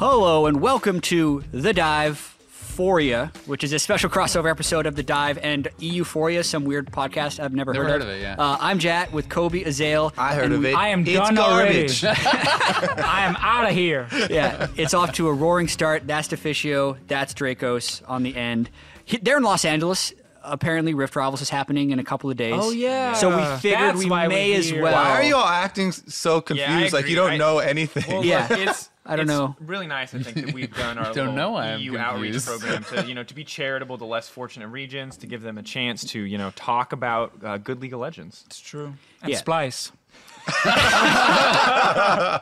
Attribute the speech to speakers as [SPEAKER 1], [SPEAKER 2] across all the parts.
[SPEAKER 1] Hello and welcome to The Dive Foria, which is a special crossover episode of The Dive and Euphoria, some weird podcast I've never,
[SPEAKER 2] Never
[SPEAKER 1] heard,
[SPEAKER 2] heard of it, yeah.
[SPEAKER 1] Uh, I'm Jatt with Kobe Azael.
[SPEAKER 3] I heard of it.
[SPEAKER 4] I am
[SPEAKER 3] It's
[SPEAKER 4] done
[SPEAKER 3] garbage.
[SPEAKER 4] already. I am out of here.
[SPEAKER 1] yeah, it's off to a roaring start. That's Deficio. That's Drakos on the end. He- They're in Los Angeles. Apparently, Rift Rivals is happening in a couple of days.
[SPEAKER 4] Oh, yeah.
[SPEAKER 1] So we figured
[SPEAKER 4] That's
[SPEAKER 1] we
[SPEAKER 4] why
[SPEAKER 1] may
[SPEAKER 4] we're
[SPEAKER 1] as
[SPEAKER 4] here.
[SPEAKER 1] well.
[SPEAKER 3] Why are you all acting so confused? like
[SPEAKER 5] agree.
[SPEAKER 3] you don't
[SPEAKER 5] I-
[SPEAKER 3] know anything.
[SPEAKER 5] Well,
[SPEAKER 1] Yeah.
[SPEAKER 5] look, it's
[SPEAKER 1] I don't
[SPEAKER 5] it's
[SPEAKER 1] know.
[SPEAKER 5] Really nice, I think, that we've done our
[SPEAKER 2] Don't
[SPEAKER 5] little
[SPEAKER 2] know why I'm
[SPEAKER 5] EU outreach program to you know to be charitable to less fortunate regions, to give them a chance to you know talk about uh, good League of Legends.
[SPEAKER 4] It's true. And
[SPEAKER 1] Yeah.
[SPEAKER 4] Splice.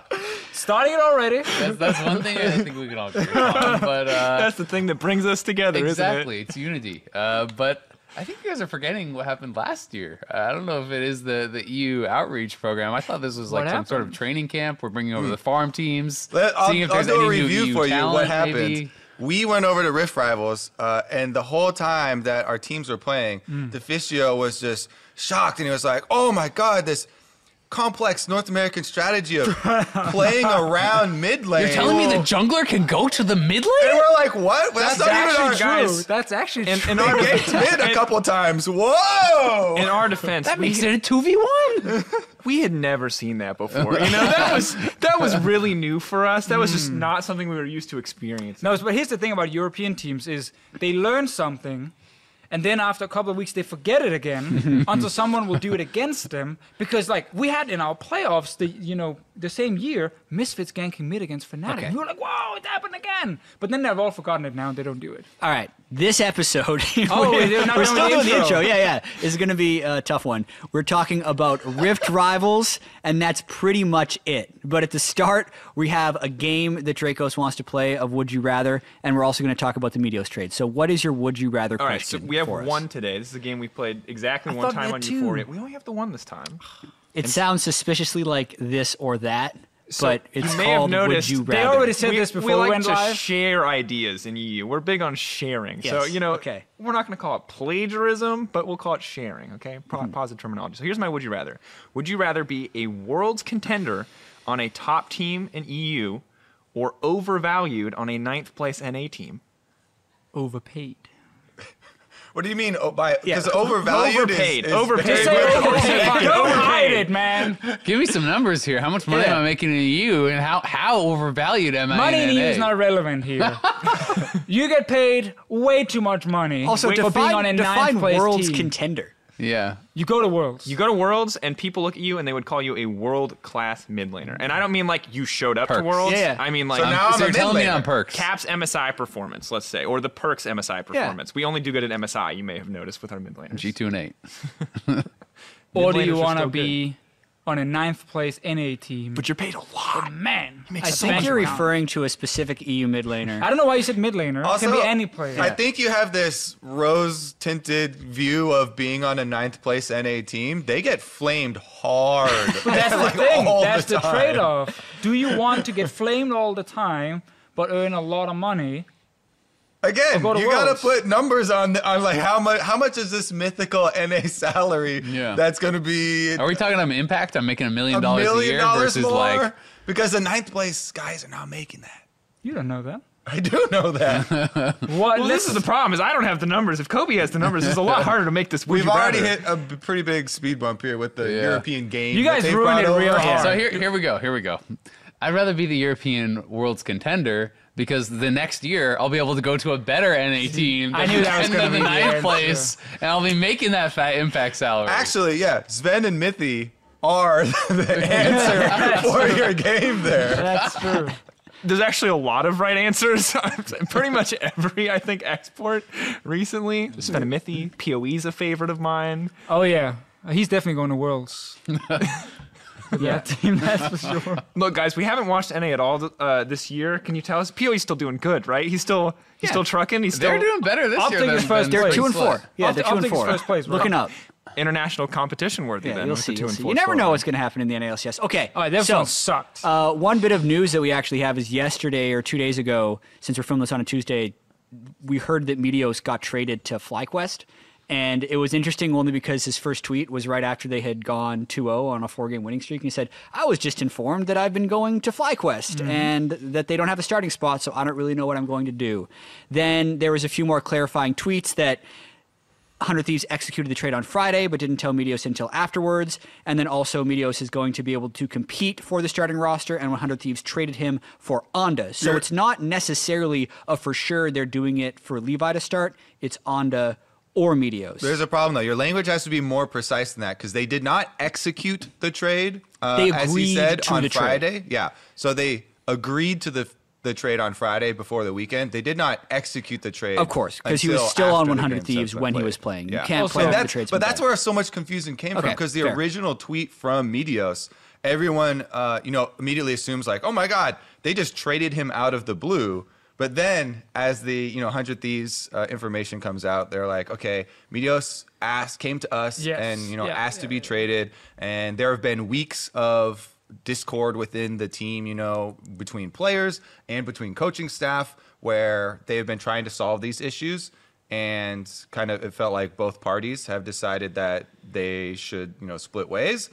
[SPEAKER 4] Starting it already.
[SPEAKER 2] That's, that's one thing I think we can all agree on. But uh,
[SPEAKER 5] That's the thing that brings us together,
[SPEAKER 2] exactly, it's unity. Uh, but I think you guys are forgetting what happened last year. Uh, I don't know if it is the, the EU outreach program. I thought this was like
[SPEAKER 4] What
[SPEAKER 2] some sort of training camp. We're bringing over the farm teams,
[SPEAKER 3] Let, I'll,
[SPEAKER 2] seeing if
[SPEAKER 3] I'll
[SPEAKER 2] there's
[SPEAKER 3] do a
[SPEAKER 2] any new
[SPEAKER 3] review
[SPEAKER 2] EU
[SPEAKER 3] for you. What happened?
[SPEAKER 2] maybe.
[SPEAKER 3] We went over to Rift Rivals, uh, and the whole time that our teams were playing,
[SPEAKER 2] Hmm.
[SPEAKER 3] Deficio was just shocked, and he was like, "Oh my god, this." Complex North American strategy of playing around mid lane.
[SPEAKER 2] You're telling me the jungler can go to the mid lane?
[SPEAKER 3] And we're like, what? Well, that's, not even our
[SPEAKER 5] actually
[SPEAKER 3] guys.
[SPEAKER 5] true.
[SPEAKER 4] That's actually
[SPEAKER 5] In,
[SPEAKER 4] true.
[SPEAKER 5] in our
[SPEAKER 3] They ganked mid a couple times. Whoa!
[SPEAKER 5] in our defense,
[SPEAKER 2] That
[SPEAKER 5] we,
[SPEAKER 2] makes it a two v one.
[SPEAKER 5] we had never seen that before. You know, that was that was really new for us. That was just hmm. not something we were used to experiencing.
[SPEAKER 4] No, but here's the thing about European teams is they learn something, and then after a couple of weeks they forget it again until someone will do it against them. Because like we had in our playoffs, the you know the same year, Misfits ganking mid against Fnatic.
[SPEAKER 1] Okay.
[SPEAKER 4] And we were like, whoa, it happened again. But then they've all forgotten it now and they don't do it.
[SPEAKER 1] All right, this episode.
[SPEAKER 4] Oh,
[SPEAKER 1] we're,
[SPEAKER 4] we're not
[SPEAKER 1] we're still
[SPEAKER 4] the
[SPEAKER 1] doing the intro.
[SPEAKER 4] intro.
[SPEAKER 1] Yeah, yeah. This is going to be a tough one. We're talking about Rift Rivals, and that's pretty much it. But at the start, we have a game that Drakos wants to play of Would You Rather, and we're also going to talk about the Meteos trade. So, what is your Would You Rather
[SPEAKER 5] All right, so
[SPEAKER 1] question?
[SPEAKER 5] we have
[SPEAKER 1] for us?
[SPEAKER 5] one today. This is a game we played exactly
[SPEAKER 4] I
[SPEAKER 5] one time on
[SPEAKER 4] too.
[SPEAKER 5] Euphoria. We only have the one this time.
[SPEAKER 1] It sounds suspiciously like this or that, but it's
[SPEAKER 5] you may
[SPEAKER 1] called
[SPEAKER 5] have noticed
[SPEAKER 1] Would You
[SPEAKER 4] they
[SPEAKER 1] Rather.
[SPEAKER 4] already said
[SPEAKER 5] we,
[SPEAKER 4] this before
[SPEAKER 5] we
[SPEAKER 4] we
[SPEAKER 5] like
[SPEAKER 4] went
[SPEAKER 5] to
[SPEAKER 4] live.
[SPEAKER 5] share ideas in EU. We're big on sharing. So you know,
[SPEAKER 1] okay.
[SPEAKER 5] we're not going to call it plagiarism, but we'll call it sharing. Okay, Pro-
[SPEAKER 1] Mm-hmm.
[SPEAKER 5] positive terminology. So here's my would you rather: Would you rather be a world's contender on a top team in EU, or overvalued on a ninth place NA team?
[SPEAKER 4] Overpaid.
[SPEAKER 3] What do you mean? Oh, by
[SPEAKER 1] Yeah.
[SPEAKER 3] because overvalued
[SPEAKER 5] Overpaid.
[SPEAKER 3] is, is
[SPEAKER 5] Overpaid.
[SPEAKER 3] very
[SPEAKER 5] Say overpaid. Overpaid.
[SPEAKER 4] Don't hide it, man.
[SPEAKER 2] Give me some numbers here. How much money
[SPEAKER 1] Yeah.
[SPEAKER 2] am I making in EU, and how how overvalued am I?
[SPEAKER 4] Money in
[SPEAKER 2] in
[SPEAKER 4] EU is not relevant here. you get paid way too much money
[SPEAKER 1] also,
[SPEAKER 4] for
[SPEAKER 1] define,
[SPEAKER 4] being on a
[SPEAKER 1] define
[SPEAKER 4] ninth place
[SPEAKER 1] world's
[SPEAKER 4] team.
[SPEAKER 1] contender.
[SPEAKER 2] Yeah.
[SPEAKER 4] you go to Worlds.
[SPEAKER 5] You go to Worlds and people look at you and they would call you a world class mid laner. And I don't mean like you showed up to Worlds.
[SPEAKER 1] Yeah, yeah.
[SPEAKER 5] I mean like
[SPEAKER 3] So now I'm
[SPEAKER 2] so
[SPEAKER 3] a
[SPEAKER 2] you're telling me
[SPEAKER 3] mid
[SPEAKER 2] on
[SPEAKER 3] laner.
[SPEAKER 2] Perkz.
[SPEAKER 5] Caps MSI performance, let's say, or the Perkz MSI performance. We only do good at MSI. You may have noticed with our mid laners.
[SPEAKER 2] G two and eight.
[SPEAKER 4] or do you want to
[SPEAKER 5] still
[SPEAKER 4] be on a ninth place NA team?
[SPEAKER 5] But you're paid a lot.
[SPEAKER 4] man,
[SPEAKER 5] makes
[SPEAKER 4] I
[SPEAKER 5] so
[SPEAKER 1] think you're
[SPEAKER 4] around.
[SPEAKER 1] referring to a specific EU mid laner.
[SPEAKER 4] I don't know why you said mid laner.
[SPEAKER 3] Also,
[SPEAKER 4] it can be any player.
[SPEAKER 3] I think you have this rose tinted view of being on a ninth place NA team. They get flamed hard.
[SPEAKER 4] But that's
[SPEAKER 3] Like,
[SPEAKER 4] the thing.
[SPEAKER 3] all
[SPEAKER 4] That's the,
[SPEAKER 3] time.
[SPEAKER 4] trade-off. Do you want to get flamed all the time but earn a lot of money?
[SPEAKER 3] Again,
[SPEAKER 4] go
[SPEAKER 3] you gotta put numbers on the, on like how much how much is this mythical NA salary
[SPEAKER 2] Yeah.
[SPEAKER 3] that's gonna be
[SPEAKER 2] Are we talking about impact? I'm making a million dollars a year
[SPEAKER 3] dollars
[SPEAKER 2] versus
[SPEAKER 3] more?
[SPEAKER 2] like
[SPEAKER 3] because the ninth place guys are not making that.
[SPEAKER 4] You don't know that.
[SPEAKER 3] I do know that.
[SPEAKER 4] What?
[SPEAKER 5] Well, this is the problem is I don't have the numbers. If Kobe has the numbers, it's a lot harder to make this. Would
[SPEAKER 3] We've already hit a b- pretty big speed bump here with the
[SPEAKER 2] Yeah.
[SPEAKER 3] European game.
[SPEAKER 4] You guys ruined it real hard.
[SPEAKER 2] So here, here we go. Here we go. I'd rather be the European world's contender because the next year I'll be able to go to a better NA team.
[SPEAKER 4] I knew that was gonna
[SPEAKER 2] the
[SPEAKER 4] be the
[SPEAKER 2] ninth
[SPEAKER 4] answer.
[SPEAKER 2] place, and I'll be making that fat impact salary.
[SPEAKER 3] Actually, yeah, Sven and Mithy are the answer for your game there.
[SPEAKER 4] That's true.
[SPEAKER 5] There's actually a lot of right answers. Pretty much every I think export recently. Svenamithi, PoE's a favorite of mine.
[SPEAKER 4] Oh yeah, he's definitely going to Worlds. With that team, that's for sure.
[SPEAKER 5] Look, guys, we haven't watched NA at all uh, this year. Can you tell us? PoE's still doing good, right? He's still he's
[SPEAKER 1] Yeah.
[SPEAKER 5] still trucking. He's still
[SPEAKER 2] they're doing better this
[SPEAKER 4] I'll
[SPEAKER 2] year
[SPEAKER 4] take
[SPEAKER 2] than,
[SPEAKER 4] his first
[SPEAKER 2] than
[SPEAKER 4] place.
[SPEAKER 1] two and
[SPEAKER 2] Split.
[SPEAKER 1] four. Yeah,
[SPEAKER 4] I'll
[SPEAKER 1] they're two
[SPEAKER 4] I'll
[SPEAKER 1] and
[SPEAKER 4] take his
[SPEAKER 1] four.
[SPEAKER 4] first place.
[SPEAKER 1] Looking up.
[SPEAKER 5] international competition worthy.
[SPEAKER 1] Yeah,
[SPEAKER 5] then
[SPEAKER 1] you'll see.
[SPEAKER 5] the two
[SPEAKER 1] You'll
[SPEAKER 5] and
[SPEAKER 1] see.
[SPEAKER 5] four
[SPEAKER 1] You never know what's going to happen in the NALCS. Okay.
[SPEAKER 4] All right, that
[SPEAKER 1] so,
[SPEAKER 4] one sucked.
[SPEAKER 1] Uh, one bit of news that we actually have is yesterday or two days ago, since we're filming this on a Tuesday, we heard that Meteos got traded to FlyQuest. And it was interesting only because his first tweet was right after they had gone 2 0 on a four game winning streak. And he said, I was just informed that I've been going to FlyQuest mm-hmm. and that they don't have a starting spot, so I don't really know what I'm going to do. Then there was a few more clarifying tweets that 100 Thieves executed the trade on Friday, but didn't tell Meteos until afterwards. And then also, Meteos is going to be able to compete for the starting roster, and 100 Thieves traded him for Anda. So
[SPEAKER 3] You're-
[SPEAKER 1] it's not necessarily a for sure they're doing it for Levi to start. It's Anda or Meteos.
[SPEAKER 3] There's a problem though. Your language has to be more precise than that because they did not execute the trade. Uh,
[SPEAKER 1] They
[SPEAKER 3] as
[SPEAKER 1] agreed
[SPEAKER 3] he said
[SPEAKER 1] to
[SPEAKER 3] on
[SPEAKER 1] the trade.
[SPEAKER 3] Friday. Yeah, so they agreed to the the trade on Friday before the weekend. They did not execute the trade.
[SPEAKER 1] Of course, because he was still on 100 Thieves
[SPEAKER 3] been
[SPEAKER 1] when he was playing. You can't
[SPEAKER 4] Also-
[SPEAKER 1] play
[SPEAKER 3] And
[SPEAKER 1] after the trade's
[SPEAKER 3] but that's
[SPEAKER 1] played.
[SPEAKER 3] where so much confusion came from because the
[SPEAKER 1] fair.
[SPEAKER 3] original tweet from Meteos, everyone, uh, you know, immediately assumes like, oh my God, they just traded him out of the blue. But then, as the you know hundred thieves uh, information comes out, they're like, okay, Meteos asked, came to us,
[SPEAKER 4] Yes,
[SPEAKER 3] and you know
[SPEAKER 4] yeah,
[SPEAKER 3] asked to be
[SPEAKER 4] yeah.
[SPEAKER 3] traded, and there have been weeks of discord within the team, you know, between players and between coaching staff, where they have been trying to solve these issues, and kind of it felt like both parties have decided that they should you know split ways.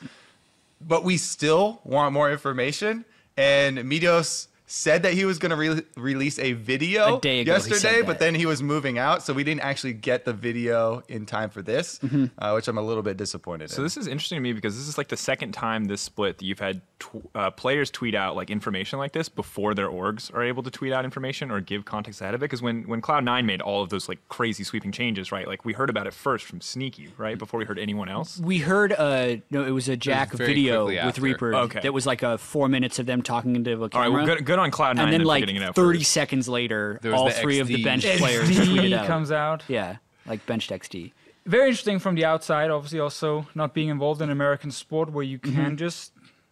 [SPEAKER 3] But we still want more information. And Meteos said that he was going to re- release a video
[SPEAKER 1] A day ago
[SPEAKER 3] yesterday, but then he was moving out, so we didn't actually get the video in time for this,
[SPEAKER 1] Mm-hmm.
[SPEAKER 3] uh, which I'm a little bit disappointed
[SPEAKER 5] So
[SPEAKER 3] in.
[SPEAKER 5] this is interesting to me because this is like the second time this split that you've had tw- uh, players tweet out like information like this before their orgs are able to tweet out information or give context ahead of it. Because when when Cloud Nine made all of those like crazy sweeping changes, right? Like we heard about it first from Sneaky, right? Before we heard anyone else.
[SPEAKER 1] We heard uh no, it was a Jack
[SPEAKER 2] very
[SPEAKER 1] video with
[SPEAKER 2] after.
[SPEAKER 1] Reapered
[SPEAKER 5] Okay.
[SPEAKER 1] that was like a four minutes of them talking into a
[SPEAKER 5] All right,
[SPEAKER 1] camera.
[SPEAKER 5] well, good, good on Cloud Nine
[SPEAKER 1] and then like
[SPEAKER 5] getting it out
[SPEAKER 1] 30 seconds later,
[SPEAKER 2] There was
[SPEAKER 1] all
[SPEAKER 2] the
[SPEAKER 1] three of the
[SPEAKER 2] XD.
[SPEAKER 1] bench players tweeted
[SPEAKER 4] XD
[SPEAKER 1] out.
[SPEAKER 4] comes out.
[SPEAKER 1] Yeah, like benched XD.
[SPEAKER 4] Very interesting from the outside. Obviously, also not being involved in American sport where you
[SPEAKER 1] Mm-hmm.
[SPEAKER 4] can just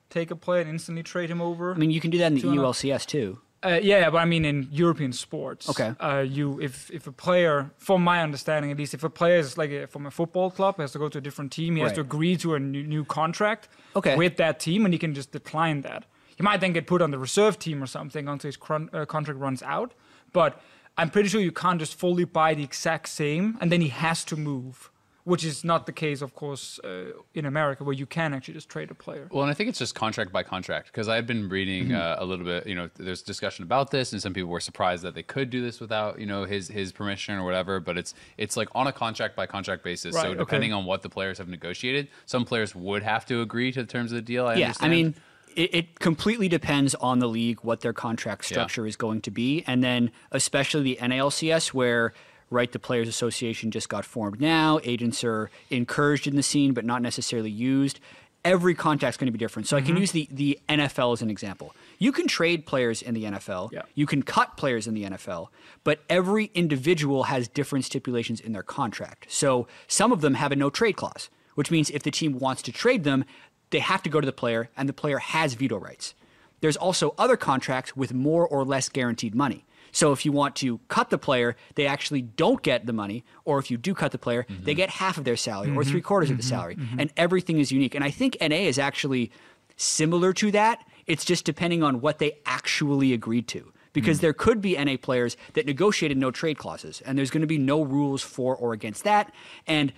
[SPEAKER 4] take a player and instantly trade him over.
[SPEAKER 1] I mean, you can do that in the
[SPEAKER 4] Two and a-
[SPEAKER 1] EULCS too.
[SPEAKER 4] Uh, yeah, yeah, but I mean in European sports.
[SPEAKER 1] Okay.
[SPEAKER 4] Uh, you, if if a player, from my understanding at least, if a player is like a, from a football club, has to go to a different team, he has to
[SPEAKER 1] Right.
[SPEAKER 4] agree to a new, new contract.
[SPEAKER 1] Okay.
[SPEAKER 4] With that team, and he can just decline that. He might then get put on the reserve team or something until his cron- uh, contract runs out. But I'm pretty sure you can't just fully buy the exact same, and then he has to move. Which is not the case, of course, uh, in America, where you can actually just trade a player.
[SPEAKER 2] Well, and I think it's just contract by contract because I've been reading
[SPEAKER 1] Mm-hmm.
[SPEAKER 2] uh, a little bit. You know, there's discussion about this, and some people were surprised that they could do this without you know his his permission or whatever. But it's it's like on a contract by contract basis.
[SPEAKER 4] Right,
[SPEAKER 2] so
[SPEAKER 4] okay.
[SPEAKER 2] depending on what the players have negotiated, some players would have to agree to the terms of the deal. I
[SPEAKER 1] yeah, I mean, it, it completely depends on the league what their contract
[SPEAKER 2] Yeah.
[SPEAKER 1] structure is going to be, and then especially the NALCS where. Right, the Players Association just got formed now. Agents are encouraged in the scene, but not necessarily used. Every contract's going to be different. So I can mm-hmm. use the, the NFL as an example. You can trade players in the NFL.
[SPEAKER 4] Yeah.
[SPEAKER 1] You can cut players in the NFL, but every individual has different stipulations in their contract. So some of them have a no trade clause, which means if the team wants to trade them, they have to go to the player, and the player has veto rights. There's also other contracts with more or less guaranteed money. So if you want to cut the player, they actually don't get the money, or if you do cut the player, they mm-hmm. get half of their salary or mm-hmm. three quarters of the mm-hmm. salary, and everything is unique. And I think NA is actually similar to that. It's just depending on what they actually agreed to. Because mm. there could be NA players that negotiated no trade clauses, and there's going to be no rules for or against that. And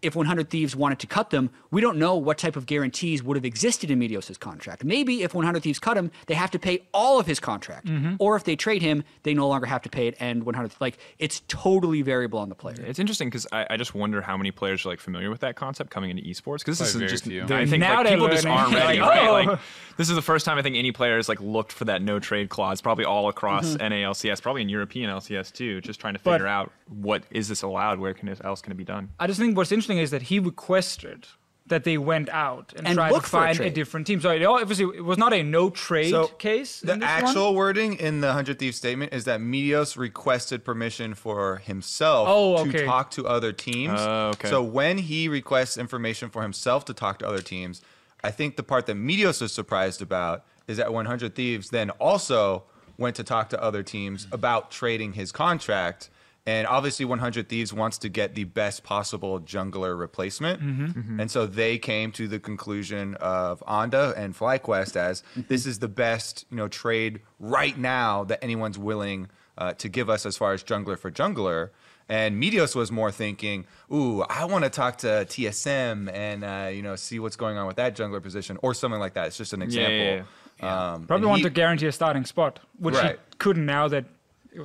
[SPEAKER 1] if 100 Thieves wanted to cut them, we don't know what type of guarantees would have existed in Meteos' contract. Maybe if 100 Thieves cut him, they have to pay all of his contract.
[SPEAKER 5] Mm-hmm.
[SPEAKER 1] Or if they trade him, they no longer have to pay it. And 100, like, it's totally variable on the player.
[SPEAKER 5] It's interesting because I, I just wonder how many players are like familiar with that concept coming into esports because this
[SPEAKER 2] Probably
[SPEAKER 5] is
[SPEAKER 2] very
[SPEAKER 5] just
[SPEAKER 2] few.
[SPEAKER 5] I think
[SPEAKER 4] Now
[SPEAKER 5] like,
[SPEAKER 4] they're
[SPEAKER 5] people just aren't ready,
[SPEAKER 4] Like,
[SPEAKER 5] right?
[SPEAKER 4] oh.
[SPEAKER 5] Like this is the first time I think any players like looked for that no trade clause, probably all across NALCS, probably in European LCS too, just trying to
[SPEAKER 4] But-
[SPEAKER 5] figure out what is this allowed, where can it, else can it be done.
[SPEAKER 4] I just think what's interesting is that he requested that they went out and,
[SPEAKER 1] And
[SPEAKER 4] tried to
[SPEAKER 1] look for a
[SPEAKER 4] find a, different team. So it obviously it was not a no trade
[SPEAKER 3] So,
[SPEAKER 4] case.
[SPEAKER 3] The
[SPEAKER 4] in this one.
[SPEAKER 3] actual wording in the Hundred Thieves statement is that Meteos requested permission for himself
[SPEAKER 4] Oh,
[SPEAKER 3] to talk to other teams.
[SPEAKER 5] Oh, okay.
[SPEAKER 3] So when he requests information for himself to talk to other teams, I think the part that Meteos was surprised about is that 100 Thieves then also went to talk to other teams about trading his contract. And obviously, 100 Thieves wants to get the best possible jungler replacement.
[SPEAKER 4] Mm-hmm.
[SPEAKER 3] And so they came to the conclusion of Anda and FlyQuest as
[SPEAKER 4] Mm-hmm.
[SPEAKER 3] this is the best, you know, trade right now that anyone's willing uh, to give us as far as jungler for jungler. And Meteos was more thinking, "Ooh, I want to talk to TSM and uh, you know see what's going on with that jungler position or something like that." It's just an
[SPEAKER 5] Yeah,
[SPEAKER 3] example.
[SPEAKER 5] yeah,
[SPEAKER 3] Um,
[SPEAKER 4] Probably want
[SPEAKER 3] he-
[SPEAKER 4] to guarantee a starting spot, which
[SPEAKER 3] Right.
[SPEAKER 4] he couldn't now that.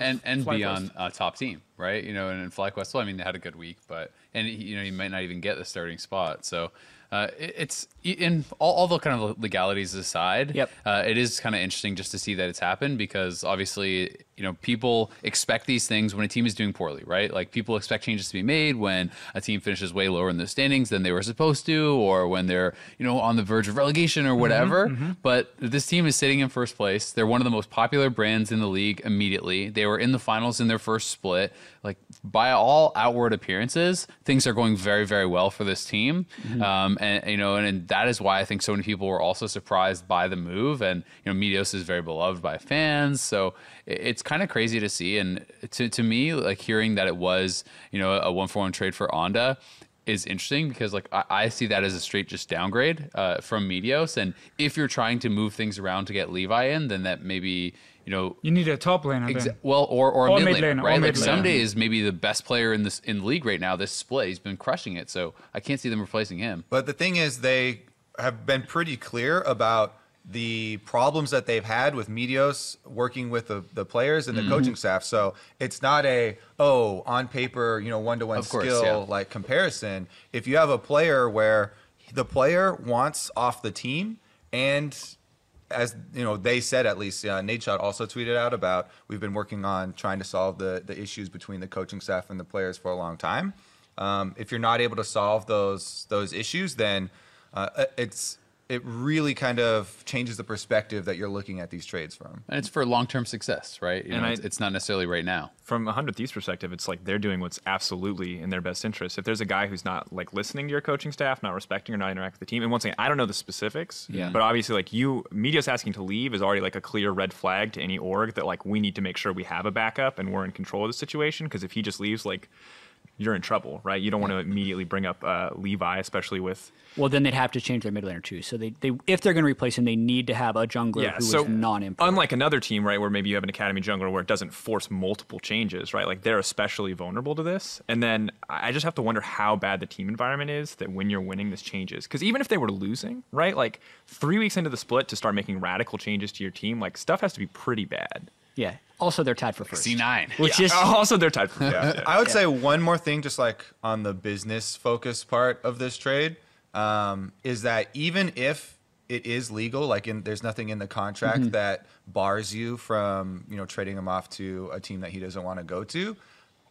[SPEAKER 2] And and be on a top team, right? You know, and in FlyQuest, well, I mean, they had a good week, but and he- you know, he might not even get the starting spot. So uh, it, it's in all, all the kind of legalities aside.
[SPEAKER 1] Yep.
[SPEAKER 2] Uh, it is kind of interesting just to see that it's happened because obviously, you know, people expect these things when a team is doing poorly, right? Like people expect changes to be made when a team finishes way lower in the standings than they were supposed to, or when they're you know on the verge of relegation or whatever. But this team is sitting in first place. They're one of the most popular brands in the league immediately. They were in the finals in their first split. Like by all outward appearances, things are going very, very well for this team. Um, and you know, and, and that is why I think so many people were also surprised by the move. And you know, Meteos is very beloved by fans, so it- it's kind of crazy to see. And to to me, like hearing that it was you know a one for one trade for Anda is interesting because like I, I see that as a straight just downgrade uh, from Meteos. And if you're trying to move things around to get Levi in, then that maybe you know
[SPEAKER 4] You need a top laner
[SPEAKER 2] Exa-
[SPEAKER 4] then.
[SPEAKER 2] well, or or,
[SPEAKER 4] Or
[SPEAKER 2] a mid
[SPEAKER 4] mid
[SPEAKER 2] laner,
[SPEAKER 4] laner,
[SPEAKER 2] right?
[SPEAKER 4] mid
[SPEAKER 2] Like
[SPEAKER 4] laner.
[SPEAKER 2] Ssumday is maybe the best player in this in the league right now. This split, he's been crushing it. So I can't see them replacing him.
[SPEAKER 3] But the thing is, they have been pretty clear about the problems that they've had with Meteos working with the, the players and the mm-hmm. coaching staff. So it's not a, oh, on paper, you know, one to one skill
[SPEAKER 2] yeah.
[SPEAKER 3] like comparison. If you have a player where the player wants off the team and as you know, they said at least. Uh, Nadeshot also tweeted out about we've been working on trying to solve the the issues between the coaching staff and the players for a long time. Um, if you're not able to solve those those issues, then uh, it's it really kind of changes the perspective that you're looking at these trades from.
[SPEAKER 2] And it's for long term success, right? You
[SPEAKER 5] And
[SPEAKER 2] know,
[SPEAKER 5] I-
[SPEAKER 2] it's, it's not necessarily right now.
[SPEAKER 5] from a hundred thieves perspective, it's like they're doing what's absolutely in their best interest. If there's a guy who's not like listening to your coaching staff, not respecting or not interacting with the team, and once again, I don't know the specifics,
[SPEAKER 2] Yeah.
[SPEAKER 5] but obviously, like you, media's asking to leave is already like a clear red flag to any org that like we need to make sure we have a backup and we're in control of the situation. Because if he just leaves, like you're in trouble, right? You don't want to immediately bring up uh, Levi, especially with
[SPEAKER 1] Well, then they'd have to change their mid laner too. So they, they if they're going to replace him, they need to have a jungler
[SPEAKER 5] yeah,
[SPEAKER 1] who is
[SPEAKER 5] so
[SPEAKER 1] non-import.
[SPEAKER 5] unlike another team, right, where maybe you have an academy jungler where it doesn't force multiple changes, right? Like they're especially vulnerable to this. And then I I just have to wonder how bad the team environment is that when you're winning, this changes. Because even if they were losing, right, like three weeks into the split to start making radical changes to your team, like stuff has to be pretty bad.
[SPEAKER 1] Yeah. Also, they're tied for first.
[SPEAKER 2] C9.
[SPEAKER 1] Which
[SPEAKER 5] Yeah.
[SPEAKER 1] is
[SPEAKER 5] also they're tied for
[SPEAKER 3] Yeah. I would say one more thing, just like on the business focus part of this trade, um, is that even if it is legal, like in, there's nothing in the contract that bars you from you know trading him off to a team that he doesn't want to go to.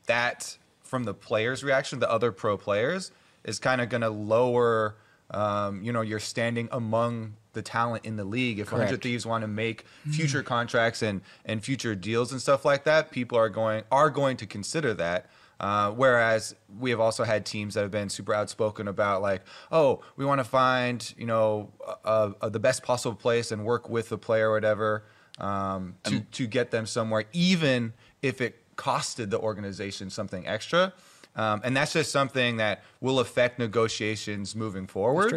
[SPEAKER 3] That from the players' reaction, the other pro players, is kind of going to lower um, you know your standing among the talent in the league. If 100 Thieves want to make future contracts and and future deals and stuff like that, people are going are going to consider that. Uh, whereas we have also had teams that have been super outspoken about like, oh, we want to find you know uh, uh, the best possible place and work with the player or whatever um, to to get them somewhere, even if it costed the organization something extra. Um, and that's just something that will affect negotiations moving forward.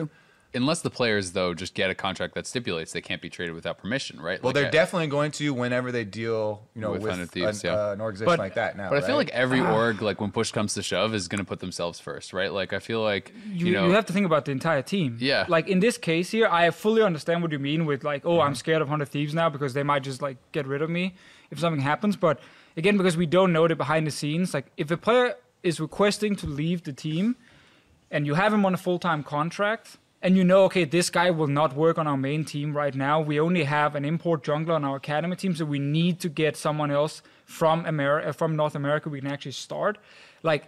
[SPEAKER 1] True.
[SPEAKER 2] Unless the players, though, just get a contract that stipulates they can't be traded without permission, right?
[SPEAKER 3] Well,
[SPEAKER 2] Like,
[SPEAKER 3] they're
[SPEAKER 2] I-
[SPEAKER 3] definitely going to whenever they deal, you know,
[SPEAKER 2] With
[SPEAKER 3] with,
[SPEAKER 2] Thieves,
[SPEAKER 3] an,
[SPEAKER 2] yeah.
[SPEAKER 3] uh, an organization
[SPEAKER 4] But-
[SPEAKER 3] like that now.
[SPEAKER 2] But I feel like every org, like when push comes to shove, is going to put themselves first, right? Like I feel like
[SPEAKER 4] you,
[SPEAKER 2] you, know,
[SPEAKER 4] you have to think about the entire team.
[SPEAKER 2] Yeah.
[SPEAKER 4] Like in this case here, I fully understand what you mean with like, oh, I'm scared of hundred thieves now because they might just like get rid of me if something happens. But again, because we don't know the behind the scenes, like if a player is requesting to leave the team, and you have him on a full time contract. And you know, okay, this guy will not work on our main team right now. We only have an import jungler on our academy team, so we need to get someone else from America, uh, from North America. We can actually start. Like,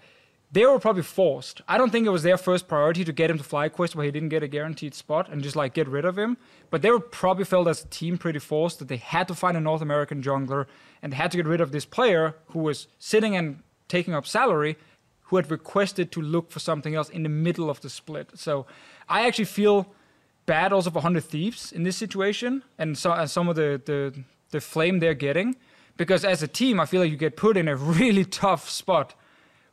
[SPEAKER 4] they were probably forced. I don't think it was their first priority to get him to FlyQuest where he didn't get a guaranteed spot and just like get rid of him. But they were probably felt as a team pretty forced that they had to find a North American jungler and had to get rid of this player who was sitting and taking up salary who had requested to look for something else in the middle of the split. So I actually feel bad also for 100 Thieves in this situation and, so, and some of the, the, the flame they're getting. Because as a team, I feel like you get put in a really tough spot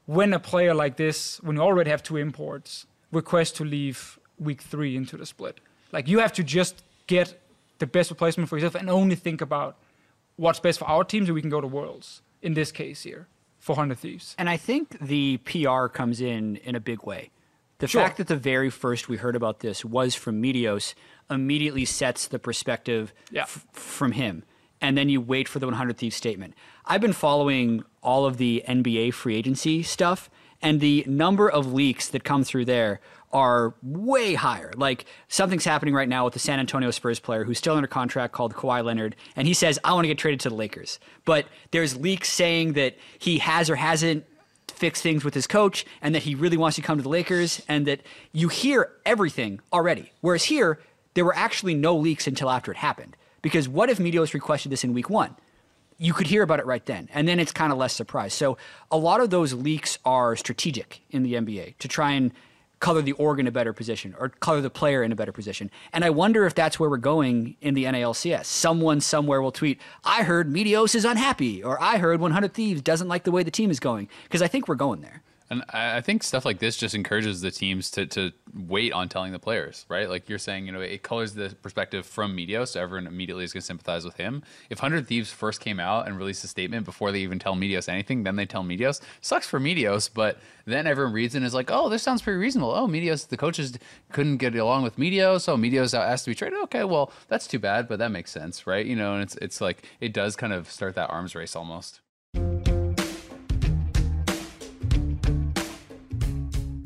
[SPEAKER 4] when a player like this, when you already have two imports, requests to leave week three into the split. Like you have to just get the best replacement for yourself and only think about what's best for our team so we can go to Worlds. in this case here for Hundred Thieves.
[SPEAKER 1] And I think the PR comes in in a big way. The
[SPEAKER 4] Sure.
[SPEAKER 1] fact that the very first we heard about this was from Meteos immediately sets the perspective
[SPEAKER 4] Yeah.
[SPEAKER 1] f- from him. And then you wait for the 100 Thieves statement. I've been following all of the NBA free agency stuff, and the number of leaks that come through there are way higher. Like something's happening right now with the San Antonio Spurs player who's still under contract called Kawhi Leonard, and he says, I want to get traded to the Lakers. But there's leaks saying that he has or hasn't fix things with his coach and that he really wants to come to the Lakers and that you hear everything already. Whereas here, there were actually no leaks until after it happened. Because what if Meteos requested this in week one? You could hear about it right then, and then it's kind of less surprise. So a lot of those leaks are strategic in the NBA to try and color the org in a better position or color the player in a better position. And I wonder if that's where we're going in the NALCS. Someone somewhere will tweet, I heard Meteos is unhappy, or I heard 100 Thieves doesn't like the way the team is going. Because I think we're going there.
[SPEAKER 2] And I think stuff like this just encourages the teams to, to wait on telling the players, right? Like you're saying, you know, it colors the perspective from Meteos, so everyone immediately is going to sympathize with him. If 100 Thieves first came out and released a statement before they even tell Meteos anything, then they tell Meteos. Sucks for Meteos, but then everyone reads and is like, oh, this sounds pretty reasonable. Oh, Meteos, the coaches couldn't get along with Meteos. so Meteos asked to be traded. Okay, well, that's too bad, but that makes sense, right? You know, and it's, it's like, it does kind of start that arms race almost.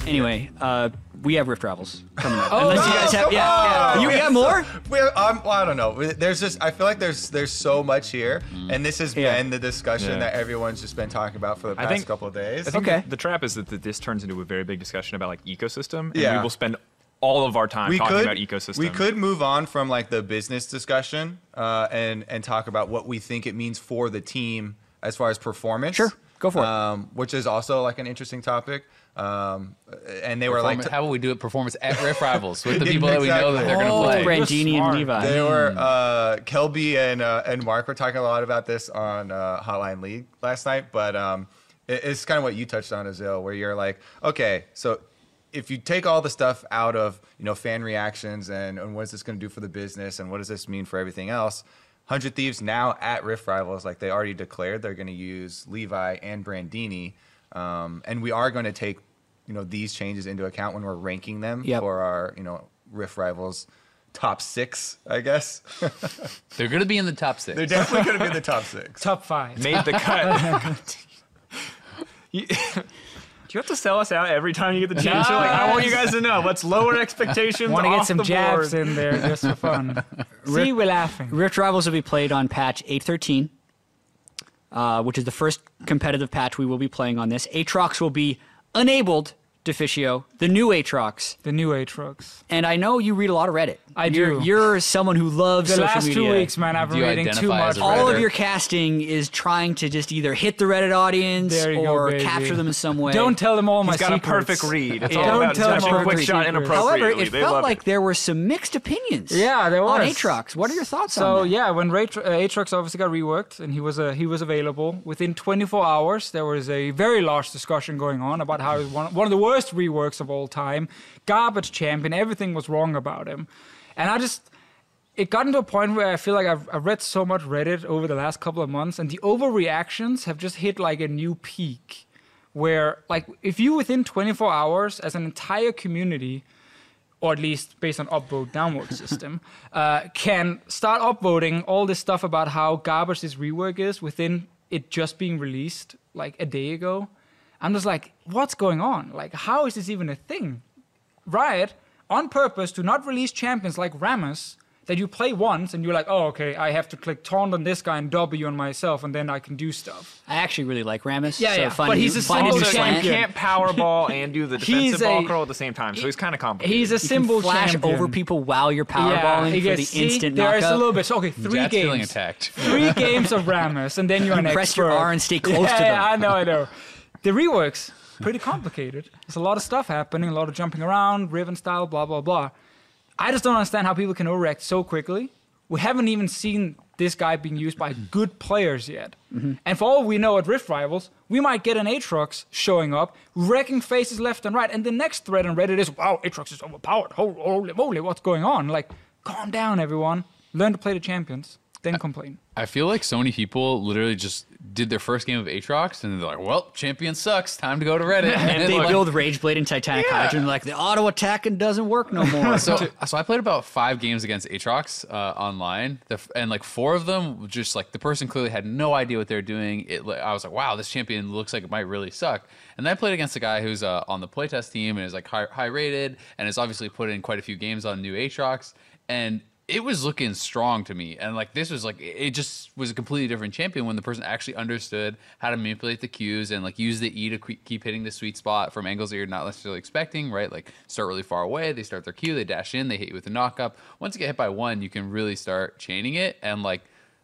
[SPEAKER 1] Anyway, uh, we have Rift Rivals coming up.
[SPEAKER 4] Oh,
[SPEAKER 1] Unless you guys have, yeah, yeah. You got more?
[SPEAKER 3] We um, well, I don't know. There's just I feel like there's there's so much here, and this has
[SPEAKER 1] Yeah.
[SPEAKER 3] been the discussion
[SPEAKER 5] Yeah.
[SPEAKER 3] that everyone's just been talking about for the
[SPEAKER 5] I
[SPEAKER 3] past
[SPEAKER 5] think-
[SPEAKER 3] couple of days.
[SPEAKER 5] I think
[SPEAKER 1] Okay.
[SPEAKER 5] the, the trap is that, that this turns into a very big discussion about like ecosystem. And
[SPEAKER 3] Yeah.
[SPEAKER 5] we will spend all of our time
[SPEAKER 3] we
[SPEAKER 5] talking
[SPEAKER 3] could
[SPEAKER 5] about ecosystem.
[SPEAKER 3] we could move on from like the business discussion uh, and and talk about what we think it means for the team as far as performance.
[SPEAKER 1] Sure. Go for it.
[SPEAKER 3] um, Which is also like an interesting topic. Um, and they were like,
[SPEAKER 2] how will we do it performance at Rift Rivals with the people that we know that they're
[SPEAKER 3] Exactly.
[SPEAKER 2] going to play?
[SPEAKER 4] You're
[SPEAKER 1] Brandini and
[SPEAKER 4] smart.
[SPEAKER 1] Levi.
[SPEAKER 3] They were uh, Kelby and uh, and Mark were talking a lot about this on uh, Hotline League last night, but um, it- it's kind of what you touched on, Azael, where you're like, okay, so if you take all the stuff out of you know fan reactions and, and what is this going to do for the business and what does this mean for everything else, Hundred Thieves now at Rift Rivals, like they already declared they're going to use Levi and Brandini, um, and we are going to take you know these changes into account when we're ranking them
[SPEAKER 1] Yep.
[SPEAKER 3] for our you know Rift Rivals top six, I guess.
[SPEAKER 2] They're going to be in the top six.
[SPEAKER 3] They're definitely going to be in the top six.
[SPEAKER 4] Top five.
[SPEAKER 5] made the cut. You- do you have to sell us out every time you get the chance? You're like, I want you guys to know. Let's lower expectations.
[SPEAKER 4] Want to get some
[SPEAKER 5] the
[SPEAKER 4] jabs
[SPEAKER 5] board.
[SPEAKER 4] in there just for fun. See, we're laughing.
[SPEAKER 1] Rift Rivals will be played on patch 813, uh, which is the first competitive patch we will be playing on this. Aatrox will be enabled, Deficio, the new Aatrox.
[SPEAKER 4] The new Aatrox.
[SPEAKER 1] And I know you read a lot of Reddit.
[SPEAKER 4] I
[SPEAKER 1] you're,
[SPEAKER 4] do.
[SPEAKER 1] You're someone who loves
[SPEAKER 4] The
[SPEAKER 1] social
[SPEAKER 4] last
[SPEAKER 1] media.
[SPEAKER 4] two weeks, man, I've been reading too much.
[SPEAKER 1] All of your casting is trying to just either hit the Reddit audience
[SPEAKER 4] There you go,
[SPEAKER 1] or capture them in some way.
[SPEAKER 4] Don't tell them all my
[SPEAKER 5] He's got a perfect read. It's
[SPEAKER 1] Yeah.
[SPEAKER 5] all
[SPEAKER 1] Don't
[SPEAKER 5] about
[SPEAKER 4] tell him
[SPEAKER 5] touching
[SPEAKER 4] all
[SPEAKER 5] quick
[SPEAKER 4] the
[SPEAKER 5] shot
[SPEAKER 4] secrets.
[SPEAKER 5] inappropriately.
[SPEAKER 1] However, it
[SPEAKER 5] They
[SPEAKER 1] felt
[SPEAKER 5] love
[SPEAKER 1] like there were some mixed opinions.
[SPEAKER 4] Yeah, there
[SPEAKER 1] on. Aatrox. What are your thoughts
[SPEAKER 4] So
[SPEAKER 1] on that?
[SPEAKER 4] So yeah, when Ray, uh, Aatrox obviously got reworked and he was uh, he was available within 24 hours, there was a very large discussion going on about how he's one, one of the worst reworks of all time, garbage champion, everything was wrong about him, and I just it got into a point where I feel like I've, I've read so much Reddit over the last couple of months, and the overreactions have just hit like a new peak. Where like if you within 24 hours as an entire community or at least based on upvote downvote system, uh, can start upvoting all this stuff about how garbage this rework is within it just being released like a day ago. I'm just like, what's going on? Like, how is this even a thing? Riot, on purpose, to not release champions like Rammus that you play once and you're like, oh, okay, I have to click taunt on this guy and W on myself and then I can do stuff.
[SPEAKER 1] I actually really like Rammus.
[SPEAKER 4] Yeah,
[SPEAKER 1] so
[SPEAKER 4] yeah,
[SPEAKER 1] find
[SPEAKER 4] but he's
[SPEAKER 1] new-
[SPEAKER 4] a
[SPEAKER 1] find a
[SPEAKER 4] symbol
[SPEAKER 1] new
[SPEAKER 4] that
[SPEAKER 5] So
[SPEAKER 1] slant.
[SPEAKER 5] you can't power ball and do the
[SPEAKER 4] He's
[SPEAKER 5] defensive ball
[SPEAKER 4] a-
[SPEAKER 5] curl at the same time. So he's kind of complicated.
[SPEAKER 4] He's a
[SPEAKER 1] You can
[SPEAKER 4] symbol
[SPEAKER 1] flash
[SPEAKER 4] champion.
[SPEAKER 1] over people while you're
[SPEAKER 4] Yeah,
[SPEAKER 1] powerballing
[SPEAKER 4] he
[SPEAKER 1] for the
[SPEAKER 4] gets- see,
[SPEAKER 1] instant
[SPEAKER 4] There is a little bit. So, okay, three
[SPEAKER 2] Jatt's feeling
[SPEAKER 4] games.
[SPEAKER 2] attacked.
[SPEAKER 4] three games of Rammus, and then you're an
[SPEAKER 1] Press your. R and stay close
[SPEAKER 4] yeah,
[SPEAKER 1] to them.
[SPEAKER 4] Yeah, I know, I know. The reworks pretty complicated. There's a lot of stuff happening, a lot of jumping around, Riven style, blah blah blah. I just don't understand how people can overreact so quickly. We haven't even seen this guy being used by mm-hmm. good players yet. Mm-hmm. And for all we know at Rift Rivals, we might get an Aatrox showing up, wrecking faces left and right. And the next thread on Reddit is, wow, Aatrox is overpowered. Holy, holy moly, what's going on? Like, calm down, everyone. Learn to play the champions. Then complain.
[SPEAKER 2] I feel like so many people literally just did their first game of Aatrox and they're like, "Well, champion sucks. Time to go to Reddit." And
[SPEAKER 1] they
[SPEAKER 2] like-
[SPEAKER 1] build Rageblade and Titanic
[SPEAKER 2] Yeah.
[SPEAKER 1] Hydra and like the auto attacking doesn't work no more.
[SPEAKER 2] so, so I played about five games against Aatrox uh, online, the, and like four of them, just like the person clearly had no idea what they're doing. It, I was like, wow, this champion looks like it might really suck. And then I played against a guy who's uh, on the playtest team and is like high, high rated and has obviously put in quite a few games on new Aatrox, and it was looking strong to me. And like this was like it just was a completely different champion when the person actually understood how to manipulate the cues and like use the E to keep hitting the sweet spot from angles that you're not necessarily expecting, right? Like start really far away, they start their Q, they dash in, they hit you with a knock up. Once you get hit by one, you can really start chaining it and like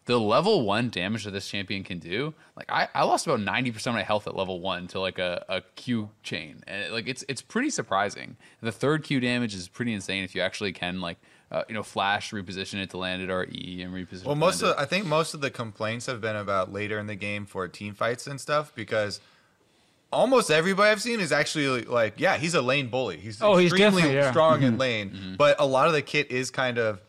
[SPEAKER 2] the level one damage that this champion can do, like I, I lost about ninety percent of my health at level one to like a, a Q chain, and like it's it's pretty surprising. The third Q damage is pretty insane if you actually can like uh, you know flash reposition it to land it or E and reposition.
[SPEAKER 3] Well,
[SPEAKER 2] it to
[SPEAKER 3] most of
[SPEAKER 2] it.
[SPEAKER 3] I think most of the complaints have been about later in the game for team fights and stuff because almost everybody I've seen is actually like, yeah, he's a lane bully. He's
[SPEAKER 4] Oh,
[SPEAKER 3] extremely
[SPEAKER 4] definitely, yeah.
[SPEAKER 3] strong in lane, but a lot of the kit is kind of,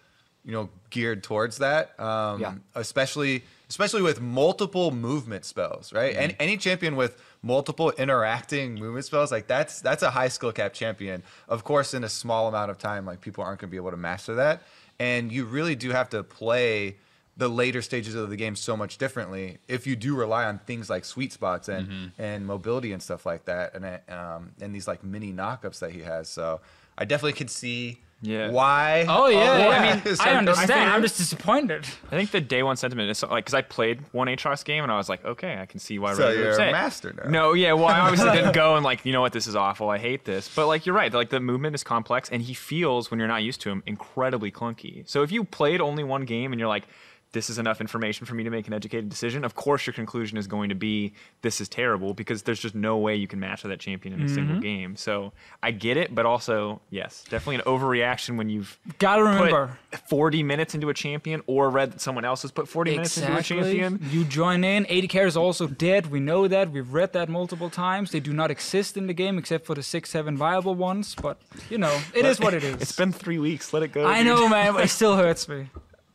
[SPEAKER 3] you know, geared towards that. Um,
[SPEAKER 1] Yeah.
[SPEAKER 3] especially especially with multiple movement spells, right? And any champion with multiple interacting movement spells, like that's that's a high skill cap champion. Of course, in a small amount of time, like people aren't going to be able to master that, and you really do have to play the later stages of the game so much differently if you do rely on things like sweet spots and and mobility and stuff like that, and um, and these like mini knockups that he has. So I definitely could see
[SPEAKER 5] Yeah.
[SPEAKER 3] why.
[SPEAKER 4] Oh yeah,
[SPEAKER 3] all
[SPEAKER 4] I mean, I understand. I'm just disappointed.
[SPEAKER 5] I think the day one sentiment is so- like because I played one Aatrox game and I was like, okay, I can see why.
[SPEAKER 3] So
[SPEAKER 5] Reddit
[SPEAKER 3] you're a master now.
[SPEAKER 5] No, yeah, well, I obviously didn't go and like, you know what, this is awful. I hate this. But like, you're right. Like the movement is complex, and he feels when you're not used to him incredibly clunky. So if you played only one game and you're like, this is enough information for me to make an educated decision. Of course, your conclusion is going to be this is terrible because there's just no way you can master that champion in a
[SPEAKER 4] Mm-hmm.
[SPEAKER 5] single game. So I get it, but also yes, definitely an overreaction when you've
[SPEAKER 4] Gotta
[SPEAKER 5] put
[SPEAKER 4] remember.
[SPEAKER 5] 40 minutes into a champion or read that someone else has put 40 minutes into a champion.
[SPEAKER 4] You join in. AD care is also dead. We know that. We've read that multiple times. They do not exist in the game except for the six, seven viable ones. But you know, it is what it is.
[SPEAKER 5] It's been three weeks. Let it go.
[SPEAKER 4] I
[SPEAKER 5] dude.
[SPEAKER 4] know, man. But it still hurts me.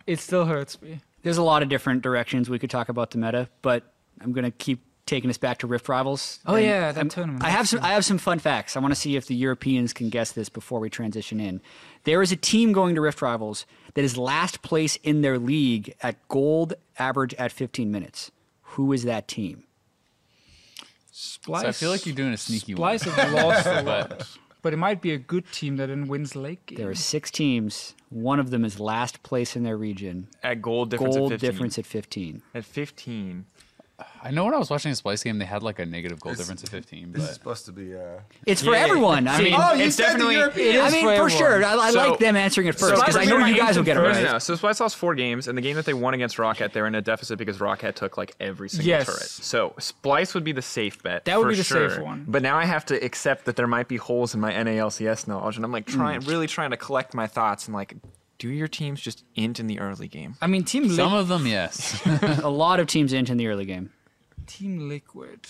[SPEAKER 4] It still hurts me.
[SPEAKER 1] There's a lot of different directions we could talk about the meta, but I'm gonna keep taking us back to Rift Rivals.
[SPEAKER 4] Oh,
[SPEAKER 1] And
[SPEAKER 4] yeah, that
[SPEAKER 1] I'm-
[SPEAKER 4] tournament.
[SPEAKER 1] I have some. I have some fun facts. I want to see if the Europeans can guess this before we transition in. There is a team going to Rift Rivals that is last place in their league at gold average at 15 minutes. Who is that team?
[SPEAKER 4] Splice.
[SPEAKER 2] So I feel like you're doing a sneaky one.
[SPEAKER 4] Splice have lost a
[SPEAKER 2] But-
[SPEAKER 4] lot. But it might be a good team that then wins late game.
[SPEAKER 1] There are six teams. One of them is last place in their region.
[SPEAKER 5] At gold difference
[SPEAKER 1] Gold
[SPEAKER 5] at 15.
[SPEAKER 1] difference at 15.
[SPEAKER 5] At 15.
[SPEAKER 2] I know when I was watching the Splice game, they had like a negative goal difference of 15.
[SPEAKER 3] This is supposed to be. Uh...
[SPEAKER 1] It's for
[SPEAKER 5] Yeah,
[SPEAKER 1] everyone. I mean,
[SPEAKER 3] Oh, you
[SPEAKER 5] it's
[SPEAKER 3] said
[SPEAKER 5] definitely-
[SPEAKER 3] European-
[SPEAKER 4] It is
[SPEAKER 1] I mean,
[SPEAKER 4] for
[SPEAKER 1] for sure. I, I
[SPEAKER 5] So-
[SPEAKER 1] like them answering it first
[SPEAKER 5] So-
[SPEAKER 1] because I know you guys will get it right.
[SPEAKER 5] No, no, so Splice lost four games, and the game that they won against Rocket, they're in a deficit because Rocket took like every single
[SPEAKER 4] Yes.
[SPEAKER 5] turret. So Splice would be the safe bet.
[SPEAKER 4] That would
[SPEAKER 5] for
[SPEAKER 4] be the
[SPEAKER 5] sure.
[SPEAKER 4] safe one.
[SPEAKER 5] But now I have to accept that there might be holes in my NALCS knowledge, and I'm like trying, really trying to collect my thoughts and like, do your teams just int in the early game?
[SPEAKER 4] I mean, Team
[SPEAKER 2] some
[SPEAKER 4] Liquid.
[SPEAKER 2] of them, yes.
[SPEAKER 1] A lot of teams int in the early game.
[SPEAKER 4] Team Liquid.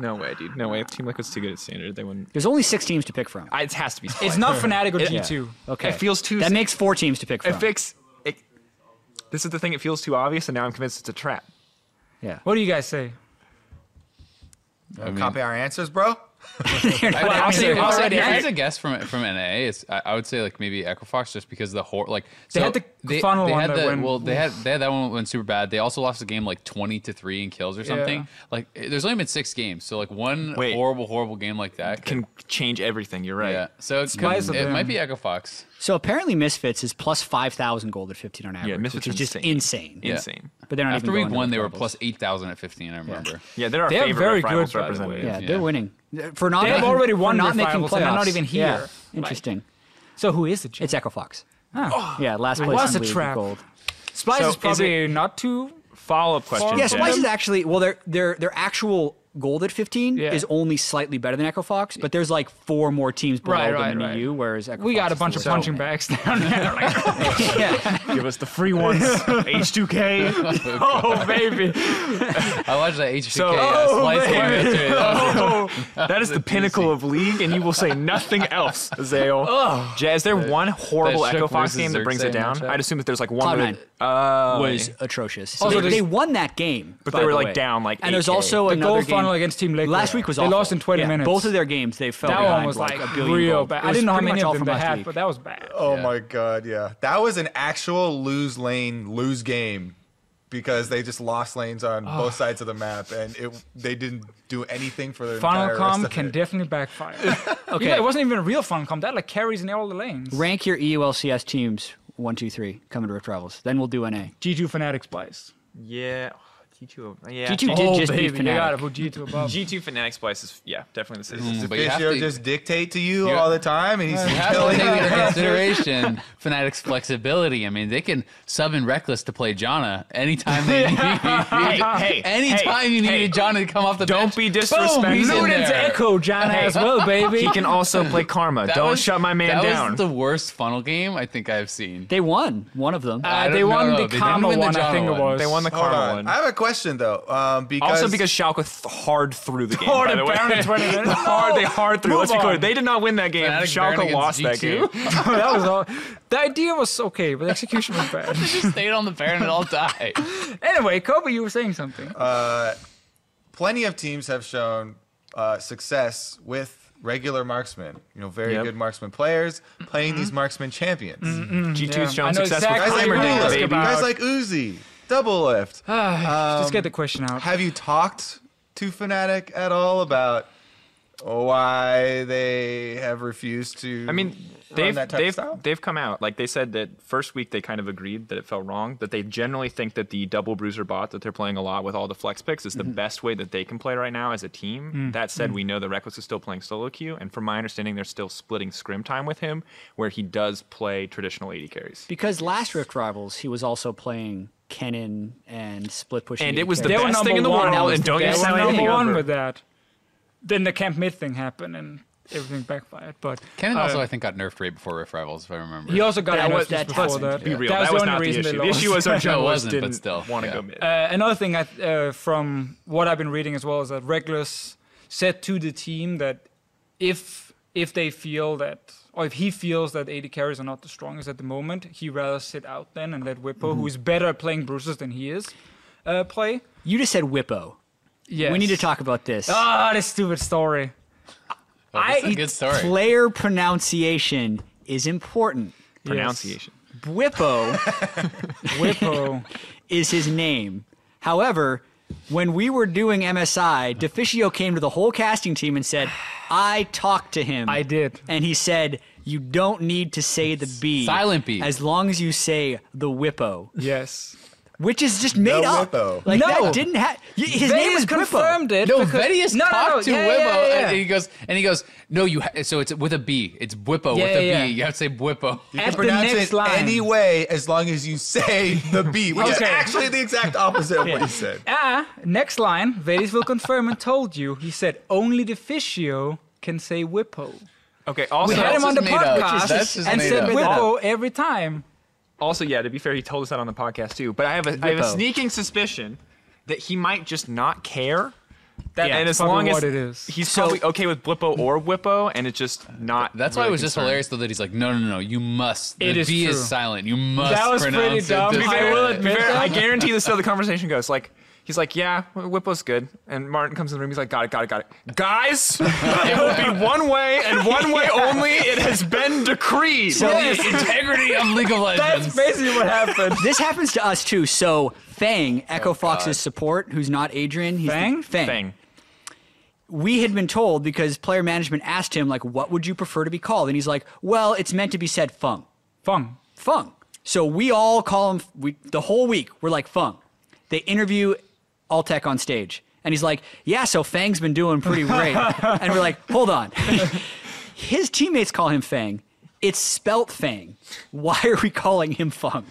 [SPEAKER 5] No way, dude. No way. Team Liquid's too good at standard. They wouldn't.
[SPEAKER 1] There's only six teams to pick from.
[SPEAKER 5] I, it has to be.
[SPEAKER 4] It's not Fnatic or
[SPEAKER 5] It-
[SPEAKER 4] G2.
[SPEAKER 1] Okay.
[SPEAKER 5] It feels too.
[SPEAKER 1] That makes four teams to pick from.
[SPEAKER 5] it fix. It, this is the thing. It feels too obvious, and now I'm convinced it's a trap.
[SPEAKER 1] yeah.
[SPEAKER 4] What do you guys say?
[SPEAKER 2] I mean-
[SPEAKER 3] Copy our answers, bro.
[SPEAKER 1] You're
[SPEAKER 2] I, I,
[SPEAKER 1] answering
[SPEAKER 2] would say. I'll say,
[SPEAKER 4] already
[SPEAKER 2] if I had guess from from NA, it's I, I would say like maybe Echo Fox just because the hor like
[SPEAKER 4] They had the
[SPEAKER 2] they,
[SPEAKER 4] funnel
[SPEAKER 2] they
[SPEAKER 4] one
[SPEAKER 2] had
[SPEAKER 4] that
[SPEAKER 2] the
[SPEAKER 4] went-
[SPEAKER 2] well they had they had that one went super bad. They also lost the game like twenty to three in kills or something.
[SPEAKER 4] Yeah.
[SPEAKER 2] Like eh, there's only been six games, so like one
[SPEAKER 5] Wait.
[SPEAKER 2] horrible horrible game like that
[SPEAKER 5] Can change everything. You're right.
[SPEAKER 2] yeah. So it, could, it might
[SPEAKER 4] them.
[SPEAKER 2] be Echo Fox.
[SPEAKER 1] So apparently Misfits is plus 5,000 gold at 15 on average, yeah,
[SPEAKER 5] Misfits
[SPEAKER 1] which is
[SPEAKER 5] are
[SPEAKER 1] just
[SPEAKER 5] insane.
[SPEAKER 1] insane.
[SPEAKER 2] Yeah.
[SPEAKER 5] Insane.
[SPEAKER 1] But they're not
[SPEAKER 2] After
[SPEAKER 1] even
[SPEAKER 2] week one, they were plus eight thousand at fifteen. I remember.
[SPEAKER 5] Yeah, they're our
[SPEAKER 4] They're
[SPEAKER 5] favorite
[SPEAKER 4] very
[SPEAKER 5] rivals
[SPEAKER 4] good, by the
[SPEAKER 5] representative.
[SPEAKER 1] Yeah,
[SPEAKER 2] Yeah.
[SPEAKER 1] they're winning. For not
[SPEAKER 4] They've
[SPEAKER 1] making,
[SPEAKER 4] already
[SPEAKER 1] for
[SPEAKER 4] won
[SPEAKER 1] not
[SPEAKER 4] Rift
[SPEAKER 1] making
[SPEAKER 4] Rivals
[SPEAKER 1] playoffs.
[SPEAKER 4] and they're not even
[SPEAKER 1] Yeah,
[SPEAKER 4] here.
[SPEAKER 1] interesting.
[SPEAKER 4] So who is it?
[SPEAKER 1] It's Echo Fox.
[SPEAKER 4] Ah.
[SPEAKER 1] Yeah, last place
[SPEAKER 4] was
[SPEAKER 1] in
[SPEAKER 4] a
[SPEAKER 1] league
[SPEAKER 4] trap.
[SPEAKER 1] gold.
[SPEAKER 4] Splice
[SPEAKER 5] So
[SPEAKER 4] is
[SPEAKER 5] is
[SPEAKER 4] probably not too.
[SPEAKER 5] Follow up question.
[SPEAKER 1] Yeah,
[SPEAKER 5] Jeff.
[SPEAKER 1] Splice is actually well, their their their actual gold at 15
[SPEAKER 4] Yeah.
[SPEAKER 1] is only slightly better than Echo Fox, but there's like four more teams below
[SPEAKER 4] Right,
[SPEAKER 1] them
[SPEAKER 4] right,
[SPEAKER 1] in
[SPEAKER 4] right.
[SPEAKER 1] the EU, whereas Echo Fox
[SPEAKER 4] We got a bunch of
[SPEAKER 1] worst.
[SPEAKER 4] punching bags down there. Like,
[SPEAKER 5] Give us the free ones. H2K.
[SPEAKER 4] oh baby.
[SPEAKER 2] I watched that HBK
[SPEAKER 5] So-
[SPEAKER 2] uh,
[SPEAKER 5] Oh,
[SPEAKER 2] splice game That
[SPEAKER 5] Oh, that is the pinnacle of league, and you will say nothing else, Zale. Jay, is there one horrible Echo Fox game that brings it down? I'd assume that there's like one.
[SPEAKER 1] Cloud9
[SPEAKER 5] where- Oh,
[SPEAKER 1] was atrocious. So
[SPEAKER 4] Also,
[SPEAKER 1] they, they won that game,
[SPEAKER 5] But they were,
[SPEAKER 1] the
[SPEAKER 5] like,
[SPEAKER 1] way.
[SPEAKER 5] down, like,
[SPEAKER 1] and there's also another
[SPEAKER 4] goal
[SPEAKER 1] game.
[SPEAKER 4] funnel against Team Liquid.
[SPEAKER 1] Last week was
[SPEAKER 4] they
[SPEAKER 1] awful.
[SPEAKER 4] lost in 20
[SPEAKER 1] Yeah,
[SPEAKER 4] minutes.
[SPEAKER 1] Both of their games they fell
[SPEAKER 4] that
[SPEAKER 1] behind
[SPEAKER 4] one was like,
[SPEAKER 1] a billion
[SPEAKER 4] real
[SPEAKER 1] goals.
[SPEAKER 4] bad. I didn't know how many of them they had,
[SPEAKER 1] week.
[SPEAKER 4] but that was bad.
[SPEAKER 3] Oh
[SPEAKER 2] Yeah.
[SPEAKER 3] my god, yeah. That was an actual lose lane, lose game because they just lost lanes on both sides of the map and it they didn't do anything for their
[SPEAKER 4] Funnel com
[SPEAKER 3] rest of
[SPEAKER 4] can
[SPEAKER 3] it.
[SPEAKER 4] definitely backfire.
[SPEAKER 1] Okay.
[SPEAKER 4] okay. It wasn't even a real funnel com. That like carries in all the lanes.
[SPEAKER 1] Rank your EULCS teams one, two, three. Coming to Rift Rivals. Then we'll do NA.
[SPEAKER 4] G2 Fnatic Splice.
[SPEAKER 5] Yeah. G2. Yeah.
[SPEAKER 1] G2 did
[SPEAKER 4] oh,
[SPEAKER 1] just
[SPEAKER 4] baby,
[SPEAKER 1] beat
[SPEAKER 4] you gotta
[SPEAKER 1] Fnatic.
[SPEAKER 4] put G2 above.
[SPEAKER 5] G2 Fnatic Splice is yeah definitely the same.
[SPEAKER 2] Mm, but you have to-
[SPEAKER 3] just dictate to you
[SPEAKER 2] You-
[SPEAKER 3] all the time and he's
[SPEAKER 2] You have to take into consideration Fnatic's flexibility. I mean, they can sub in Rekkles to play Janna anytime they need.
[SPEAKER 5] Hey, hey,
[SPEAKER 2] anytime
[SPEAKER 5] hey,
[SPEAKER 2] you need
[SPEAKER 5] hey.
[SPEAKER 2] Janna to come off the
[SPEAKER 5] Don't
[SPEAKER 2] bench.
[SPEAKER 5] be
[SPEAKER 2] Boom,
[SPEAKER 5] disrespectful.
[SPEAKER 2] he's in
[SPEAKER 4] Luden's
[SPEAKER 2] there.
[SPEAKER 4] Echo Janna as well, baby.
[SPEAKER 5] He can also play Karma.
[SPEAKER 2] That
[SPEAKER 5] Don't
[SPEAKER 2] was-
[SPEAKER 5] shut my man
[SPEAKER 2] that
[SPEAKER 5] down.
[SPEAKER 2] was the worst funnel game I think I've seen.
[SPEAKER 1] They won one of them.
[SPEAKER 2] I
[SPEAKER 4] Uh, they
[SPEAKER 2] don't
[SPEAKER 4] won
[SPEAKER 2] know.
[SPEAKER 4] the
[SPEAKER 2] They didn't
[SPEAKER 4] Karma
[SPEAKER 2] win the
[SPEAKER 4] one, I
[SPEAKER 2] Janna
[SPEAKER 4] think it
[SPEAKER 2] one.
[SPEAKER 4] was.
[SPEAKER 5] they won the
[SPEAKER 3] Hold
[SPEAKER 5] Karma
[SPEAKER 3] on.
[SPEAKER 5] one.
[SPEAKER 3] I have a question though. Um, because
[SPEAKER 5] Also because Schalke th- hard through the game.
[SPEAKER 4] Hard
[SPEAKER 5] by the way.
[SPEAKER 4] 20 minutes.
[SPEAKER 5] hard, they hard through.
[SPEAKER 4] Move
[SPEAKER 5] Let's be clear. They did not win that game.
[SPEAKER 2] Fnatic
[SPEAKER 5] Schalke
[SPEAKER 2] against
[SPEAKER 5] lost that game.
[SPEAKER 4] that was all. The idea was okay, but the execution was bad.
[SPEAKER 2] they just stayed on the Baron and all died.
[SPEAKER 4] anyway, Kobe, you were saying something.
[SPEAKER 3] uh, plenty of teams have shown uh, success with regular marksmen. You know, very
[SPEAKER 5] Yep.
[SPEAKER 3] good marksman players playing these marksman champions.
[SPEAKER 5] G2's
[SPEAKER 4] Yeah.
[SPEAKER 5] shown success
[SPEAKER 4] exactly
[SPEAKER 3] Guys
[SPEAKER 5] with
[SPEAKER 3] like
[SPEAKER 4] what
[SPEAKER 5] Heimerdinger,
[SPEAKER 4] gonna ask
[SPEAKER 3] Uzi,
[SPEAKER 5] baby.
[SPEAKER 4] about.
[SPEAKER 3] guys like Uzi, Doublelift.
[SPEAKER 4] Just get the um, question out.
[SPEAKER 3] Have you talked to Fnatic at all about why they have refused to?
[SPEAKER 5] I mean,
[SPEAKER 3] run
[SPEAKER 5] they've
[SPEAKER 3] that
[SPEAKER 5] they've
[SPEAKER 3] style?
[SPEAKER 5] they've come out like they said that first week they kind of agreed that it felt wrong. That they generally think that the double bruiser bot that they're playing a lot with all the flex picks is the mm-hmm. best way that they can play right now as a team. Mm. That said, mm. we know the Rekkles is still playing solo queue, and from my understanding, they're still splitting scrim time with him, where he does play traditional AD carries.
[SPEAKER 1] Because last Rift Rivals, he was also playing Kennen and split pushing.
[SPEAKER 5] And it was the
[SPEAKER 4] They
[SPEAKER 5] best thing in the
[SPEAKER 4] one.
[SPEAKER 5] world, and don't you
[SPEAKER 1] best
[SPEAKER 4] They
[SPEAKER 5] say
[SPEAKER 4] were
[SPEAKER 1] thing
[SPEAKER 5] anything
[SPEAKER 4] number one
[SPEAKER 5] over.
[SPEAKER 4] with that. Then the Camp Mid thing happened and everything backfired. But
[SPEAKER 2] Kennen
[SPEAKER 4] uh,
[SPEAKER 2] also, I think, got nerfed right before Rift Rivals, if I remember.
[SPEAKER 4] he also got
[SPEAKER 1] That
[SPEAKER 4] nerfed
[SPEAKER 1] was-
[SPEAKER 4] just
[SPEAKER 1] that
[SPEAKER 4] before
[SPEAKER 1] doesn't-
[SPEAKER 4] that.
[SPEAKER 5] Be real,
[SPEAKER 4] That was
[SPEAKER 5] that was
[SPEAKER 4] the
[SPEAKER 5] not
[SPEAKER 4] only
[SPEAKER 5] the issue. The issue was our
[SPEAKER 2] No, it
[SPEAKER 5] junglers
[SPEAKER 2] wasn't, but
[SPEAKER 5] didn't
[SPEAKER 2] still,
[SPEAKER 5] want to
[SPEAKER 2] yeah.
[SPEAKER 5] go mid.
[SPEAKER 4] Uh, another thing, I, uh, from what I've been reading as well, is that Rekkles said to the team that if if they feel that, or if he feels that AD carries are not the strongest at the moment, he rather sit out then and let Whippo, who is better at playing bruises than he is, uh, play.
[SPEAKER 1] You just said Whippo.
[SPEAKER 4] Yes.
[SPEAKER 1] We need to talk about this.
[SPEAKER 4] Ah, this stupid story.
[SPEAKER 2] Well, that's
[SPEAKER 1] I-
[SPEAKER 2] a good story.
[SPEAKER 1] Player pronunciation is important.
[SPEAKER 5] Pronunciation.
[SPEAKER 1] Whippo
[SPEAKER 4] Whippo.
[SPEAKER 1] is his name. However, when we were doing MSI, Deficio came to the whole casting team and said, I talked to him.
[SPEAKER 4] I did.
[SPEAKER 1] And he said, You don't need to say the B.
[SPEAKER 2] Silent B.
[SPEAKER 1] As long as you say the Whippo,
[SPEAKER 4] yes.
[SPEAKER 1] Which is just made
[SPEAKER 3] No
[SPEAKER 1] up.
[SPEAKER 3] Whippo.
[SPEAKER 1] Like
[SPEAKER 4] No.
[SPEAKER 1] that didn't have. His name
[SPEAKER 4] Vedius
[SPEAKER 1] is Whippo.
[SPEAKER 4] confirmed it.
[SPEAKER 2] No,
[SPEAKER 4] because-
[SPEAKER 2] Vedius
[SPEAKER 4] no, no, no,
[SPEAKER 2] talked to
[SPEAKER 4] yeah,
[SPEAKER 2] Whippo,
[SPEAKER 4] yeah, yeah,
[SPEAKER 2] and he goes, and he goes, no, you. Ha- so it's with a B. It's Whippo
[SPEAKER 4] Yeah,
[SPEAKER 2] with a B.
[SPEAKER 4] yeah, yeah.
[SPEAKER 2] You have to say Whippo.
[SPEAKER 3] You
[SPEAKER 4] At
[SPEAKER 3] can
[SPEAKER 4] the
[SPEAKER 3] pronounce
[SPEAKER 4] next
[SPEAKER 3] it
[SPEAKER 4] line.
[SPEAKER 3] any way as long as you say the B, which is actually the exact opposite of what he said.
[SPEAKER 4] Ah, next line. Vedius will confirm and told you. He said only the Fishio can say Whippo.
[SPEAKER 5] Okay. Also,
[SPEAKER 4] We had him on the
[SPEAKER 2] made up.
[SPEAKER 4] podcast and said
[SPEAKER 2] up.
[SPEAKER 4] Whippo every time.
[SPEAKER 5] Also, yeah, to be fair, he told us that on the podcast too. But I have a, I have a
[SPEAKER 1] Whippo.
[SPEAKER 5] sneaking suspicion that he might just not care.
[SPEAKER 4] That,
[SPEAKER 5] and as
[SPEAKER 4] probably
[SPEAKER 5] long as
[SPEAKER 4] what it is.
[SPEAKER 5] he's
[SPEAKER 1] So-
[SPEAKER 5] probably okay with Blippo or Whippo, and it's just not.
[SPEAKER 2] That's why it
[SPEAKER 5] really
[SPEAKER 2] was just
[SPEAKER 5] concerned.
[SPEAKER 2] hilarious though that he's like, no, no, no, you must. The
[SPEAKER 4] It is
[SPEAKER 2] B is silent. You must
[SPEAKER 4] That was pretty
[SPEAKER 2] pronounce it.
[SPEAKER 4] dumb.
[SPEAKER 2] this
[SPEAKER 4] I
[SPEAKER 2] way."
[SPEAKER 4] will
[SPEAKER 5] To be
[SPEAKER 4] admit
[SPEAKER 5] fair,
[SPEAKER 4] that.
[SPEAKER 5] I guarantee this is how the conversation goes. Like, he's like, yeah, Whippo's good. And Martin comes in the room. He's like, got it, got it, got it. Guys, it will be one way and one way only. It has been decreed.
[SPEAKER 1] So-
[SPEAKER 2] The integrity of League of Legends.
[SPEAKER 4] That's basically what happened.
[SPEAKER 1] This happens to us too. So Fang, oh, Echo
[SPEAKER 2] Oh,
[SPEAKER 1] Fox's
[SPEAKER 2] God.
[SPEAKER 1] support, who's not Adrian, he's the-
[SPEAKER 4] Fang?
[SPEAKER 1] Fang.
[SPEAKER 5] Thing.
[SPEAKER 1] we had been told because player management asked him like what would you prefer to be called and he's like well it's meant to be said fung
[SPEAKER 4] Fung.
[SPEAKER 1] fung so we all call him we the whole week we're like fung they interview Altec on stage. And he's like yeah so fang's been doing pretty great. And we're like hold on. His teammates call him fang It's spelt Fang. Why are we calling him Fung?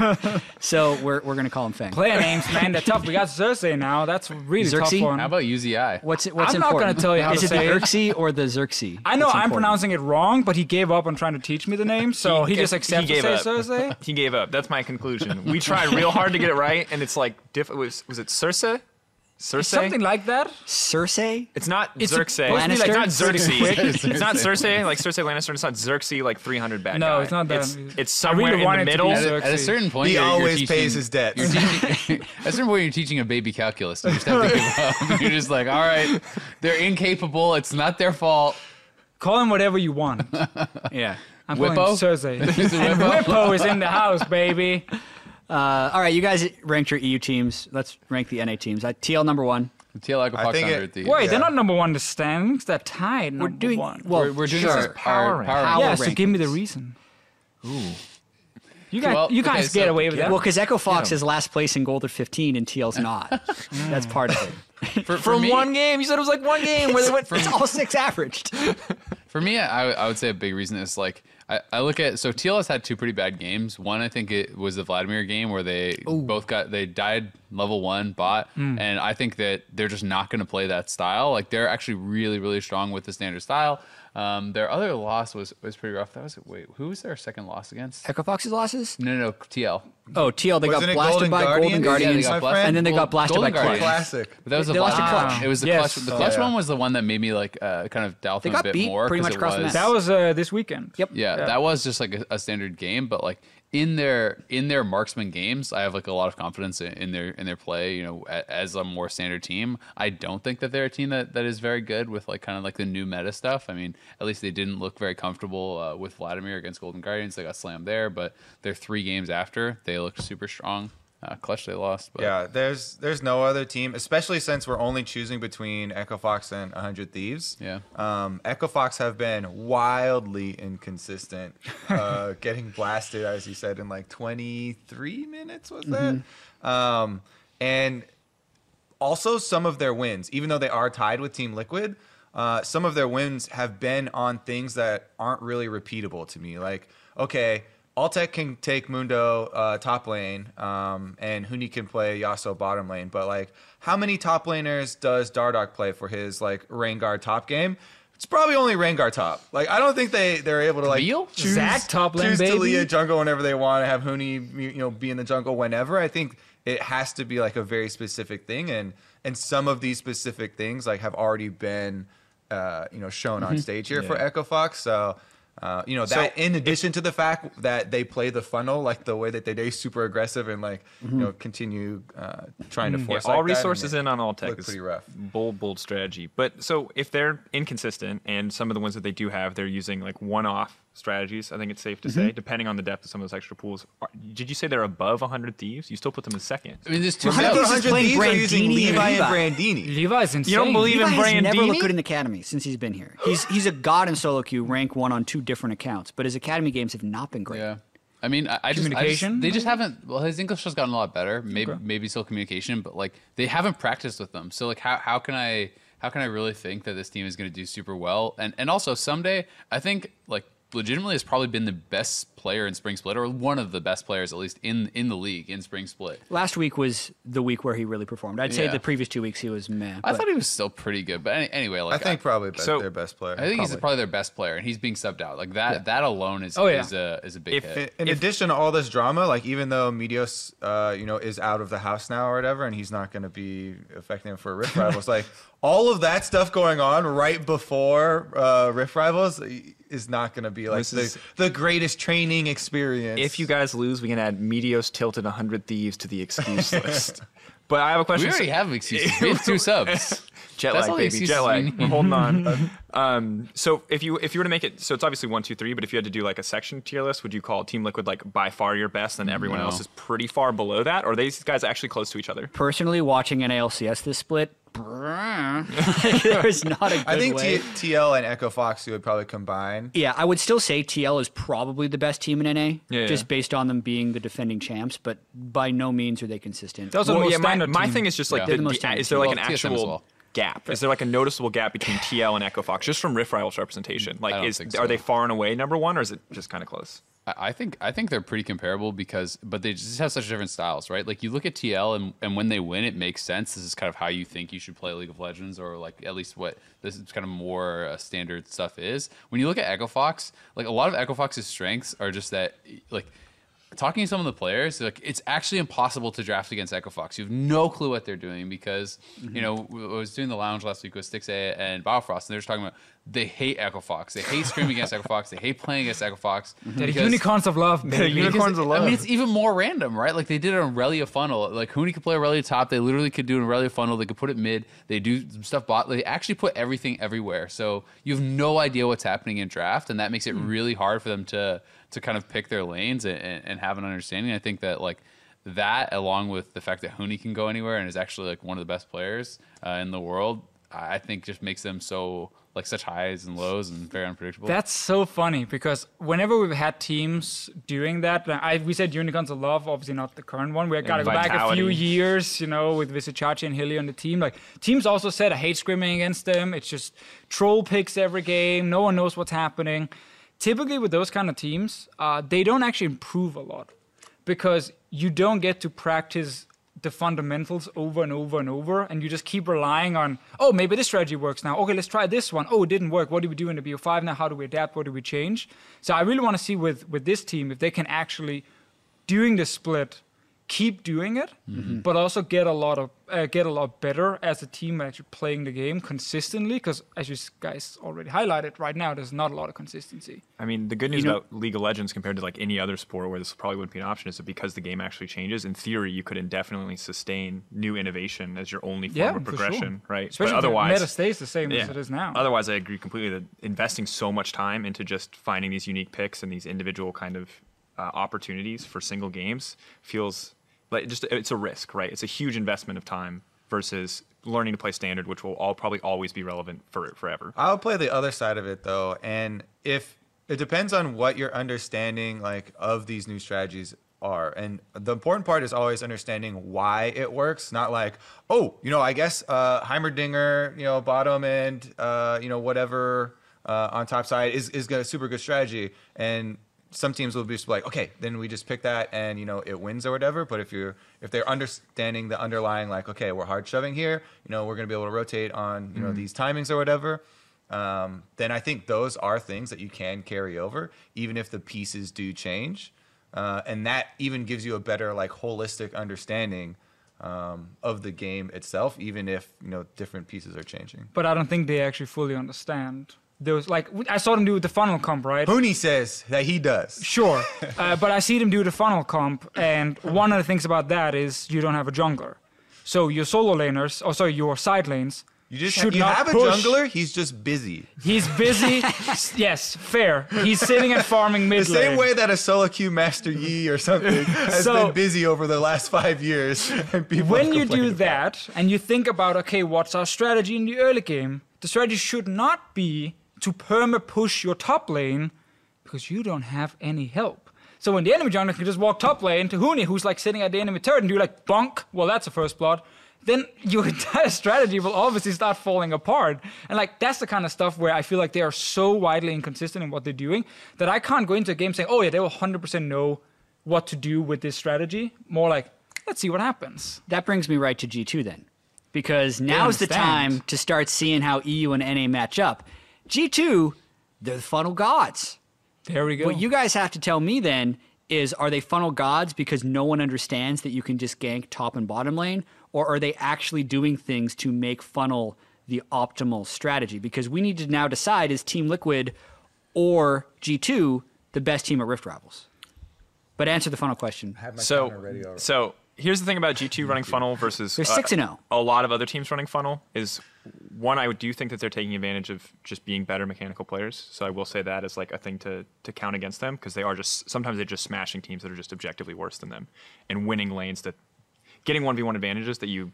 [SPEAKER 1] so we're, we're going to call him Fang.
[SPEAKER 4] Player names, man, they're tough. We got Cersei now. That's really
[SPEAKER 1] Xerxes?
[SPEAKER 4] tough one.
[SPEAKER 2] How about UZI?
[SPEAKER 1] What's it? What's
[SPEAKER 4] I'm not gonna tell you how
[SPEAKER 1] Is
[SPEAKER 4] to
[SPEAKER 1] it
[SPEAKER 4] say
[SPEAKER 1] the
[SPEAKER 4] it.
[SPEAKER 1] Xerxes or the Xerxes?
[SPEAKER 4] I know I'm pronouncing it wrong, but he gave up on trying to teach me the name, so he,
[SPEAKER 5] He-
[SPEAKER 4] just
[SPEAKER 5] he
[SPEAKER 4] accepted
[SPEAKER 5] gave
[SPEAKER 4] to
[SPEAKER 5] up.
[SPEAKER 4] say Cersei.
[SPEAKER 5] He gave up. That's my conclusion. We tried real hard to get it right, and it's like diff- was was it Cersei? Cersei.
[SPEAKER 4] Something like that.
[SPEAKER 1] Cersei?
[SPEAKER 5] It's not
[SPEAKER 4] It's
[SPEAKER 5] Xerxes.
[SPEAKER 1] supposed to like
[SPEAKER 5] it's not
[SPEAKER 4] pretty.
[SPEAKER 5] Xerxes. it's not Cersei, like Cersei Lannister. It's not Xerxes, like 300 bad
[SPEAKER 4] No,
[SPEAKER 5] guy.
[SPEAKER 4] it's not that.
[SPEAKER 5] It's, it's
[SPEAKER 4] I really
[SPEAKER 5] somewhere in
[SPEAKER 4] wanted
[SPEAKER 5] the
[SPEAKER 4] it to be
[SPEAKER 5] middle.
[SPEAKER 4] Xerxes.
[SPEAKER 2] At a certain point,
[SPEAKER 3] He
[SPEAKER 2] you're, you're
[SPEAKER 3] always
[SPEAKER 2] teaching,
[SPEAKER 3] pays his debts.
[SPEAKER 2] You're teaching, at a certain point, you're teaching a baby calculus. You just have to give up. You're just like, all right, they're incapable. It's not their fault.
[SPEAKER 4] Call him whatever you want.
[SPEAKER 1] Yeah.
[SPEAKER 4] I'm calling him
[SPEAKER 2] Whippo?
[SPEAKER 4] Cersei.
[SPEAKER 2] Is it
[SPEAKER 4] and
[SPEAKER 2] Whippo?
[SPEAKER 4] Whippo is in the house, baby.
[SPEAKER 1] Uh, all right, you guys ranked your EU teams. Let's rank the NA teams. Uh, TL number one.
[SPEAKER 2] TL Echo Fox
[SPEAKER 3] I think
[SPEAKER 2] under
[SPEAKER 3] it-
[SPEAKER 2] at the.
[SPEAKER 4] Wait,
[SPEAKER 3] Yeah.
[SPEAKER 4] they're not number one in the standings. They're tied.
[SPEAKER 1] We're
[SPEAKER 4] number
[SPEAKER 1] doing
[SPEAKER 4] one.
[SPEAKER 1] well.
[SPEAKER 2] we're, we're doing
[SPEAKER 1] sure.
[SPEAKER 2] our,
[SPEAKER 5] power
[SPEAKER 2] our power.
[SPEAKER 1] rank.
[SPEAKER 4] yeah,
[SPEAKER 1] Power
[SPEAKER 4] so give me the
[SPEAKER 1] rankings.
[SPEAKER 4] reason. Ooh. You guys,
[SPEAKER 2] Well,
[SPEAKER 4] you
[SPEAKER 2] okay,
[SPEAKER 4] guys
[SPEAKER 2] so-
[SPEAKER 4] get away with that.
[SPEAKER 1] Well, because Echo Fox is last place in gold at 15 and TL's not. That's part of it.
[SPEAKER 2] For, for
[SPEAKER 5] From
[SPEAKER 2] me,
[SPEAKER 5] one game, you said it was like one game where they went.
[SPEAKER 1] It's all six averaged.
[SPEAKER 2] For me, I, I would say a big reason is like I, I look at so TLS had two pretty bad games. One, I think it was the Vladimir game where they both got they died level one bot,
[SPEAKER 1] Hmm.
[SPEAKER 2] and I think that they're just not going to play that style. Like they're actually really really strong with the standard style. Um, their other loss was was pretty rough. That was wait, who was their second loss against?
[SPEAKER 1] Echo Fox's losses?
[SPEAKER 2] No, no, no TL.
[SPEAKER 1] Oh, TL, they
[SPEAKER 3] Wasn't
[SPEAKER 1] got
[SPEAKER 3] it
[SPEAKER 1] blasted
[SPEAKER 3] Golden
[SPEAKER 1] by
[SPEAKER 3] Guardians?
[SPEAKER 1] Golden
[SPEAKER 3] Yeah, they
[SPEAKER 1] Guardians,
[SPEAKER 3] got blasted.
[SPEAKER 1] and then they got blasted
[SPEAKER 2] Golden
[SPEAKER 1] by Clutch.
[SPEAKER 2] Guardians.
[SPEAKER 3] Classic.
[SPEAKER 2] But that was
[SPEAKER 1] They
[SPEAKER 2] the
[SPEAKER 1] lost to
[SPEAKER 2] Vlad-
[SPEAKER 1] Clutch.
[SPEAKER 2] It was the
[SPEAKER 4] Yes.
[SPEAKER 2] clutch. The
[SPEAKER 3] Oh,
[SPEAKER 2] clutch
[SPEAKER 3] yeah.
[SPEAKER 2] one was the one that made me like uh, kind of doubt
[SPEAKER 1] They
[SPEAKER 2] them a
[SPEAKER 1] got
[SPEAKER 2] bit
[SPEAKER 1] beat
[SPEAKER 2] more.
[SPEAKER 1] pretty
[SPEAKER 2] 'cause
[SPEAKER 1] much
[SPEAKER 2] it
[SPEAKER 1] across the
[SPEAKER 2] was-
[SPEAKER 1] map.
[SPEAKER 4] that was uh, this weekend.
[SPEAKER 1] Yep.
[SPEAKER 2] Yeah,
[SPEAKER 4] Yeah.
[SPEAKER 2] that was just like a, a standard game, but like in their in their marksman games, I have like a lot of confidence in, their in their play. You know, as a more standard team, I don't think that they're a team that, that is very good with like kind of like the new meta stuff. I mean, at least they didn't look very comfortable uh, with Vladimir against Golden Guardians. They got slammed there, but their three games after, they looked super strong. Uh, clutch, they lost. But
[SPEAKER 3] Yeah, there's there's no other team, especially since we're only choosing between Echo Fox and 100 Thieves.
[SPEAKER 2] Yeah.
[SPEAKER 3] Um, Echo Fox have been wildly inconsistent, uh, getting blasted, as you said, in like 23 minutes, was that? Um, and also some of their wins, even though they are tied with Team Liquid, uh, some of their wins have been on things that aren't really repeatable to me. Like, okay, Altec can take Mundo uh, top lane, um, and Huni can play Yasuo bottom lane, but like, how many top laners does Dardoch play for his like Rengar top game? It's probably only Rengar top. Like, I don't think they they're able to like
[SPEAKER 2] Camille?
[SPEAKER 3] choose
[SPEAKER 4] Zac top lane,
[SPEAKER 3] choose
[SPEAKER 4] baby?
[SPEAKER 3] Taliyah jungle whenever they want to have Huni, you know, be in the jungle whenever. I think it has to be like a very specific thing, and and some of these specific things like have already been, uh, you know, shown
[SPEAKER 1] Mm-hmm.
[SPEAKER 3] on stage here for Echo Fox. So. Uh, you know
[SPEAKER 5] So
[SPEAKER 3] that in addition to the fact that they play the funnel like the way that they do super aggressive and like
[SPEAKER 1] Mm-hmm.
[SPEAKER 3] you know continue uh, trying to
[SPEAKER 5] Yeah,
[SPEAKER 3] force
[SPEAKER 5] all
[SPEAKER 3] like
[SPEAKER 5] resources
[SPEAKER 3] it
[SPEAKER 5] in on
[SPEAKER 3] Altec
[SPEAKER 5] is
[SPEAKER 3] pretty rough.
[SPEAKER 5] bold, bold strategy. But so if they're inconsistent and some of the ones that they do have, they're using like one-off strategies. I think it's safe to mm-hmm. say, depending on the depth of some of those extra pools. Are, did you say they're above 100 thieves? You still put them in second.
[SPEAKER 2] I mean, there's two.
[SPEAKER 1] Well,
[SPEAKER 3] Remember,
[SPEAKER 1] Thieves is
[SPEAKER 3] 100 Thieves are using
[SPEAKER 1] Brandini and
[SPEAKER 3] Levi
[SPEAKER 1] Levi.
[SPEAKER 3] and Brandini.
[SPEAKER 4] Levi's insane.
[SPEAKER 5] You don't believe
[SPEAKER 1] Levi
[SPEAKER 5] in
[SPEAKER 1] has never looked good in the academy since he's been here. He's he's a god in solo queue, rank one on two different accounts, but his academy games have not been great.
[SPEAKER 2] Yeah. I mean, I, I just, I just they just haven't. Well, his English has gotten a lot better. Maybe maybe still communication, but like they haven't practiced with them. So like, how how can I how can I really think that this team is going to do super well? And and also Ssumday, I think like legitimately has probably been the best player in Spring Split, or one of the best players at least in in the league in Spring Split.
[SPEAKER 1] Last week was the week where he really performed. I'd say
[SPEAKER 2] Yeah.
[SPEAKER 1] the previous two weeks he was meh.
[SPEAKER 2] I thought he was still pretty good, but any, anyway,
[SPEAKER 3] I
[SPEAKER 2] like
[SPEAKER 3] think probably best,
[SPEAKER 5] So-
[SPEAKER 3] their best player.
[SPEAKER 2] I think he's
[SPEAKER 1] Probably.
[SPEAKER 2] probably their best player, and he's being subbed out. Like that, that alone is
[SPEAKER 4] Oh, yeah.
[SPEAKER 2] is a is a big
[SPEAKER 5] If
[SPEAKER 2] hit.
[SPEAKER 3] in, in addition to all this drama, like even though Meteos, uh, you know, is out of the house now or whatever, and he's not going to be affecting him for a Rift Rivals, like all of that stuff going on right before uh, Rift Rivals is not going to be like the,
[SPEAKER 5] is-
[SPEAKER 3] the greatest training experience.
[SPEAKER 5] If you guys lose, we can add Meteos tilted 100 thieves to the excuse list. But I have a question.
[SPEAKER 2] we
[SPEAKER 5] question.
[SPEAKER 2] already have excuses. We have two subs.
[SPEAKER 5] jet
[SPEAKER 2] That's
[SPEAKER 5] lag, baby,
[SPEAKER 2] excuses
[SPEAKER 5] jet lag. We're holding on. um, so if you if you were to make it, so it's obviously one, two, three. But if you had to do like a section tier list, would you call Team Liquid like by far your best, and everyone
[SPEAKER 2] No.
[SPEAKER 5] else is pretty far below that? Or are these guys actually close to each other?
[SPEAKER 1] personally watching NALCS this split, there's not a good
[SPEAKER 3] I think
[SPEAKER 1] way.
[SPEAKER 3] T- TL and Echo Fox would probably combine.
[SPEAKER 1] yeah, I would still say TL is probably the best team in NA,
[SPEAKER 5] Yeah,
[SPEAKER 1] just
[SPEAKER 5] yeah.
[SPEAKER 1] based on them being the defending champs. But by no means are they consistent.
[SPEAKER 4] Those are the most
[SPEAKER 5] yeah, my,
[SPEAKER 4] standard
[SPEAKER 5] my thing is just like
[SPEAKER 2] Yeah.
[SPEAKER 5] the,
[SPEAKER 1] the most
[SPEAKER 5] the- is there like
[SPEAKER 2] team.
[SPEAKER 5] an
[SPEAKER 2] TSM
[SPEAKER 5] actual
[SPEAKER 2] well.
[SPEAKER 5] gap? Is there like a noticeable gap between TL and Echo Fox just from Rift Rivals representation? Like, is
[SPEAKER 2] think
[SPEAKER 5] are they far and away number one, or is it just kind of close?
[SPEAKER 2] I think I think they're pretty comparable because, but they just have such different styles, right? Like you look at TL and, and when they win, it makes sense. This is kind of how you think you should play League of Legends, or like at least what this is kind of more uh, standard stuff is. When you look at Echo Fox, like a lot of Echo Fox's strengths are just that, like talking to some of the players, like it's actually impossible to draft against Echo Fox. You have no clue what they're doing because you know I was doing the lounge last week with Stixxay and Biofrost, and they're just talking about they hate Echo Fox, they hate scrimming against Echo Fox, they hate playing against Echo Fox.
[SPEAKER 4] The
[SPEAKER 2] because-
[SPEAKER 4] unicorns of love, baby.
[SPEAKER 5] unicorns of love.
[SPEAKER 2] I
[SPEAKER 5] love.
[SPEAKER 2] mean, it's even more random, right? Like they did it on Irelia funnel. Like Huni could play Irelia top. They literally could do an Irelia funnel. They could put it mid. They do some stuff bot. They actually put everything everywhere. So you have no idea what's happening in draft, and that makes it really hard for them to to kind of pick their lanes and, and, and have an understanding. I think that like that, along with the fact that Huni can go anywhere and is actually like one of the best players uh, in the world, I I think just makes them so like such highs and lows and very unpredictable.
[SPEAKER 4] That's so funny because whenever we've had teams doing that, I, we said Unicorns of Love, obviously not the current one. We got to go back a few years, you know, with Vizicsacsi and Hilly on the team. Like teams also said, I hate scrimming against them. It's just troll picks every game. No one knows what's happening. Typically, with those kind of teams, uh, they don't actually improve a lot because you don't get to practice the fundamentals over and over and over, and you just keep relying on, oh, maybe this strategy works now. Okay, let's try this one. Oh, it didn't work. What do we do in the BO5 now? How do we adapt? What do we change? So I really want to see with with this team if they can actually, during the split, keep doing it, but also get a lot of uh, get a lot better as a team actually playing the game consistently. Because as you guys already highlighted, right now there's not a lot of consistency.
[SPEAKER 5] I mean, the good news
[SPEAKER 1] You know-
[SPEAKER 5] about League of Legends compared to like any other sport where this probably wouldn't be an option is that because the game actually changes, in theory, you could indefinitely sustain new innovation as your only form
[SPEAKER 4] Yeah,
[SPEAKER 5] of
[SPEAKER 4] for
[SPEAKER 5] progression,
[SPEAKER 4] sure.
[SPEAKER 5] right?
[SPEAKER 4] Especially
[SPEAKER 5] but
[SPEAKER 4] if the
[SPEAKER 5] otherwise,
[SPEAKER 4] meta stays the same as it is now.
[SPEAKER 5] Otherwise, I agree completely that investing so much time into just finding these unique picks and these individual kind of uh, opportunities for single games feels like just it's a risk, right? It's a huge investment of time versus learning to play standard, which will all probably always be relevant for forever.
[SPEAKER 3] I'll play the other side of it though, and if it depends on what your understanding like of these new strategies are, and the important part is always understanding why it works, not like oh, you know, I guess uh, Heimerdinger, you know, bottom end, uh, you know, whatever uh, on top side is is a super good strategy, and some teams will be just like, okay, then we just pick that and you know it wins or whatever. But if you're if they're understanding the underlying like, okay, we're hard shoving here, you know, we're gonna be able to rotate on you know these timings or whatever. Um, then I think those are things that you can carry over, even if the pieces do change, uh, and that even gives you a better like holistic understanding um, of the game itself, even if you know different pieces are changing.
[SPEAKER 4] but I don't think they actually fully understand those. Like I saw them do the funnel comp, right?
[SPEAKER 3] Huni says that he does.
[SPEAKER 4] Sure, uh, but I see them do the funnel comp, and one of the things about that is you don't have a jungler, so your solo laners, or sorry, your side lanes.
[SPEAKER 3] You just
[SPEAKER 4] should
[SPEAKER 3] you
[SPEAKER 4] not
[SPEAKER 3] have a
[SPEAKER 4] push.
[SPEAKER 3] jungler. He's just busy.
[SPEAKER 4] He's busy. yes, fair. He's sitting and farming mid
[SPEAKER 3] The same way that a solo queue Master Yi or something has
[SPEAKER 4] So-
[SPEAKER 3] been busy over the last five years.
[SPEAKER 4] When you do that and you think about okay what's our strategy in the early game the strategy should not be to perma push your top lane because you don't have any help so when the enemy jungler can just walk top lane to Huni, who's like sitting at the enemy turret, and do like bonk, well, that's a first blood. Then your entire strategy will obviously start falling apart. And like that's the kind of stuff where I feel like they are so widely inconsistent in what they're doing that I can't go into a game saying, oh yeah, they will 100% know what to do with this strategy. More like, let's see what happens.
[SPEAKER 1] That brings me right to G2 then. Because now's the time to start seeing how EU and NA match up. G2, they're the funnel gods.
[SPEAKER 4] There we go.
[SPEAKER 1] What you guys have to tell me then is are they funnel gods because no one understands that you can just gank top and bottom lane? Or are they actually doing things to make funnel the optimal strategy? Because we need to now decide is Team Liquid or G2 the best team at Rift Rivals? But answer the funnel question.
[SPEAKER 5] So, so here's the thing about G2 running funnel versus
[SPEAKER 1] They're uh, 6 and oh.
[SPEAKER 5] a lot of other teams running funnel is one I do think that they're taking advantage of just being better mechanical players. So I will say that as like a thing to to count against them because they are just sometimes they're just smashing teams that are just objectively worse than them and winning lanes that getting 1v1 advantages that you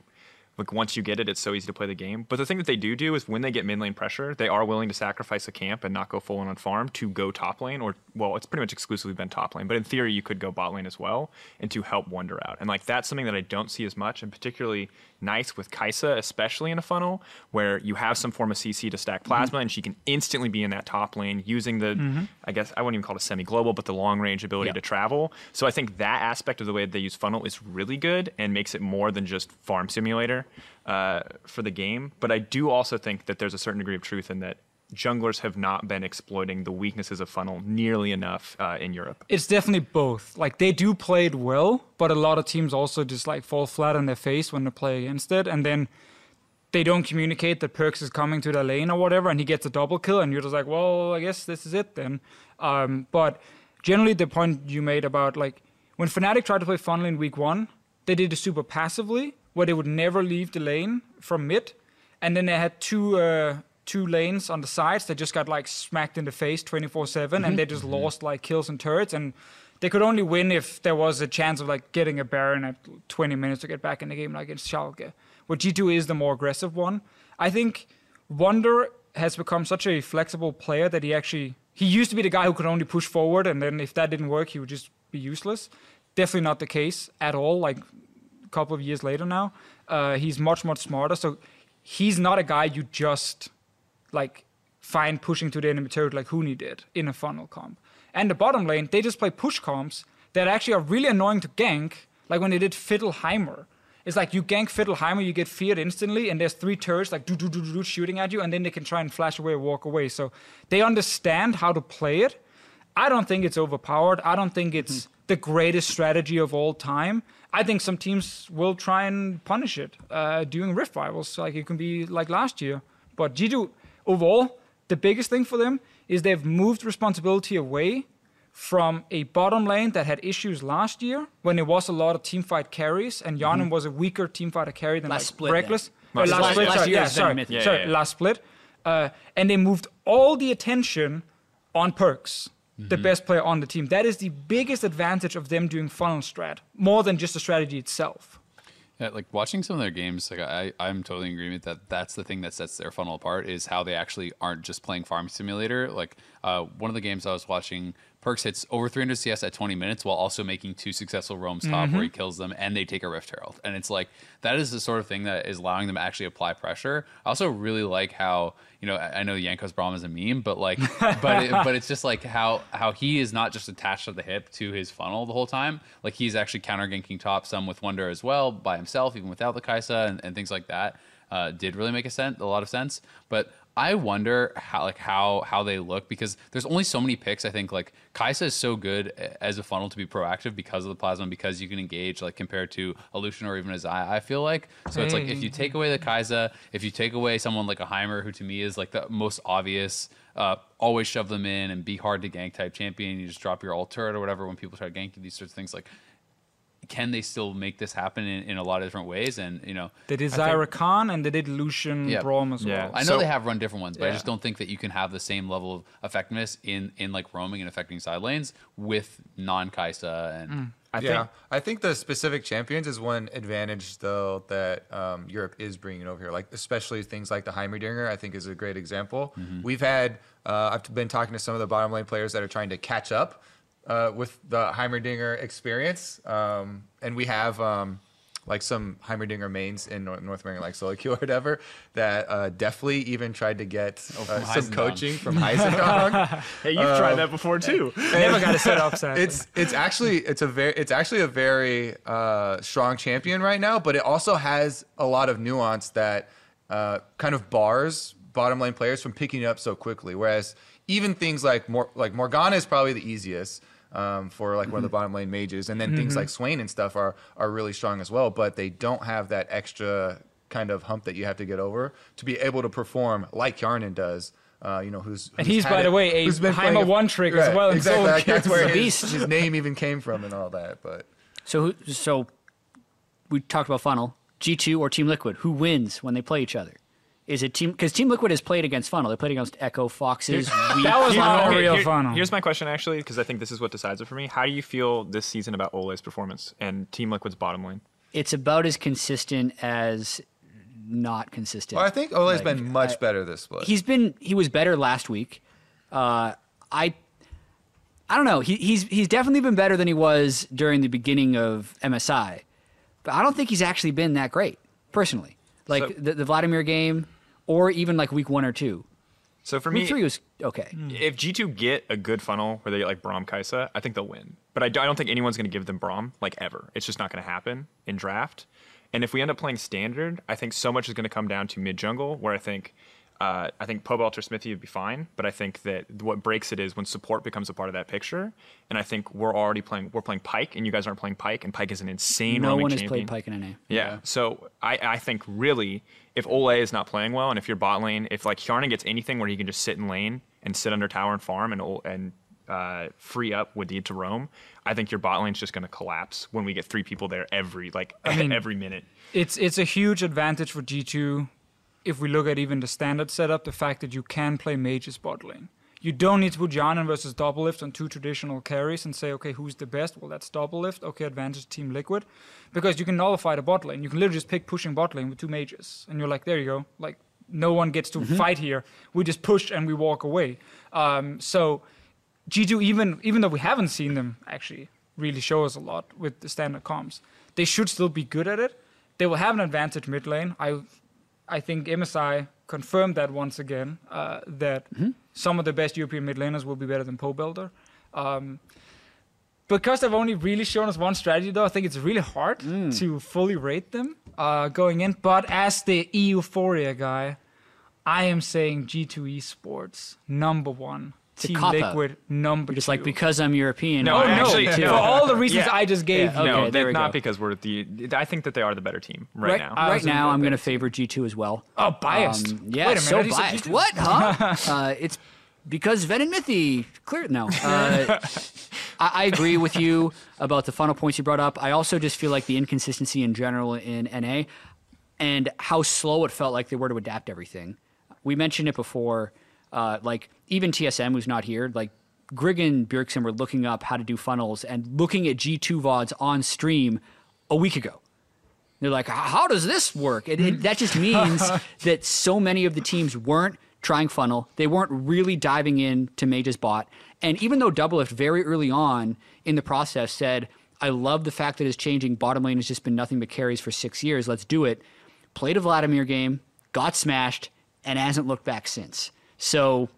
[SPEAKER 5] like once you get it, it's so easy to play the game. But the thing that they do do is when they get mid lane pressure, they are willing to sacrifice a camp and not go full on on farm to go top lane, or well, it's pretty much exclusively been top lane. But in theory, you could go bot lane as well, and to help Wonder out. And like that's something that I don't see as much, and particularly nice with Kaisa, especially in a funnel where you have some form of CC to stack plasma, and she can instantly be in that top lane using the, I guess I wouldn't even call it semi global, but the long range ability
[SPEAKER 1] Yeah.
[SPEAKER 5] to travel. So I think that aspect of the way they use funnel is really good and makes it more than just farm simulator uh, for the game. But I do also think that there's a certain degree of truth in that junglers have not been exploiting the weaknesses of funnel nearly enough uh, in Europe.
[SPEAKER 4] It's definitely both. Like they do play it well, but a lot of teams also just like fall flat on their face when they play against it, and then they don't communicate that Perkz is coming to their lane or whatever, and he gets a double kill, and you're just like, well, I guess this is it then. Um, but generally, the point you made about like when Fnatic tried to play funnel in week one, they did it super passively, where they would never leave the lane from mid, and then they had two. Uh, Two lanes on the sides that just got like smacked in the face 24 7 and they just lost like kills and turrets and they could only win if there was a chance of like getting a Baron at 20 minutes to get back in the game like against Schalke. Where G2 is the more aggressive one. I think Wonder has become such a flexible player that he actually he used to be the guy who could only push forward and then if that didn't work he would just be useless. Definitely not the case at all. Like a couple of years later now, uh, he's much much smarter. So he's not a guy you just like find pushing to the enemy turret like Huni did in a funnel comp. And the bottom lane, they just play push comps that actually are really annoying to gank, like when they did Fiddleheimer. It's like you gank Fiddleheimer, you get feared instantly, and there's three turrets like do do do do do shooting at you, and then they can try and flash away or walk away. So they understand how to play it. I don't think it's overpowered. I don't think it's the greatest strategy of all time. I think some teams will try and punish it uh, during Rift Rivals, like it can be like last year. But G2, overall, the biggest thing for them is they've moved responsibility away from a bottom lane that had issues last year when it was a lot of teamfight carries, and Hjarnan was a weaker teamfighter carry than
[SPEAKER 1] Last
[SPEAKER 4] like
[SPEAKER 1] split.
[SPEAKER 4] Rekkles.
[SPEAKER 5] Last
[SPEAKER 4] Uh,
[SPEAKER 5] split.
[SPEAKER 4] split,
[SPEAKER 1] Last
[SPEAKER 4] sorry,
[SPEAKER 1] year
[SPEAKER 4] yeah, sorry,
[SPEAKER 5] Yeah,
[SPEAKER 4] sorry,
[SPEAKER 5] yeah,
[SPEAKER 4] last split. Uh, and they moved all the attention on Perkz, the best player on the team. That is the biggest advantage of them doing funnel strat, more than just the strategy itself.
[SPEAKER 2] Yeah, like watching some of their games, like I, I'm totally in agreement that that's the thing that sets their funnel apart is how they actually aren't just playing Farm Simulator. Like uh, one of the games I was watching, Perkz hits over 300 CS at 20 minutes while also making two successful roams top where he kills them and they take a Rift Herald. And it's like that is the sort of thing that is allowing them to actually apply pressure. I also really like how you know I I know Jankos' Braum is a meme, but like but it, but it's just like how how he is not just attached at the hip to his funnel the whole time. Like he's actually counter ganking top some with Wonder as well by himself, even without the Kaisa and, and things like that. Uh, did really make a sense, a lot of sense. But I wonder how like how how they look because there's only so many picks. I think like Kaisa is so good as a funnel to be proactive because of the plasma, because you can engage like compared to a Lucian or even a Zai. I feel like so it's like if you take away the Kaisa, if you take away someone like a Heimer, who to me is like the most obvious. Uh, always shove them in and be hard to gank type champion. You just drop your ult turret or whatever when people try to gank you. These sorts of things like can they still make this happen in, in a lot of different ways? And you know,
[SPEAKER 4] They did
[SPEAKER 5] I think-
[SPEAKER 4] Khan and they did Lucian
[SPEAKER 2] Yeah.
[SPEAKER 4] Braum as
[SPEAKER 5] Yeah.
[SPEAKER 4] well.
[SPEAKER 2] I know
[SPEAKER 5] So-
[SPEAKER 2] they have run different ones, but I just don't think that you can have the same level of effectiveness in in like roaming and affecting side lanes with non Kaisa and
[SPEAKER 5] I
[SPEAKER 3] yeah,
[SPEAKER 5] think
[SPEAKER 3] I think the specific champions is one advantage though that um, Europe is bringing over here. Like especially things like the Heimerdinger, I think is a great example. We've had uh, I've been talking to some of the bottom lane players that are trying to catch up uh, with the Heimerdinger experience, um, and we have. Um, like some Heimerdinger mains in North, North America, like Solo or whatever, that uh, definitely even tried to get uh, some coaching from Heisendong.
[SPEAKER 5] hey, you've tried that before too.
[SPEAKER 4] Never got to set up
[SPEAKER 3] it's it's actually it's a very it's actually a very uh, strong champion right now, but it also has a lot of nuance that uh, kind of bars bottom lane players from picking it up so quickly. Whereas even things like Mor- like Morgana is probably the easiest. Um, for like one of the bottom lane mages, and then things like Swain and stuff are are really strong as well, but they don't have that extra kind of hump that you have to get over to be able to perform like Hjarnan does. Uh, you know, who's,
[SPEAKER 4] And he's,
[SPEAKER 3] had
[SPEAKER 4] by the way, a
[SPEAKER 3] who's been
[SPEAKER 4] Heimer
[SPEAKER 3] playing it-
[SPEAKER 4] one trick as well in
[SPEAKER 3] Exactly,
[SPEAKER 4] solo
[SPEAKER 3] like, that's where
[SPEAKER 1] The
[SPEAKER 3] his,
[SPEAKER 1] beast.
[SPEAKER 3] his name even came from and all that. But
[SPEAKER 1] So so we talked about funnel. G two or Team Liquid. Who wins when they play each other? Is it team? Because Team Liquid has played against funnel. They played against Echo Foxes. Weak
[SPEAKER 4] That was not
[SPEAKER 5] okay,
[SPEAKER 4] real
[SPEAKER 5] here-
[SPEAKER 4] funnel.
[SPEAKER 5] Here's my question, actually, because I think this is what decides it for me. How do you feel this season about Olleh's performance and Team Liquid's bottom lane?
[SPEAKER 1] it's about as consistent as not consistent.
[SPEAKER 3] Well, I think Olleh's
[SPEAKER 1] Like,
[SPEAKER 3] been much
[SPEAKER 1] I-
[SPEAKER 3] better this split.
[SPEAKER 1] He's been he was better last week. Uh, I I don't know. He, he's he's definitely been better than he was during the beginning of MSI, but I don't think he's actually been that great personally. Like
[SPEAKER 5] So-
[SPEAKER 1] the, the Vladimir game, or even like week one or two.
[SPEAKER 5] So for
[SPEAKER 1] Week
[SPEAKER 5] me,
[SPEAKER 1] three was okay.
[SPEAKER 5] if G2 get a good funnel where they get like Braum Kaisa, I think they'll win. But I don't think anyone's going to give them Braum like ever. It's just not going to happen in draft. And if we end up playing standard, I think so much is going to come down to mid jungle, where I think uh, I think Pobelter or Xmithie would be fine. But I think that what breaks it is when support becomes a part of that picture. And I think we're already playing we're playing Pyke, and you guys aren't playing Pyke, and Pyke is an insane.
[SPEAKER 1] No one has
[SPEAKER 5] champion.
[SPEAKER 1] played Pyke in NA.
[SPEAKER 5] Yeah. So I, I think really, if Olleh is not playing well, and if your bot lane, if like Hjarnan gets anything where he can just sit in lane and sit under tower and farm and and uh, free up with need to roam, I think your bot lane's just going to collapse when we get three people there every like I
[SPEAKER 4] mean-
[SPEAKER 5] every minute.
[SPEAKER 4] It's it's a huge advantage for G2 if we look at even the standard setup, the fact that you can play mages bot lane. You don't need to put Hjarnan versus Doublelift on two traditional carries and say, okay, who's the best? Well, that's Doublelift. Okay, advantage team liquid. Because you can nullify the bot lane. You can literally just pick pushing bot lane with two mages. And you're like, there you go. Like, no one gets to fight here. We just push and we walk away. Um, so G2, even even though we haven't seen them actually really show us a lot with the standard comps, they should still be good at it. They will have an advantage mid lane. I I think MSI confirmed that once again uh, that some of the best European mid laners will be better than Pobelter. Um, because they've only really shown us one strategy, though, I think it's really hard to fully rate them uh, going in. But as the Euphoria guy, I am saying G2 Esports number one,
[SPEAKER 1] It's a
[SPEAKER 4] Team
[SPEAKER 1] cop-out.
[SPEAKER 4] Liquid number
[SPEAKER 1] You're just
[SPEAKER 4] two.
[SPEAKER 1] like because I'm European.
[SPEAKER 5] No,
[SPEAKER 1] I'm
[SPEAKER 4] no!
[SPEAKER 5] actually,
[SPEAKER 1] European,
[SPEAKER 4] for all the reasons
[SPEAKER 5] Yeah.
[SPEAKER 4] I just gave
[SPEAKER 1] Yeah,
[SPEAKER 4] you.
[SPEAKER 1] okay,
[SPEAKER 5] no,
[SPEAKER 1] there
[SPEAKER 5] that-
[SPEAKER 1] we
[SPEAKER 5] not
[SPEAKER 1] go.
[SPEAKER 5] because we're the. I think that they are the better team right,
[SPEAKER 1] Right,
[SPEAKER 5] now.
[SPEAKER 4] I
[SPEAKER 1] right
[SPEAKER 4] was
[SPEAKER 1] now, I'm going to favor G2 as well.
[SPEAKER 4] Oh, biased.
[SPEAKER 1] Um, yeah,
[SPEAKER 4] Wait a minute.
[SPEAKER 1] so
[SPEAKER 4] just said
[SPEAKER 1] biased.
[SPEAKER 4] G2.
[SPEAKER 1] What? Huh? uh, it's because Zven and Mithy. Clear. No. Uh, I, I agree with you about the funnel points you brought up. I also just feel like the inconsistency in general in NA and how slow it felt like they were to adapt everything. We mentioned it before. Uh, like even TSM, who's not here, like Greg and Bjergsen were looking up how to do funnels and looking at G2 VODs on stream a week ago. They're like, how does this work? And it, that just means that so many of the teams weren't trying funnel. They weren't really diving in to Mage's bot. And even though Doublelift very early on in the process said, I love the fact that it's changing. Bottom lane has just been nothing but carries for six years. Let's do it. Played a Vladimir game, got smashed, and hasn't looked back since. So,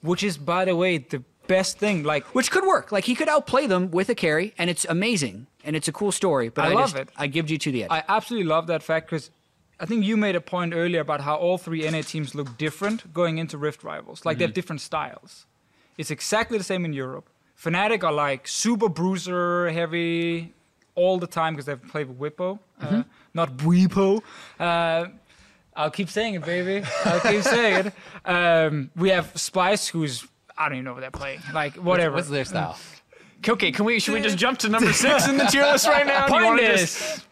[SPEAKER 4] Which is, by the way, the best thing. Like,
[SPEAKER 1] which could work. Like he could outplay them with a carry, and it's amazing. And it's a cool story. But
[SPEAKER 4] I
[SPEAKER 1] I,
[SPEAKER 4] love
[SPEAKER 1] just,
[SPEAKER 4] it.
[SPEAKER 1] I give G2 the edge.
[SPEAKER 4] I absolutely love that fact because I think you made a point earlier about how all three NA teams look different going into Rift Rivals. Like they have different styles. It's exactly the same in Europe. Fnatic are like super bruiser heavy all the time because they've played with Whippo, uh, not Bwipo. Uh, I'll keep saying it, baby. I'll keep saying it. Um, we have Splyce, who's I don't even know what they're playing. Like whatever.
[SPEAKER 2] What's their style?
[SPEAKER 5] Okay, can we? Should we just jump to number six in the tier list right now?
[SPEAKER 4] Point is,
[SPEAKER 5] just-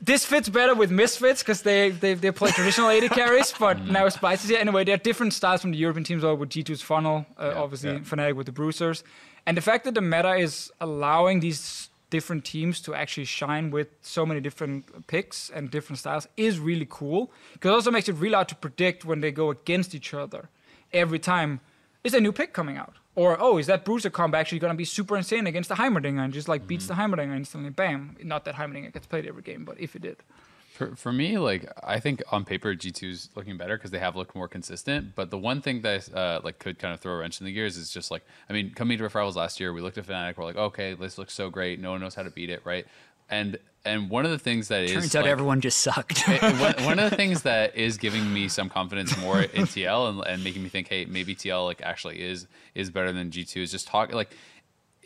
[SPEAKER 4] this fits better with Misfits because they, they they play traditional AD carries, but now Splyce is here. Anyway, they're different styles from the European teams, all with G2's funnel, uh, obviously
[SPEAKER 3] yeah.
[SPEAKER 4] Fnatic with the Bruisers. And the fact that the meta is allowing these different teams to actually shine with so many different picks and different styles is really cool. Because it also makes it really hard to predict when they go against each other every time. Is a new pick coming out? Or, oh, is that Bruiser combo actually going to be super insane against the Heimerdinger and just like beats mm-hmm. the Heimerdinger instantly? Bam. Not that Heimerdinger gets played every game, but if it did.
[SPEAKER 2] For, for me, like I think on paper G two is looking better because they have looked more consistent. But the one thing that uh, like could kind of throw a wrench in the gears is just like I mean, coming to Rift Rivals last year, we looked at Fnatic, we're like, okay, this looks so great. No one knows how to beat it, right? And and one of the things that is
[SPEAKER 1] Turns out
[SPEAKER 2] like,
[SPEAKER 1] everyone just sucked.
[SPEAKER 2] it- one of the things that is giving me some confidence more in TL and, and making me think, hey, maybe TL like actually is is better than G two is just talk like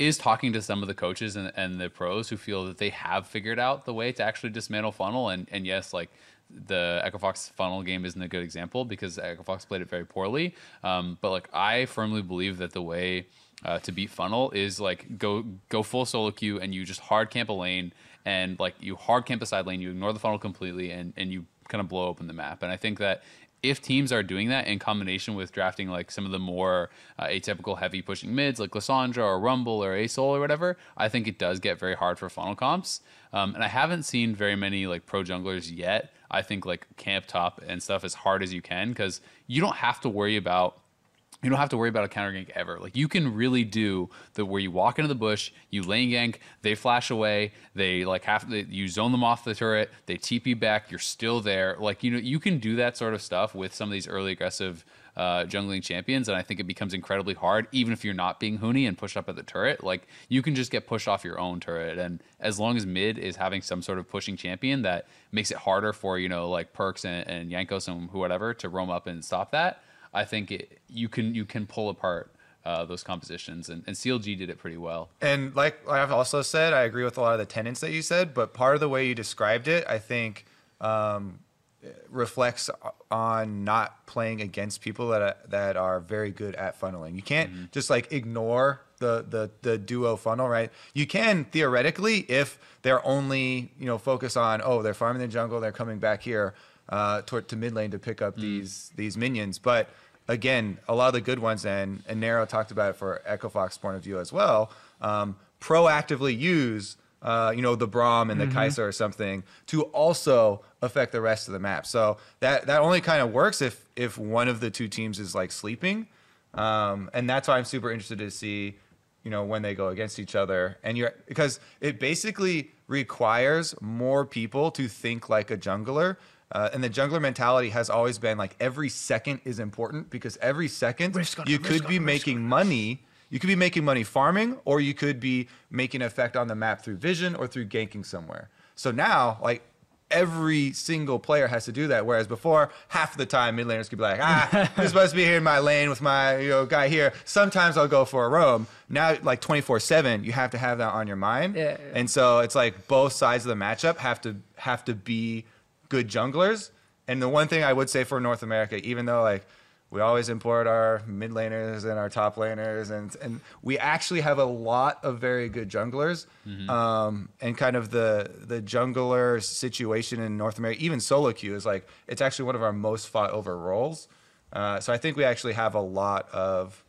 [SPEAKER 2] is talking to some of the coaches and, and the pros who feel that they have figured out the way to actually dismantle funnel. And and yes like the Fox funnel game isn't a good example because Fox played it very poorly. Um, but like I firmly believe that the way uh, to beat funnel is like go go full solo queue and you just hard camp a lane and like you hard camp a side lane you ignore the funnel completely and and you kind of blow open the map. And I think that if teams are doing that in combination with drafting like some of the more uh, atypical heavy pushing mids like Lissandra or Rumble or Asol or whatever, I think it does get very hard for funnel comps. Um, and I haven't seen very many like pro junglers yet. I think like camp top and stuff as hard as you can because you don't have to worry about you don't have to worry about a counter gank ever. Like you can really do the where you walk into the bush, you lane gank, they flash away, they like have they, you zone them off the turret, they TP back, you're still there. Like you know you can do that sort of stuff with some of these early aggressive uh, jungling champions, and I think it becomes incredibly hard, even if you're not being Huni and pushed up at the turret. Like you can just get pushed off your own turret, and as long as mid is having some sort of pushing champion that makes it harder for you know like Perkz and, yankos and Jankos and whatever to roam up and stop that. I think it, you can you can pull apart uh, those compositions, and, and CLG did it pretty well.
[SPEAKER 3] And like I've also said, I agree with a lot of the tenets that you said, but part of the way you described it, I think, um, reflects on not playing against people that are, that are very good at funneling. You can't just like ignore the, the the duo funnel, right? You can theoretically if they're only you know focus on oh they're farming the jungle, they're coming back here uh, to, to mid lane to pick up these these minions, but again, a lot of the good ones, and and Nero talked about it for Echo Fox point of view as well. Um, proactively use, uh, you know, the Braum and the Kaisa or something to also affect the rest of the map. So that that only kind of works if if one of the two teams is like sleeping, um, and that's why I'm super interested to see, you know, when they go against each other, and you're because it basically requires more people to think like a jungler. Uh, and the jungler mentality has always been like every second is important because every second
[SPEAKER 4] on
[SPEAKER 3] you could
[SPEAKER 4] on
[SPEAKER 3] be making money. You could be making money farming, or you could be making an effect on the map through vision or through ganking somewhere. So now, like every single player has to do that. Whereas before, half the time mid laners could be like, ah, I'm supposed to be here in my lane with my you know guy here. Sometimes I'll go for a roam. Now, like 24 seven, you have to have that on your mind.
[SPEAKER 4] Yeah, yeah.
[SPEAKER 3] And so it's like both sides of the matchup have to have to be good junglers. And the one thing I would say for North America, even though like we always import our mid laners and our top laners, and and we actually have a lot of very good junglers. Um, and kind of the the jungler situation in North America, even solo queue is like it's actually one of our most fought over roles. Uh, so I think we actually have a lot of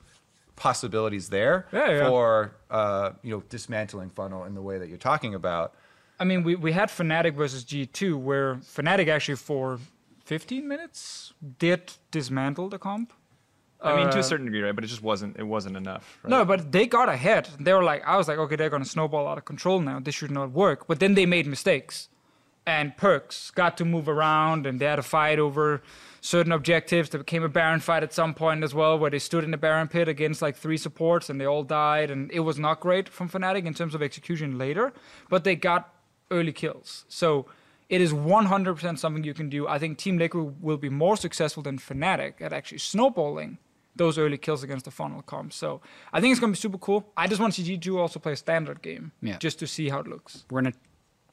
[SPEAKER 3] possibilities there
[SPEAKER 4] Yeah, yeah.
[SPEAKER 3] for uh, you know dismantling funnel in the way that you're talking about.
[SPEAKER 4] I mean, we, we had Fnatic versus G2, where Fnatic actually for 15 minutes did dismantle the comp.
[SPEAKER 5] I mean, to
[SPEAKER 4] Uh,
[SPEAKER 5] a certain degree, right? But it just wasn't. It wasn't enough. Right?
[SPEAKER 4] No, but they got ahead. They were like, I was like, okay, they're going to snowball out of control now. This should not work. But then they made mistakes. And Perkz got to move around and they had a fight over certain objectives. There became a Baron fight at some point as well, where they stood in the Baron pit against like three supports and they all died. And it was not great from Fnatic in terms of execution later, but they got early kills. So it is 100% something you can do. I think Team Liquid will be more successful than Fnatic at actually snowballing those early kills against the funnel comp. So I think it's going to be super cool. I just want to see G2 also play a standard game
[SPEAKER 1] Yeah.
[SPEAKER 4] just to see how it looks.
[SPEAKER 1] We're going to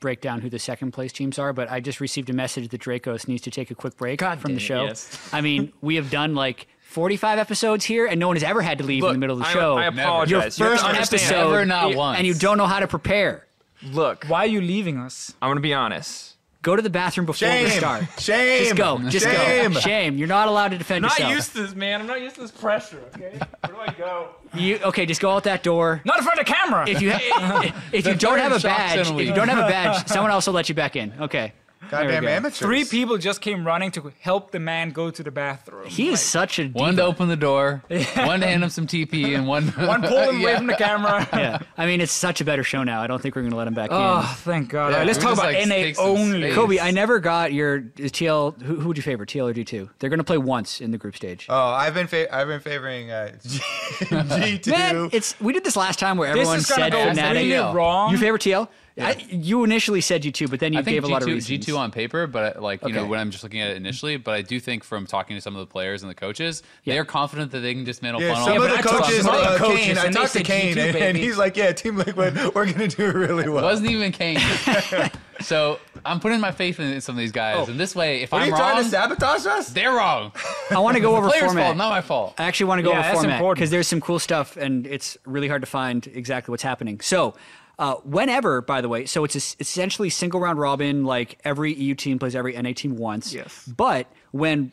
[SPEAKER 1] break down who the second place teams are, but I just received a message that Drakos needs to take a quick break
[SPEAKER 4] God
[SPEAKER 1] from the
[SPEAKER 4] damn it,
[SPEAKER 1] show.
[SPEAKER 5] yes.
[SPEAKER 1] I mean, we have done like 45 episodes here, and no one has ever had to leave in the middle of the
[SPEAKER 5] I-
[SPEAKER 1] show.
[SPEAKER 5] I apologize.
[SPEAKER 1] Your
[SPEAKER 5] You have to
[SPEAKER 1] first
[SPEAKER 5] understand.
[SPEAKER 1] episode,
[SPEAKER 2] Never, not once.
[SPEAKER 1] and you don't know how to prepare.
[SPEAKER 5] Look,
[SPEAKER 4] Why are you leaving us?
[SPEAKER 5] I'm gonna be honest.
[SPEAKER 1] Go to the bathroom before we start.
[SPEAKER 3] Shame.
[SPEAKER 1] Just go. Just
[SPEAKER 3] Shame.
[SPEAKER 1] go. Shame. You're not allowed to defend yourself.
[SPEAKER 4] I used to this, man. I'm not used to this pressure, okay? Where do I go?
[SPEAKER 1] You okay? Just go out that door.
[SPEAKER 4] Not in front of the camera!
[SPEAKER 1] If you if you don't
[SPEAKER 2] third
[SPEAKER 1] have a
[SPEAKER 2] shocks
[SPEAKER 1] badge,
[SPEAKER 2] in
[SPEAKER 1] if you
[SPEAKER 2] week.
[SPEAKER 1] don't have a badge, someone else will let you back in. Okay. There we
[SPEAKER 3] Goddamn
[SPEAKER 1] go.
[SPEAKER 3] amateurs.
[SPEAKER 4] Three people just came running to help the man go to the bathroom.
[SPEAKER 1] He is such a
[SPEAKER 2] One to open the door, one to hand him some TP, and one
[SPEAKER 4] One pulled him away from the camera.
[SPEAKER 1] Yeah. I mean, it's such a better show now. I don't think we're going to let him back
[SPEAKER 4] Oh,
[SPEAKER 1] in.
[SPEAKER 4] Oh, thank God.
[SPEAKER 2] Yeah,
[SPEAKER 4] All right, let's talk about
[SPEAKER 2] like,
[SPEAKER 4] NA only.
[SPEAKER 1] Kobe, I never got your TL. Who, who would you favor, TL or G2? They're going to play once in the group stage.
[SPEAKER 3] Oh, I've been fa- I've been favoring uh, G two.
[SPEAKER 1] Man, it's we did this last time where everyone said
[SPEAKER 4] go
[SPEAKER 1] Fnatic.
[SPEAKER 4] really wrong.
[SPEAKER 1] You favor TL? I, you initially said G2, but then you
[SPEAKER 2] I think
[SPEAKER 1] gave a lot of
[SPEAKER 2] G2,
[SPEAKER 1] reasons.
[SPEAKER 2] G2 on paper, but like you know when I'm just looking at it initially, but I do think from talking to some of the players and the coaches,
[SPEAKER 1] Yeah.
[SPEAKER 2] they are confident that they can dismantle
[SPEAKER 3] yeah,
[SPEAKER 2] funnel.
[SPEAKER 3] some
[SPEAKER 4] Yeah,
[SPEAKER 3] of
[SPEAKER 4] but
[SPEAKER 3] the
[SPEAKER 4] I talked to
[SPEAKER 3] coaches,
[SPEAKER 4] some other
[SPEAKER 3] uh,
[SPEAKER 4] coaches
[SPEAKER 3] Cain, I
[SPEAKER 4] and
[SPEAKER 3] talked to Cain,
[SPEAKER 4] G2,
[SPEAKER 3] and, and, he's like, yeah, Team Liquid, we're gonna do really well."
[SPEAKER 2] It wasn't even Cain. so I'm putting my faith in some of these guys, and this way, if
[SPEAKER 3] Are
[SPEAKER 2] I'm
[SPEAKER 3] you trying to sabotage us?
[SPEAKER 2] they're wrong.
[SPEAKER 1] I want to go over
[SPEAKER 2] Players'
[SPEAKER 1] format.
[SPEAKER 2] fault, not my fault.
[SPEAKER 1] I actually want to go
[SPEAKER 4] Yeah,
[SPEAKER 1] over
[SPEAKER 4] that's
[SPEAKER 1] format because there's some cool stuff and it's really hard to find exactly what's happening. So, uh, whenever, by the way, so it's es- essentially single round robin, like every EU team plays every NA team once.
[SPEAKER 4] Yes.
[SPEAKER 1] But when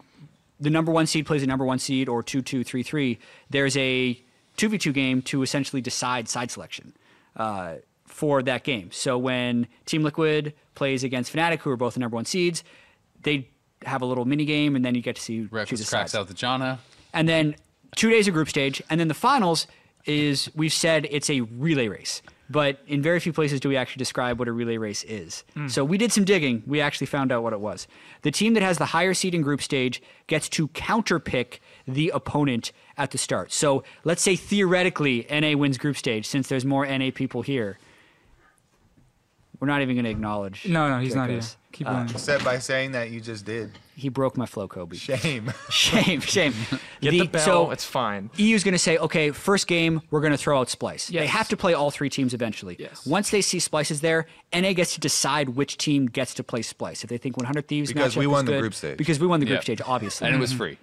[SPEAKER 1] the number one seed plays a number one seed or two two three three, there's a two v two game to essentially decide side selection uh, for that game. So when Team Liquid plays against Fnatic, who are both the number one seeds, they have a little mini game, and then you get to see the
[SPEAKER 2] cracks
[SPEAKER 1] sides.
[SPEAKER 2] out the Janna.
[SPEAKER 1] And then two days of group stage, and then the finals is we've said it's a relay race. But in very few places do we actually describe what a relay race is. Hmm. So we did some digging. We actually found out what it was. The team that has the higher seed in group stage gets to counterpick the opponent at the start. So let's say theoretically NA wins group stage since there's more NA people here. We're not even going to acknowledge.
[SPEAKER 4] No, no, he's not here.
[SPEAKER 1] Drakos.
[SPEAKER 4] Keep
[SPEAKER 1] Uh,
[SPEAKER 4] going.
[SPEAKER 3] Except by saying that you just did.
[SPEAKER 1] He broke my flow, Kobe.
[SPEAKER 3] Shame.
[SPEAKER 1] Shame, shame.
[SPEAKER 5] Get the, bell.
[SPEAKER 1] So
[SPEAKER 5] it's fine.
[SPEAKER 1] EU's going to say, okay, first game, we're going to throw out Splyce. They
[SPEAKER 4] Yes.
[SPEAKER 1] have to play all three teams eventually.
[SPEAKER 4] Yes.
[SPEAKER 1] Once they see Splyce is there, NA gets to decide which team gets to play Splyce. If they think 100 Thieves
[SPEAKER 3] Because
[SPEAKER 1] matchup
[SPEAKER 3] we
[SPEAKER 1] is
[SPEAKER 3] won the
[SPEAKER 1] good-
[SPEAKER 3] group stage.
[SPEAKER 1] Because we won the group
[SPEAKER 2] Yeah.
[SPEAKER 1] stage, obviously.
[SPEAKER 2] And it was free.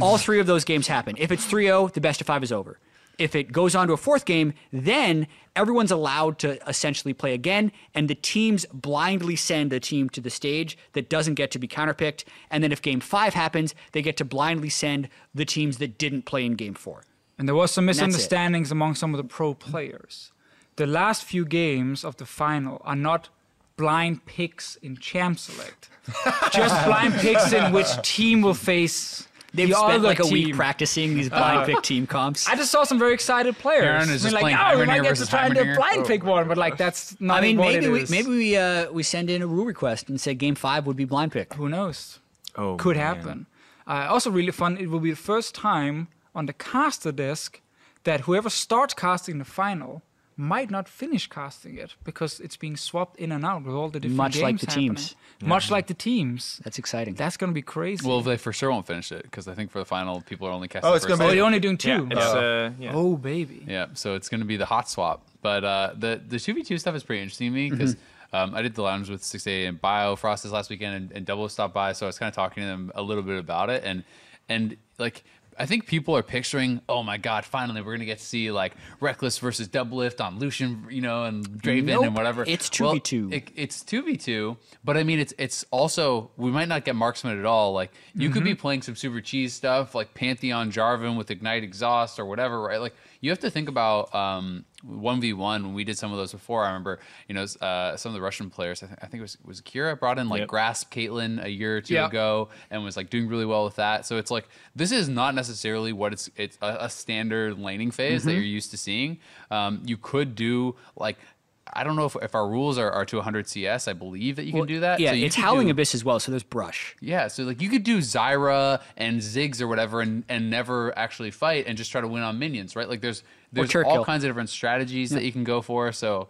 [SPEAKER 1] all three of those games happen. If it's 3-0, the best of five is over. If it goes on to a fourth game, then everyone's allowed to essentially play again, and the teams blindly send a team to the stage that doesn't get to be counterpicked. And then if game five happens, they get to blindly send the teams that didn't play in game four.
[SPEAKER 4] And there was some misunderstandings among some of the pro players. The last few games of the final are not blind picks in champ select, just blind picks in which team will face
[SPEAKER 1] They've
[SPEAKER 4] the
[SPEAKER 1] spent like a
[SPEAKER 4] team.
[SPEAKER 1] week practicing these blind pick team comps.
[SPEAKER 4] I just saw some very excited players.
[SPEAKER 2] Aaron is
[SPEAKER 4] I mean,
[SPEAKER 2] just
[SPEAKER 4] like,
[SPEAKER 2] playing
[SPEAKER 4] oh, we might get to try and do a
[SPEAKER 2] Heimerdinger.
[SPEAKER 4] blind pick one, but like that's not.
[SPEAKER 1] I mean,
[SPEAKER 4] what
[SPEAKER 1] maybe
[SPEAKER 4] it
[SPEAKER 1] we
[SPEAKER 4] is.
[SPEAKER 1] maybe we uh, we send in a rule request and say game five would be blind pick.
[SPEAKER 4] who knows?
[SPEAKER 5] Oh,
[SPEAKER 4] Could
[SPEAKER 5] man.
[SPEAKER 4] happen. Uh, also, really fun. It will be the first time on the caster desk that whoever starts casting the final might not finish casting it because it's being swapped in and out with all the different
[SPEAKER 1] Much like the
[SPEAKER 4] happening.
[SPEAKER 1] teams.
[SPEAKER 4] Much like the teams.
[SPEAKER 1] That's exciting.
[SPEAKER 4] That's gonna be crazy.
[SPEAKER 2] Well, they for sure won't finish it because I think for the final, people are only casting.
[SPEAKER 3] Oh, it's gonna be oh,
[SPEAKER 4] you're only doing
[SPEAKER 5] Yeah,
[SPEAKER 4] two.
[SPEAKER 5] it's, uh, yeah.
[SPEAKER 4] Oh baby.
[SPEAKER 2] Yeah, so it's going to be the hot swap. But uh, the the two v two stuff is pretty interesting to me because um, I did the lounge with Stixxay and Biofrost this last weekend, and, and Double stopped by, so I was kind of talking to them a little bit about it, and and like. I think people are picturing, oh my God, finally we're gonna get to see like Rekkles versus Doublelift on Lucian, you know, and Draven
[SPEAKER 1] Nope,
[SPEAKER 2] and whatever.
[SPEAKER 1] it's 2v2.
[SPEAKER 2] it's two v two, but I mean, it's it's also we might not get marksman at all. Like you could be mm-hmm. playing some super cheese stuff, like Pantheon Jarvan with Ignite Exhaust or whatever, right? Like you have to think about um one v one when we did some of those before. I remember, you know, uh, some of the Russian players. I, th- I think it was was Kira brought in like
[SPEAKER 5] Yep.
[SPEAKER 2] Grasp Caitlyn a year or two
[SPEAKER 4] Yeah.
[SPEAKER 2] ago and was like doing really well with that. So it's like this is not necessarily what it's it's a, a standard laning phase
[SPEAKER 1] Mm-hmm.
[SPEAKER 2] that you're used to seeing. Um, you could do like. I don't know if, if our rules are, are to 100 CS. I believe that you can do that.
[SPEAKER 1] Yeah,
[SPEAKER 2] So
[SPEAKER 1] it's Howling
[SPEAKER 2] do-
[SPEAKER 1] Abyss as well, so there's brush.
[SPEAKER 2] Yeah, so like you could do Zyra and Ziggs or whatever, and, and never actually fight and just try to win on minions, right? Like there's there's all kinds of different strategies that you can go for. So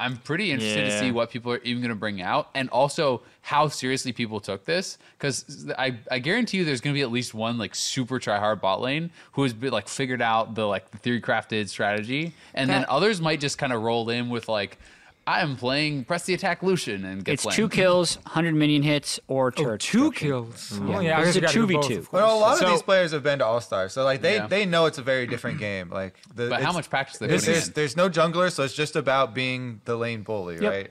[SPEAKER 2] I'm pretty interested to see what people are even going to bring out, and also how seriously people took this. Because I, I guarantee you, there's going to be at least one like super try hard bot lane who has been like figured out the like the theory crafted strategy, and then others might just kind of roll in with like. I am playing press the attack Lucian and get
[SPEAKER 1] It's
[SPEAKER 2] flamed.
[SPEAKER 1] two kills, 100 minion hits, or
[SPEAKER 4] Oh,
[SPEAKER 1] turret
[SPEAKER 4] two
[SPEAKER 1] destruction.
[SPEAKER 4] kills.
[SPEAKER 1] Yeah.
[SPEAKER 4] Oh yeah, I
[SPEAKER 1] This
[SPEAKER 4] guess
[SPEAKER 1] a
[SPEAKER 4] you gotta do
[SPEAKER 1] 2v2.
[SPEAKER 4] both, of
[SPEAKER 3] Well, a
[SPEAKER 4] course.
[SPEAKER 3] lot of
[SPEAKER 5] So-
[SPEAKER 3] these players have been to All Stars, so like they
[SPEAKER 2] Yeah.
[SPEAKER 3] they know it's a very different game. Like, the,
[SPEAKER 2] But how
[SPEAKER 3] it's-
[SPEAKER 2] much practice they
[SPEAKER 3] There's,
[SPEAKER 2] putting
[SPEAKER 3] there's, there's no jungler, so it's just about being the lane bully,
[SPEAKER 4] Yep.
[SPEAKER 3] right?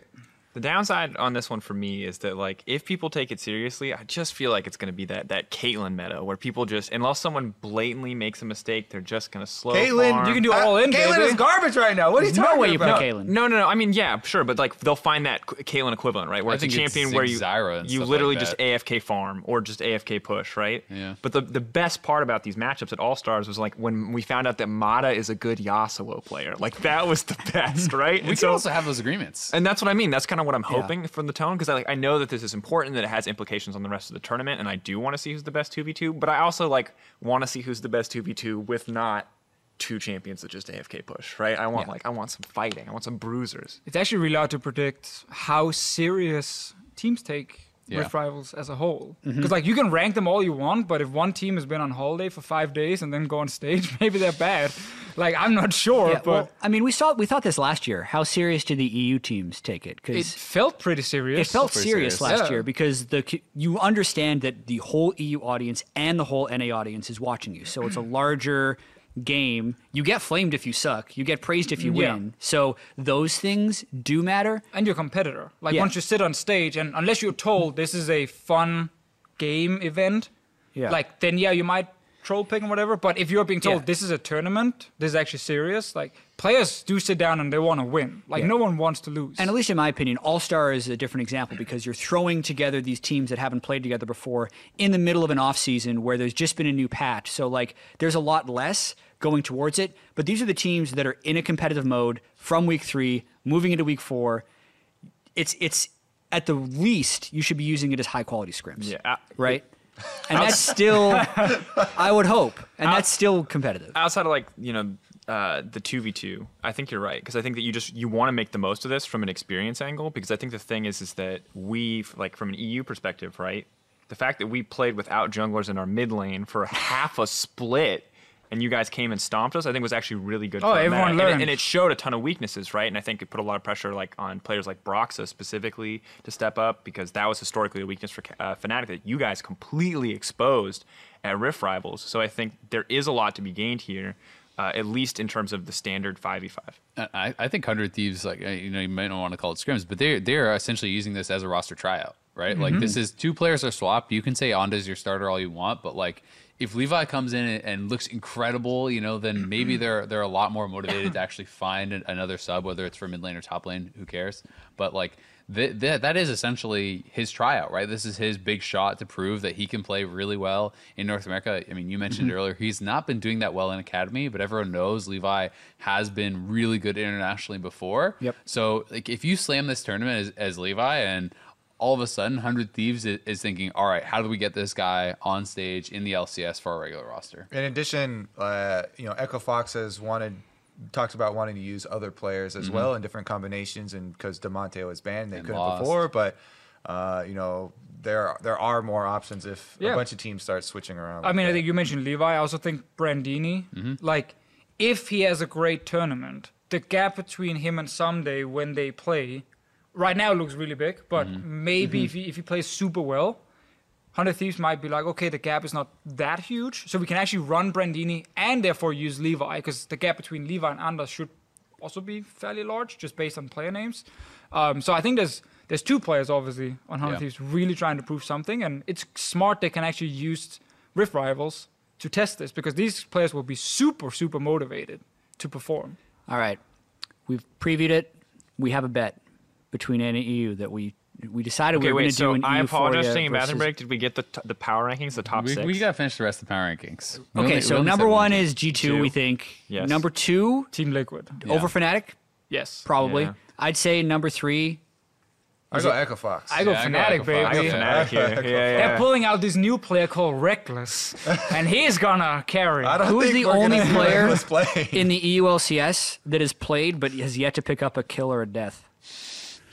[SPEAKER 5] The downside on this one for me is that like if people take it seriously, I just feel like it's going to be that that Caitlyn meta where people just unless someone blatantly makes a mistake, they're just going to slow.
[SPEAKER 3] Caitlyn,
[SPEAKER 5] farm.
[SPEAKER 4] You can do all in,
[SPEAKER 3] Caitlyn
[SPEAKER 4] baby.
[SPEAKER 3] is garbage right now. What are you
[SPEAKER 1] There's no
[SPEAKER 3] talking
[SPEAKER 1] way you play
[SPEAKER 3] about?
[SPEAKER 1] Caitlyn.
[SPEAKER 5] No, no, no. I mean, yeah, sure, but like they'll find that Caitlyn equivalent, right? Where
[SPEAKER 2] I
[SPEAKER 5] it's a
[SPEAKER 2] think it's
[SPEAKER 5] champion where you you literally
[SPEAKER 2] like
[SPEAKER 5] just. AFK farm or just AFK push, right?
[SPEAKER 2] Yeah.
[SPEAKER 5] But the the best part about these matchups at All Stars was like when we found out that Mata is a good Yasuo player. Like that was the best, right?
[SPEAKER 2] We
[SPEAKER 5] And
[SPEAKER 2] can also have those agreements.
[SPEAKER 5] and that's what I mean. That's kind of what I'm hoping from the tone because I like I know that this is important that it has implications on the rest of the tournament, and I do want to see who's the best two v two. But I also like want to see who's the best two v two with not two champions that just AFK push, right? I want
[SPEAKER 2] Yeah.
[SPEAKER 5] like I want some fighting. I want some bruisers.
[SPEAKER 4] It's actually really hard to predict how serious teams take
[SPEAKER 2] Yeah.
[SPEAKER 4] Rift Rivals as a whole.
[SPEAKER 1] Mm-hmm.
[SPEAKER 4] Because like you can rank them all you want, but if one team has been on holiday for five days and then go on stage, maybe they're bad. Like I'm not sure,
[SPEAKER 1] Yeah,
[SPEAKER 4] but
[SPEAKER 1] well, I mean, we saw we thought this last year. How serious did the EU teams take it? Because it
[SPEAKER 4] felt pretty serious.
[SPEAKER 1] it felt serious,
[SPEAKER 2] serious.
[SPEAKER 1] last
[SPEAKER 4] Yeah.
[SPEAKER 1] year because the you understand that the whole EU audience and the whole NA audience is watching you. So it's a larger game. You get flamed if you suck. You get praised if you
[SPEAKER 4] Yeah.
[SPEAKER 1] win. So those things do matter.
[SPEAKER 4] and your competitor. Like
[SPEAKER 1] Yeah.
[SPEAKER 4] once you sit on stage, and unless you're told this is a fun game event,
[SPEAKER 1] Yeah.
[SPEAKER 4] like then yeah, you might troll pick and whatever. But if you're being told
[SPEAKER 1] Yeah.
[SPEAKER 4] this is a tournament, this is actually serious, like players do sit down and they want to win. Like
[SPEAKER 1] Yeah.
[SPEAKER 4] no one wants to lose.
[SPEAKER 1] And at least in my opinion, All Star is a different example because you're throwing together these teams that haven't played together before in the middle of an off season where there's just been a new patch. So like there's a lot less going towards it. But these are the teams that are in a competitive mode from week three, moving into week four. It's it's at the least you should be using it as high quality scrims.
[SPEAKER 5] Yeah,
[SPEAKER 1] Right? And that's still I would hope. And that's still competitive.
[SPEAKER 5] outside of like you know uh, the two v two, I think you're right because I think that you just you want to make the most of this from an experience angle because I think the thing is is that we like from an EU perspective, right? The fact that we played without junglers in our mid lane for half a split. And you guys came and stomped us. I think was actually really good.
[SPEAKER 4] Oh,
[SPEAKER 5] for our
[SPEAKER 4] everyone
[SPEAKER 5] meta. And it- and it showed a ton of weaknesses, right? And I think it put a lot of pressure, like on players like Broxah specifically, to step up because that was historically a weakness for uh, Fnatic that you guys completely exposed at Rift Rivals. So I think there is a lot to be gained here, uh, at least in terms of the standard five v five.
[SPEAKER 2] I, I think Hundred Thieves, like uh, you know, you might not want to call it scrims, but they they're essentially using this as a roster tryout, right? Like this is two players are swapped. You can say Anda's your starter all you want, but like if Levi comes in and, looks incredible, you know, then mm-hmm. maybe they're they're a lot more motivated to actually find another sub, whether it's for mid lane or top lane. Who cares? But like th- th- that is essentially his tryout, right? This is his big shot to prove that he can play really well in North America. I mean, you mentioned mm-hmm. earlier he's not been doing that well in academy, but everyone knows Levi has been really good internationally before.
[SPEAKER 1] Yep.
[SPEAKER 2] So like if you slam this tournament as, as Levi and all of a sudden Hundred Thieves is, is thinking, all right, how do we get this guy on stage in the LCS for our regular roster?
[SPEAKER 3] In addition, uh, you know, Echo Fox has wanted talks about wanting to use other players as well in different combinations, and because Demonte was banned, they
[SPEAKER 2] And
[SPEAKER 3] couldn't
[SPEAKER 2] lost.
[SPEAKER 3] before. But uh, you know, there there are more options if
[SPEAKER 4] Yeah.
[SPEAKER 3] a bunch of teams start switching around.
[SPEAKER 4] I
[SPEAKER 3] like
[SPEAKER 4] mean, I think you mentioned Levi. I also think Brandini. Like, if he has a great tournament, the gap between him and Ssumday when they play, right now it looks really big. But maybe if he if he plays super well, Hundred Thieves might be like, okay, the gap is not that huge, so we can actually run Brandini and therefore use Levi because the gap between Levi and Anders should also be fairly large just based on player names. Um, so I think there's there's two players obviously on Hundred
[SPEAKER 2] Yeah.
[SPEAKER 4] Thieves really trying to prove something, and it's smart they can actually use Rift Rivals to test this because these players will be super super motivated to perform.
[SPEAKER 1] All right. We've previewed it. We have a bet between N and EU that we we decided we
[SPEAKER 5] Okay,
[SPEAKER 1] were going
[SPEAKER 5] wait.
[SPEAKER 1] to do
[SPEAKER 5] So
[SPEAKER 1] an
[SPEAKER 5] I
[SPEAKER 1] EU
[SPEAKER 5] apologize for
[SPEAKER 1] Euphoria
[SPEAKER 5] taking a bathroom break. Did we get the t- the power rankings, the top
[SPEAKER 2] We,
[SPEAKER 5] six?
[SPEAKER 2] we got to finish the rest of the power rankings. We
[SPEAKER 1] Okay,
[SPEAKER 2] only-
[SPEAKER 1] so number one is G2,
[SPEAKER 5] Two.
[SPEAKER 1] we think.
[SPEAKER 5] Yes.
[SPEAKER 1] Number two,
[SPEAKER 4] Team Liquid,
[SPEAKER 2] Yeah.
[SPEAKER 1] over Fnatic,
[SPEAKER 4] yes.
[SPEAKER 1] probably.
[SPEAKER 5] Yeah.
[SPEAKER 1] I'd say number three.
[SPEAKER 3] I go Echo Fox.
[SPEAKER 4] I go
[SPEAKER 2] Yeah, I
[SPEAKER 4] Fnatic, baby.
[SPEAKER 5] I go Fnatic here. Yeah, yeah.
[SPEAKER 4] They're pulling out this new player called Rekkles, and he's gonna carry.
[SPEAKER 3] I don't
[SPEAKER 1] Who is
[SPEAKER 3] think
[SPEAKER 1] the only player in the EULCS that has played but has yet to pick up a kill or a death?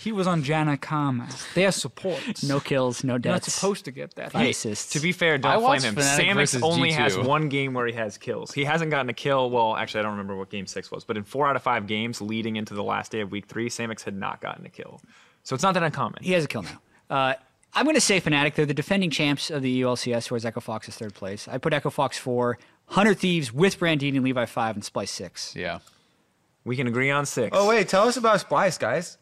[SPEAKER 4] He was on Janna Karma. They're support.
[SPEAKER 1] No kills, no
[SPEAKER 4] You're not
[SPEAKER 1] deaths.
[SPEAKER 4] supposed to get that.
[SPEAKER 1] Five
[SPEAKER 4] Hey,
[SPEAKER 1] assists.
[SPEAKER 5] To be fair, don't blame
[SPEAKER 2] watched
[SPEAKER 5] him.
[SPEAKER 2] Fnatic
[SPEAKER 5] Samix
[SPEAKER 2] versus
[SPEAKER 5] only
[SPEAKER 2] G2.
[SPEAKER 5] has one game where he has kills. He hasn't gotten a kill. Well, actually, I don't remember what game six was, but in four out of five games leading into the last day of week three, Samix had not gotten a kill. So it's not that uncommon.
[SPEAKER 1] he has a kill now. Uh, I'm going to say Fnatic. They're the defending champs of the EULCS, whereas Echo Fox is third place. I put Echo Fox four, Hundred Thieves with Brandini and Levi five, and Splyce six.
[SPEAKER 2] Yeah.
[SPEAKER 5] We can agree on six.
[SPEAKER 3] oh wait, tell us about Splyce, guys.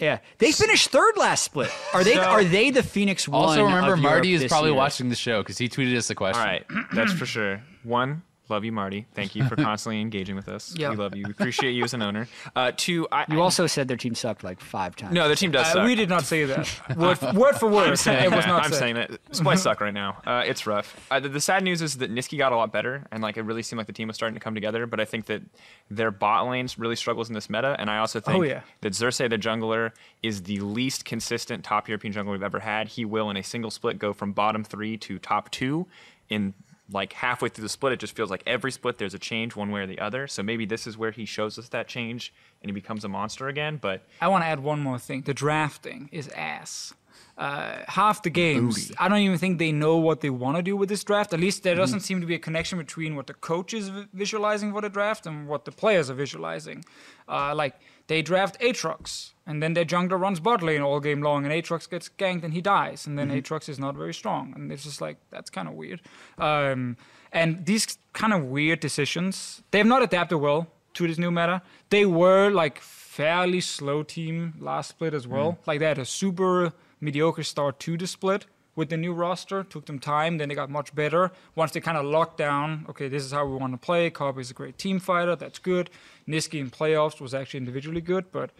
[SPEAKER 1] Yeah, they finished third last split. Are they?
[SPEAKER 5] So-
[SPEAKER 1] are they the Phoenix one?
[SPEAKER 2] Also, remember,
[SPEAKER 1] of Europe
[SPEAKER 2] Marty is probably
[SPEAKER 1] year?
[SPEAKER 2] watching the show because he tweeted us a question.
[SPEAKER 5] All right, that's for sure. One, love you, Marty. Thank you for constantly engaging with us.
[SPEAKER 4] Yeah.
[SPEAKER 5] We love you. We appreciate you as an owner. Uh, two, I,
[SPEAKER 1] You
[SPEAKER 5] I-
[SPEAKER 1] also said their team sucked like five times.
[SPEAKER 5] no, their team does
[SPEAKER 4] Uh,
[SPEAKER 5] suck.
[SPEAKER 4] we did not say that. Word, word for word. it was not
[SPEAKER 5] I'm
[SPEAKER 4] said.
[SPEAKER 5] saying that Splyce suck right now. Uh, it's rough. Uh, the, the sad news is that Nisqy got a lot better, and like it really seemed like the team was starting to come together. But I think that their bot lanes really struggles in this meta, and I also think
[SPEAKER 4] Oh, yeah.
[SPEAKER 5] that Xerxes, the jungler, is the least consistent top European jungler we've ever had. He will, in a single split, go from bottom three to top two in like halfway through the split. It just feels like every split there's a change one way or the other. So maybe this is where he shows us that change and he becomes a monster again. But
[SPEAKER 4] I want to add one more thing. The drafting is ass. Uh, half the games, I don't even think they know what they want to do with this draft. At least there doesn't seem to be a connection between what the coach is vi- visualizing for the draft and what the players are visualizing. Uh, like they draft Aatrox, and then their jungler runs bot lane all game long, and Aatrox gets ganked and he dies, and then Aatrox is not very strong, and it's just like that's kind of weird. Um, and these kind of weird decisions, they have not adapted well to this new meta. They were like fairly slow team last split as well. Like they had a super mediocre start to the split, with the new roster. Took them time, then they got much better. Once they kind of locked down, okay, this is how we want to play. Kobbe is a great team fighter. That's good. Nisqy in playoffs was actually individually good, but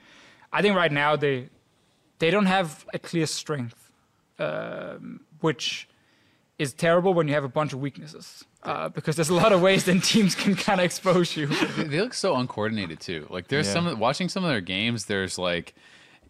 [SPEAKER 4] I think right now they they don't have a clear strength, um, which is terrible when you have a bunch of weaknesses. Uh, because there's a lot of ways then teams can kind of expose you.
[SPEAKER 2] They- They look so uncoordinated too. Like there's
[SPEAKER 3] Yeah.
[SPEAKER 2] some watching some of their games. There's like,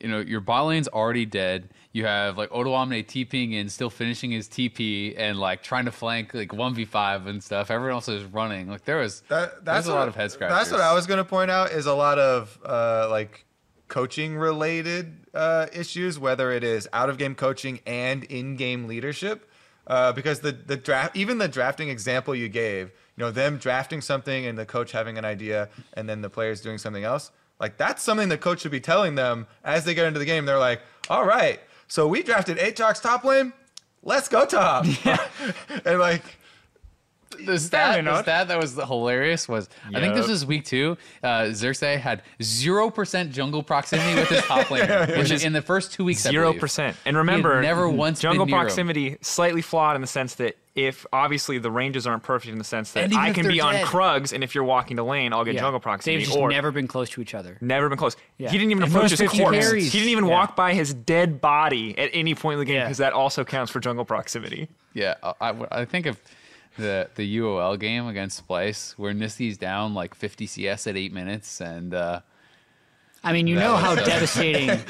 [SPEAKER 2] you know, your bot lane's already dead. You have like Odoamne TPing and still finishing his TP and like trying to flank like one v five and stuff. Everyone else is running. Like there was
[SPEAKER 3] That, that's
[SPEAKER 2] a lot of head scratchers.
[SPEAKER 3] That's what I was going to point out is a lot of uh, like coaching related uh, issues, whether it is out of game coaching and in game leadership. Uh, because the the draft, even the drafting example you gave, you know, them drafting something and the coach having an idea and then the players doing something else, like that's something the coach should be telling them as they get into the game. They're like, all right, so we drafted Aatrox top lane. Let's go top. Yeah. and like,
[SPEAKER 2] the stat, the stat that was hilarious was I think this
[SPEAKER 5] Yep.
[SPEAKER 2] was week two. Uh, Xerxes had zero percent jungle proximity with his top laner, which is in the first two weeks. I
[SPEAKER 5] Zero
[SPEAKER 2] believe.
[SPEAKER 5] percent. And remember,
[SPEAKER 2] never once
[SPEAKER 5] jungle
[SPEAKER 2] been him.
[SPEAKER 5] proximity slightly flawed in the sense that if obviously the ranges aren't perfect in the sense that I can
[SPEAKER 2] they're
[SPEAKER 5] be on
[SPEAKER 2] dead.
[SPEAKER 5] Krugs, and if you're walking the lane, I'll get
[SPEAKER 1] Yeah.
[SPEAKER 5] jungle proximity.
[SPEAKER 1] They've just
[SPEAKER 5] or
[SPEAKER 1] never been close to each other.
[SPEAKER 5] never been close.
[SPEAKER 1] Yeah.
[SPEAKER 5] He didn't even
[SPEAKER 1] And
[SPEAKER 5] approach his corpse.
[SPEAKER 1] carries.
[SPEAKER 5] He didn't even
[SPEAKER 1] Yeah.
[SPEAKER 5] walk by his dead body at any point in the game
[SPEAKER 1] Yeah.
[SPEAKER 5] because that also counts for jungle proximity.
[SPEAKER 2] Yeah, I, I- I think of the the UOL game against Splyce where Nisqy's down like 50 CS at eight minutes, and uh,
[SPEAKER 1] I mean, you know how
[SPEAKER 2] uh,
[SPEAKER 1] devastating.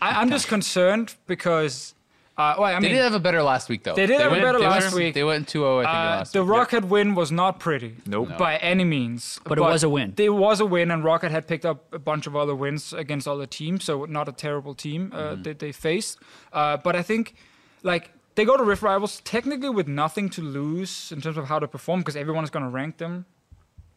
[SPEAKER 4] I, I'm just concerned because, uh, well, I
[SPEAKER 2] they did have a better last week though.
[SPEAKER 4] They did have a
[SPEAKER 2] went-
[SPEAKER 4] better
[SPEAKER 2] they
[SPEAKER 4] last
[SPEAKER 2] went,
[SPEAKER 4] week.
[SPEAKER 2] They went 2-0 I think
[SPEAKER 4] Uh,
[SPEAKER 2] last
[SPEAKER 4] the
[SPEAKER 2] week.
[SPEAKER 4] Roccat win was not pretty.
[SPEAKER 5] Nope.
[SPEAKER 2] No.
[SPEAKER 4] By any means.
[SPEAKER 1] But it was a win.
[SPEAKER 4] It was a win, and Roccat had picked up a bunch of other wins against other teams, so not a terrible team uh,
[SPEAKER 2] Mm-hmm.
[SPEAKER 4] that they faced. Uh, but I think, like, they go to Rift Rivals technically with nothing to lose in terms of how to perform, because everyone is going to rank them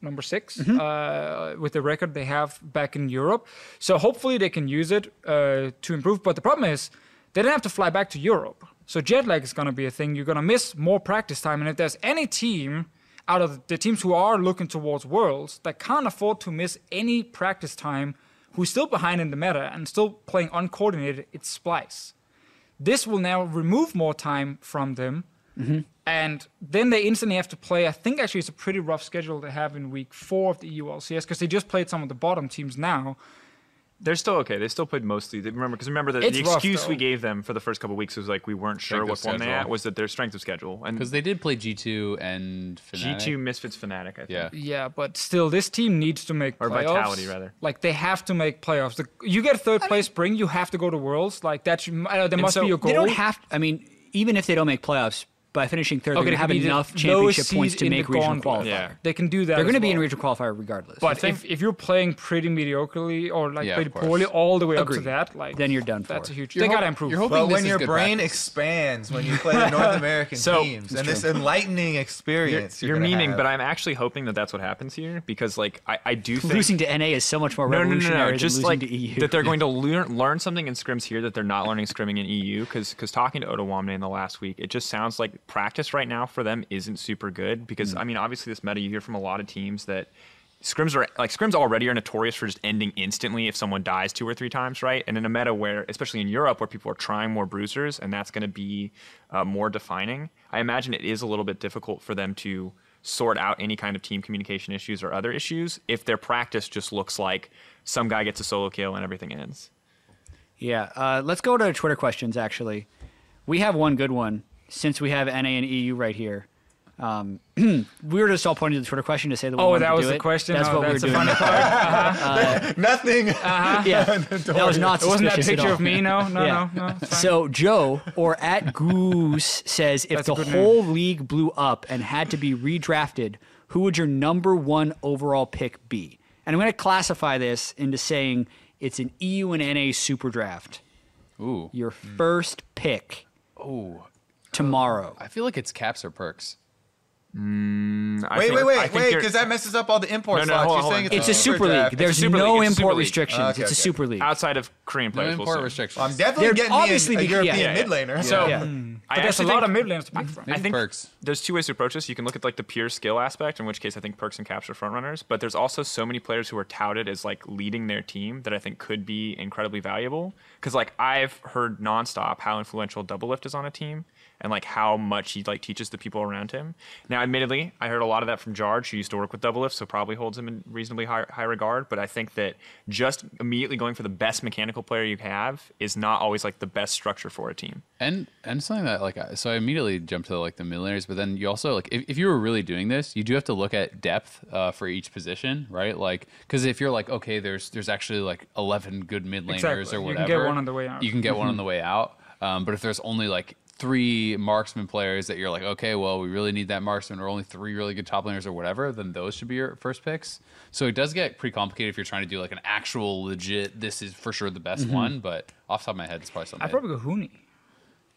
[SPEAKER 4] number 6
[SPEAKER 2] Mm-hmm.
[SPEAKER 4] uh, with the record they have back in Europe. So hopefully they can use it uh, to improve. But the problem is they don't have to fly back to Europe. So jet lag is going to be a thing. You're going to miss more practice time. And if there's any team out of the teams who are looking towards Worlds that can't afford to miss any practice time, who's still behind in the meta and still playing uncoordinated, it's Splyce. This will now remove more time from them. Mm-hmm. And then they instantly have to play. I think actually it's a pretty rough schedule they have in week four of the EU LCS because they just played some of the bottom teams now.
[SPEAKER 5] They're still okay. They still played mostly. They, remember, because remember the,
[SPEAKER 4] It's
[SPEAKER 5] the
[SPEAKER 4] rough,
[SPEAKER 5] excuse we gave them for the first couple weeks was like we weren't sure
[SPEAKER 2] Strength
[SPEAKER 5] what
[SPEAKER 2] of
[SPEAKER 5] form they
[SPEAKER 2] schedule.
[SPEAKER 5] at was that their strength of schedule and
[SPEAKER 2] because they did play G2 and Fnatic.
[SPEAKER 5] G2 Misfits Fnatic. I think.
[SPEAKER 2] Yeah.
[SPEAKER 4] Yeah, but still, this team needs to make
[SPEAKER 5] Or
[SPEAKER 4] playoffs.
[SPEAKER 5] Vitality, rather.
[SPEAKER 4] Like they have to make playoffs. The, you get third place spring, you have to go to Worlds. Like that, should, uh, there must
[SPEAKER 5] so
[SPEAKER 4] be your goal.
[SPEAKER 1] they don't have. I mean, even if they don't make playoffs, by finishing third,
[SPEAKER 4] Okay,
[SPEAKER 1] they're going to have enough championship points to
[SPEAKER 4] in the
[SPEAKER 1] make regional
[SPEAKER 4] gauntlet.
[SPEAKER 1] qualifier.
[SPEAKER 5] Yeah.
[SPEAKER 4] They can do that.
[SPEAKER 1] They're
[SPEAKER 4] going to
[SPEAKER 1] be in regional qualifier regardless.
[SPEAKER 4] But if, if you're playing pretty mediocrely or like
[SPEAKER 2] Yeah,
[SPEAKER 4] pretty poorly all the way up to that, like
[SPEAKER 1] Then you're done for.
[SPEAKER 4] That's a huge.
[SPEAKER 2] You're
[SPEAKER 4] they got to improve.
[SPEAKER 2] you're hoping
[SPEAKER 3] But
[SPEAKER 2] this
[SPEAKER 3] when
[SPEAKER 2] is
[SPEAKER 3] your brain
[SPEAKER 2] practice.
[SPEAKER 3] expands when you play the North American
[SPEAKER 5] So-
[SPEAKER 3] teams and this enlightening
[SPEAKER 5] You're,
[SPEAKER 3] experience,
[SPEAKER 5] you're
[SPEAKER 3] gonna
[SPEAKER 5] memeing,
[SPEAKER 3] have.
[SPEAKER 5] but I'm actually hoping that that's what happens here because, like, I, I do think
[SPEAKER 1] losing to NA is so much more
[SPEAKER 5] no, no, no,
[SPEAKER 1] revolutionary
[SPEAKER 5] no,
[SPEAKER 1] than
[SPEAKER 5] just
[SPEAKER 1] losing
[SPEAKER 5] like
[SPEAKER 1] to EU.
[SPEAKER 5] that they're going to learn learn something in scrims here that they're not learning scrimming in EU. Because talking to Odoamne in the last week, it just sounds like practice right now for them isn't super good. Because
[SPEAKER 1] Mm.
[SPEAKER 5] I mean, obviously this meta you hear from a lot of teams that scrims are like scrims already are notorious for just ending instantly if someone dies two or three times, right? And in a meta where, especially in Europe, where people are trying more bruisers and that's going to be uh, more defining, I imagine it is a little bit difficult for them to sort out any kind of team communication issues or other issues if their practice just looks like some guy gets a solo kill and everything ends.
[SPEAKER 1] Yeah, uh, let's go to Twitter questions. Actually, we have one good one since we have NA and EU right here. Um, we were just all pointing to the Twitter question to say that. We
[SPEAKER 4] oh, that
[SPEAKER 1] to
[SPEAKER 4] was
[SPEAKER 1] do
[SPEAKER 4] the
[SPEAKER 1] it.
[SPEAKER 4] question.
[SPEAKER 1] That's
[SPEAKER 4] oh,
[SPEAKER 1] what
[SPEAKER 4] that's
[SPEAKER 1] we
[SPEAKER 4] the
[SPEAKER 1] were doing.
[SPEAKER 4] funny part. Uh-huh.
[SPEAKER 3] nothing. Uh-huh.
[SPEAKER 1] yeah, that was not
[SPEAKER 4] It wasn't that picture of me? No, no,
[SPEAKER 1] Yeah.
[SPEAKER 4] no, no.
[SPEAKER 1] So Joe or at Goose says if
[SPEAKER 4] That's
[SPEAKER 1] the
[SPEAKER 4] good
[SPEAKER 1] whole league blew up and had to be redrafted, who would your number one overall pick be? And I'm going to classify this into saying it's an EU and NA super draft.
[SPEAKER 2] Ooh.
[SPEAKER 1] Your hmm. first pick
[SPEAKER 2] Ooh.
[SPEAKER 1] Tomorrow.
[SPEAKER 2] I feel like it's Caps or Perkz.
[SPEAKER 5] Mm, I
[SPEAKER 3] Wait,
[SPEAKER 5] think-
[SPEAKER 3] wait,
[SPEAKER 5] I
[SPEAKER 3] wait, wait, because that messes up all the import
[SPEAKER 5] No, no,
[SPEAKER 3] slots.
[SPEAKER 5] hold on,
[SPEAKER 3] You're
[SPEAKER 5] hold
[SPEAKER 3] saying it's,
[SPEAKER 1] It's a super
[SPEAKER 3] draft.
[SPEAKER 1] league. There's
[SPEAKER 5] super
[SPEAKER 1] no
[SPEAKER 5] league. It's a super
[SPEAKER 1] import
[SPEAKER 5] league.
[SPEAKER 1] restrictions.
[SPEAKER 3] Okay,
[SPEAKER 1] it's a
[SPEAKER 3] okay.
[SPEAKER 1] super league.
[SPEAKER 5] outside of Korean
[SPEAKER 2] No
[SPEAKER 5] players. we'll
[SPEAKER 2] import
[SPEAKER 5] see.
[SPEAKER 2] restrictions.
[SPEAKER 3] I'm definitely
[SPEAKER 1] They're
[SPEAKER 3] getting
[SPEAKER 1] obviously
[SPEAKER 3] me a, a European
[SPEAKER 1] yeah,
[SPEAKER 5] yeah.
[SPEAKER 3] mid laner.
[SPEAKER 5] So
[SPEAKER 1] Yeah.
[SPEAKER 5] I
[SPEAKER 4] there's a lot of mid laners to pick from.
[SPEAKER 5] I think
[SPEAKER 2] Perkz.
[SPEAKER 5] there's two ways to approach this. You can look at like the pure skill aspect, in which case I think Perkz and Caps are front runners. But there's also so many players who are touted as like leading their team that I think could be incredibly valuable. Because like I've heard nonstop how influential Doublelift is on a team, and like how much he like teaches the people around him. Now, admittedly, I heard a lot of that from Jarge, who used to work with Doublelift, so probably holds him in reasonably high, high regard. But I think that just immediately going for the best mechanical player you have is not always like the best structure for a team.
[SPEAKER 2] And and something that like I- so I immediately jumped to like the mid laners, but then you also like if, if you were really doing this, you do have to look at depth uh, for each position, right? Like because if you're like okay, there's there's actually like eleven good mid laners
[SPEAKER 4] Exactly.
[SPEAKER 2] or whatever, You
[SPEAKER 4] can get one on the way out.
[SPEAKER 2] You can get one on the way out. Um, but if there's only like three marksman players that you're like okay, well we really need that marksman, or only three really good top laners or whatever, then those should be your first picks. So it does get pretty complicated if you're trying to do like an actual legit. This is for sure the best
[SPEAKER 1] Mm-hmm.
[SPEAKER 2] one, but off the top of my head, it's probably something.
[SPEAKER 4] I'd probably go Huni.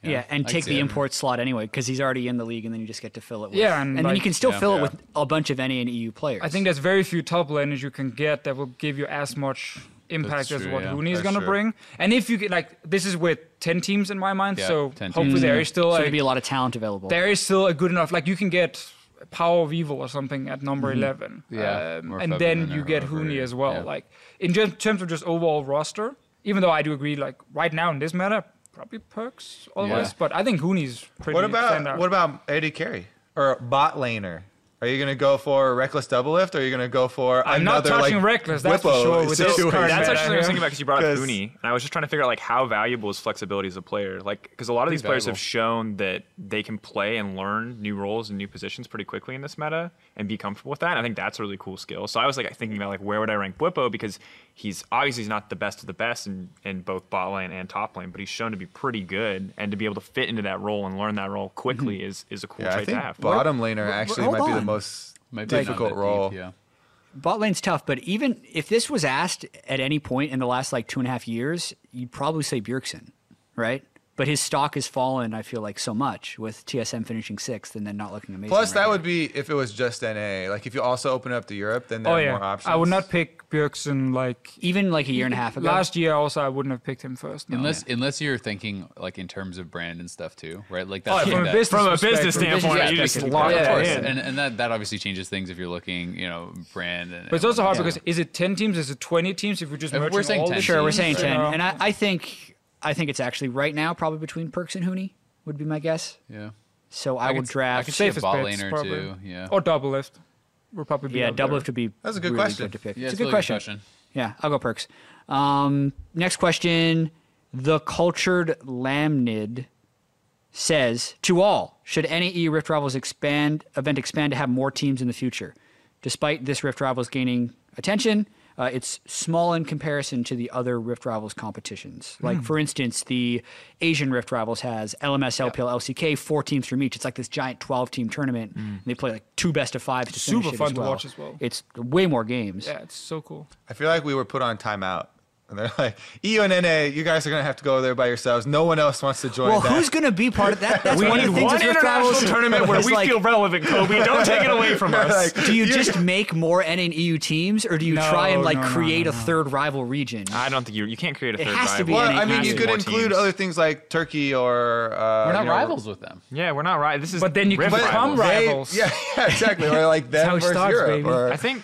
[SPEAKER 1] Yeah, and
[SPEAKER 2] I
[SPEAKER 1] take the
[SPEAKER 2] it.
[SPEAKER 1] import slot anyway because he's already in the league, and then you just get to fill it. With,
[SPEAKER 4] Yeah, and
[SPEAKER 1] then you can still
[SPEAKER 2] Yeah.
[SPEAKER 1] fill it with a bunch of NA and EU players.
[SPEAKER 4] I think there's very few top laners you can get that will give you as much impact
[SPEAKER 2] That's
[SPEAKER 4] as
[SPEAKER 2] true,
[SPEAKER 4] what
[SPEAKER 2] yeah.
[SPEAKER 4] Huni is going to bring. And if you get like this is with 10 teams in my mind,
[SPEAKER 2] Yeah,
[SPEAKER 4] so hopefully
[SPEAKER 2] teams.
[SPEAKER 4] there is mm. still
[SPEAKER 1] so
[SPEAKER 4] a,
[SPEAKER 1] be a lot of talent available.
[SPEAKER 4] there is still a good enough like you can get Power of Evil or something at number 11.
[SPEAKER 2] Yeah,
[SPEAKER 4] Um, and then you get
[SPEAKER 2] whoever, Huni
[SPEAKER 4] as well.
[SPEAKER 2] Yeah.
[SPEAKER 4] Like in just terms of just overall roster, even though I do agree like right now in this meta probably Perkz always,
[SPEAKER 2] Yeah.
[SPEAKER 4] but I think Huni's pretty
[SPEAKER 3] What about what about AD carry or bot laner? Are you gonna go for Rekkles double lift, or are you gonna go for
[SPEAKER 4] I'm not
[SPEAKER 3] another
[SPEAKER 4] touching
[SPEAKER 3] like
[SPEAKER 4] Rekkles, that's for
[SPEAKER 3] Bwipo
[SPEAKER 4] sure, with this
[SPEAKER 3] situation?
[SPEAKER 4] current
[SPEAKER 5] That's
[SPEAKER 4] meta
[SPEAKER 5] actually what I was thinking about because you brought up Huni, and I was just trying to figure out like how valuable is flexibility as a player. Like because a lot of these players
[SPEAKER 2] valuable.
[SPEAKER 5] have shown that they can play and learn new roles and new positions pretty quickly in this meta and be comfortable with that. And I think that's a really cool skill. So I was like thinking about like where would I rank Bwipo because he's obviously he's not the best of the best in, in both bot lane and top lane, but he's shown to be pretty good and to be able to fit into that role and learn that role quickly mm-hmm. is is a cool
[SPEAKER 3] Yeah, I
[SPEAKER 5] trait to
[SPEAKER 3] think
[SPEAKER 5] have.
[SPEAKER 3] bottom laner actually
[SPEAKER 1] hold
[SPEAKER 3] might be the most
[SPEAKER 2] Might
[SPEAKER 3] difficult
[SPEAKER 2] that deep,
[SPEAKER 3] role.
[SPEAKER 2] yeah.
[SPEAKER 1] Bot lane's tough, but even if this was asked at any point in the last like two and a half years, you'd probably say Bjergsen, right? But his stock has fallen, I feel like, so much with TSM finishing sixth and then not looking amazing.
[SPEAKER 3] Plus,
[SPEAKER 1] right
[SPEAKER 3] that
[SPEAKER 1] now.
[SPEAKER 3] would be if it was just NA. Like if you also open up to Europe, then there
[SPEAKER 4] Oh
[SPEAKER 3] are
[SPEAKER 4] yeah,
[SPEAKER 3] more options.
[SPEAKER 4] I would not pick Bjergsen like
[SPEAKER 1] even like a year and a half ago.
[SPEAKER 4] Last year, also, I wouldn't have picked him first. no.
[SPEAKER 2] Unless unless you're thinking like in terms of brand and stuff too, right? Like
[SPEAKER 4] Oh,
[SPEAKER 2] that's
[SPEAKER 4] from a
[SPEAKER 2] that-
[SPEAKER 4] business
[SPEAKER 5] From a
[SPEAKER 4] perspective,
[SPEAKER 5] business
[SPEAKER 4] from a
[SPEAKER 5] standpoint,
[SPEAKER 1] yeah,
[SPEAKER 5] you just
[SPEAKER 1] perspective,
[SPEAKER 5] lock
[SPEAKER 1] yeah, yeah,
[SPEAKER 2] course, and, and that, that obviously changes things if you're looking, you know, brand. And,
[SPEAKER 4] But it's also hard
[SPEAKER 1] Yeah.
[SPEAKER 4] because is it ten teams? Is it twenty teams? If we're just
[SPEAKER 2] If we're saying
[SPEAKER 4] all
[SPEAKER 2] 10
[SPEAKER 4] the
[SPEAKER 1] Sure, we're saying
[SPEAKER 4] you
[SPEAKER 1] ten, and I, I think I think it's actually right now probably between Perkz and Huni would be my guess.
[SPEAKER 2] yeah,
[SPEAKER 1] So I,
[SPEAKER 2] I
[SPEAKER 1] would
[SPEAKER 2] could- I
[SPEAKER 1] draft.
[SPEAKER 2] could see a
[SPEAKER 4] safest
[SPEAKER 2] bot laner
[SPEAKER 4] probably.
[SPEAKER 2] too. Yeah,
[SPEAKER 4] or Doublelift. We'll probably be
[SPEAKER 1] yeah, double
[SPEAKER 4] there.
[SPEAKER 1] lift would be.
[SPEAKER 3] That's a good
[SPEAKER 1] really
[SPEAKER 3] question.
[SPEAKER 1] Good to pick.
[SPEAKER 2] yeah,
[SPEAKER 1] it's,
[SPEAKER 2] it's
[SPEAKER 1] a good
[SPEAKER 2] really
[SPEAKER 1] question. Yeah, I'll go Perkz. Um, next question: The cultured lamnid says to all: Should NAE Rift Rivals expand event expand to have more teams in the future? Despite this Rift Rivals gaining attention, uh, it's small in comparison to the other Rift Rivals competitions. Like for instance, the Asian Rift Rivals has LMS, LPL, LCK, four teams from each. It's like this giant twelve-team tournament. And they play like two best of fives to finish
[SPEAKER 4] Super
[SPEAKER 1] it
[SPEAKER 4] fun
[SPEAKER 1] as
[SPEAKER 4] to watch as well.
[SPEAKER 1] It's way more games.
[SPEAKER 4] Yeah, it's so cool.
[SPEAKER 3] I feel like we were put on timeout. And they're like, EU and NA, you guys are gonna have to go there by yourselves. No one else wants to join
[SPEAKER 1] Well,
[SPEAKER 3] that.
[SPEAKER 1] who's going to be part of that? That's
[SPEAKER 5] We
[SPEAKER 1] one
[SPEAKER 5] need
[SPEAKER 1] of the things
[SPEAKER 5] one
[SPEAKER 1] with Rift
[SPEAKER 5] international
[SPEAKER 1] Rivals
[SPEAKER 5] tournament where we
[SPEAKER 1] like,
[SPEAKER 5] feel relevant, Kobe. Don't take it away from us.
[SPEAKER 3] Like,
[SPEAKER 1] Do you just make more NA and EU teams, or do you try and like
[SPEAKER 4] no, no,
[SPEAKER 1] create
[SPEAKER 4] no,
[SPEAKER 1] a third rival region?
[SPEAKER 5] I don't think you you can't create a
[SPEAKER 1] It
[SPEAKER 5] third
[SPEAKER 1] has to be
[SPEAKER 5] rival.
[SPEAKER 3] Well,
[SPEAKER 1] NA
[SPEAKER 3] I mean, you could include
[SPEAKER 5] teams.
[SPEAKER 3] other things like Turkey or uh,
[SPEAKER 2] we're not
[SPEAKER 3] you know,
[SPEAKER 2] rivals with them.
[SPEAKER 5] Yeah, we're not right. This is
[SPEAKER 4] But then you can become
[SPEAKER 5] rivals.
[SPEAKER 3] They- yeah, yeah, exactly. Or like them versus
[SPEAKER 4] starts,
[SPEAKER 3] Europe. Or,
[SPEAKER 5] I think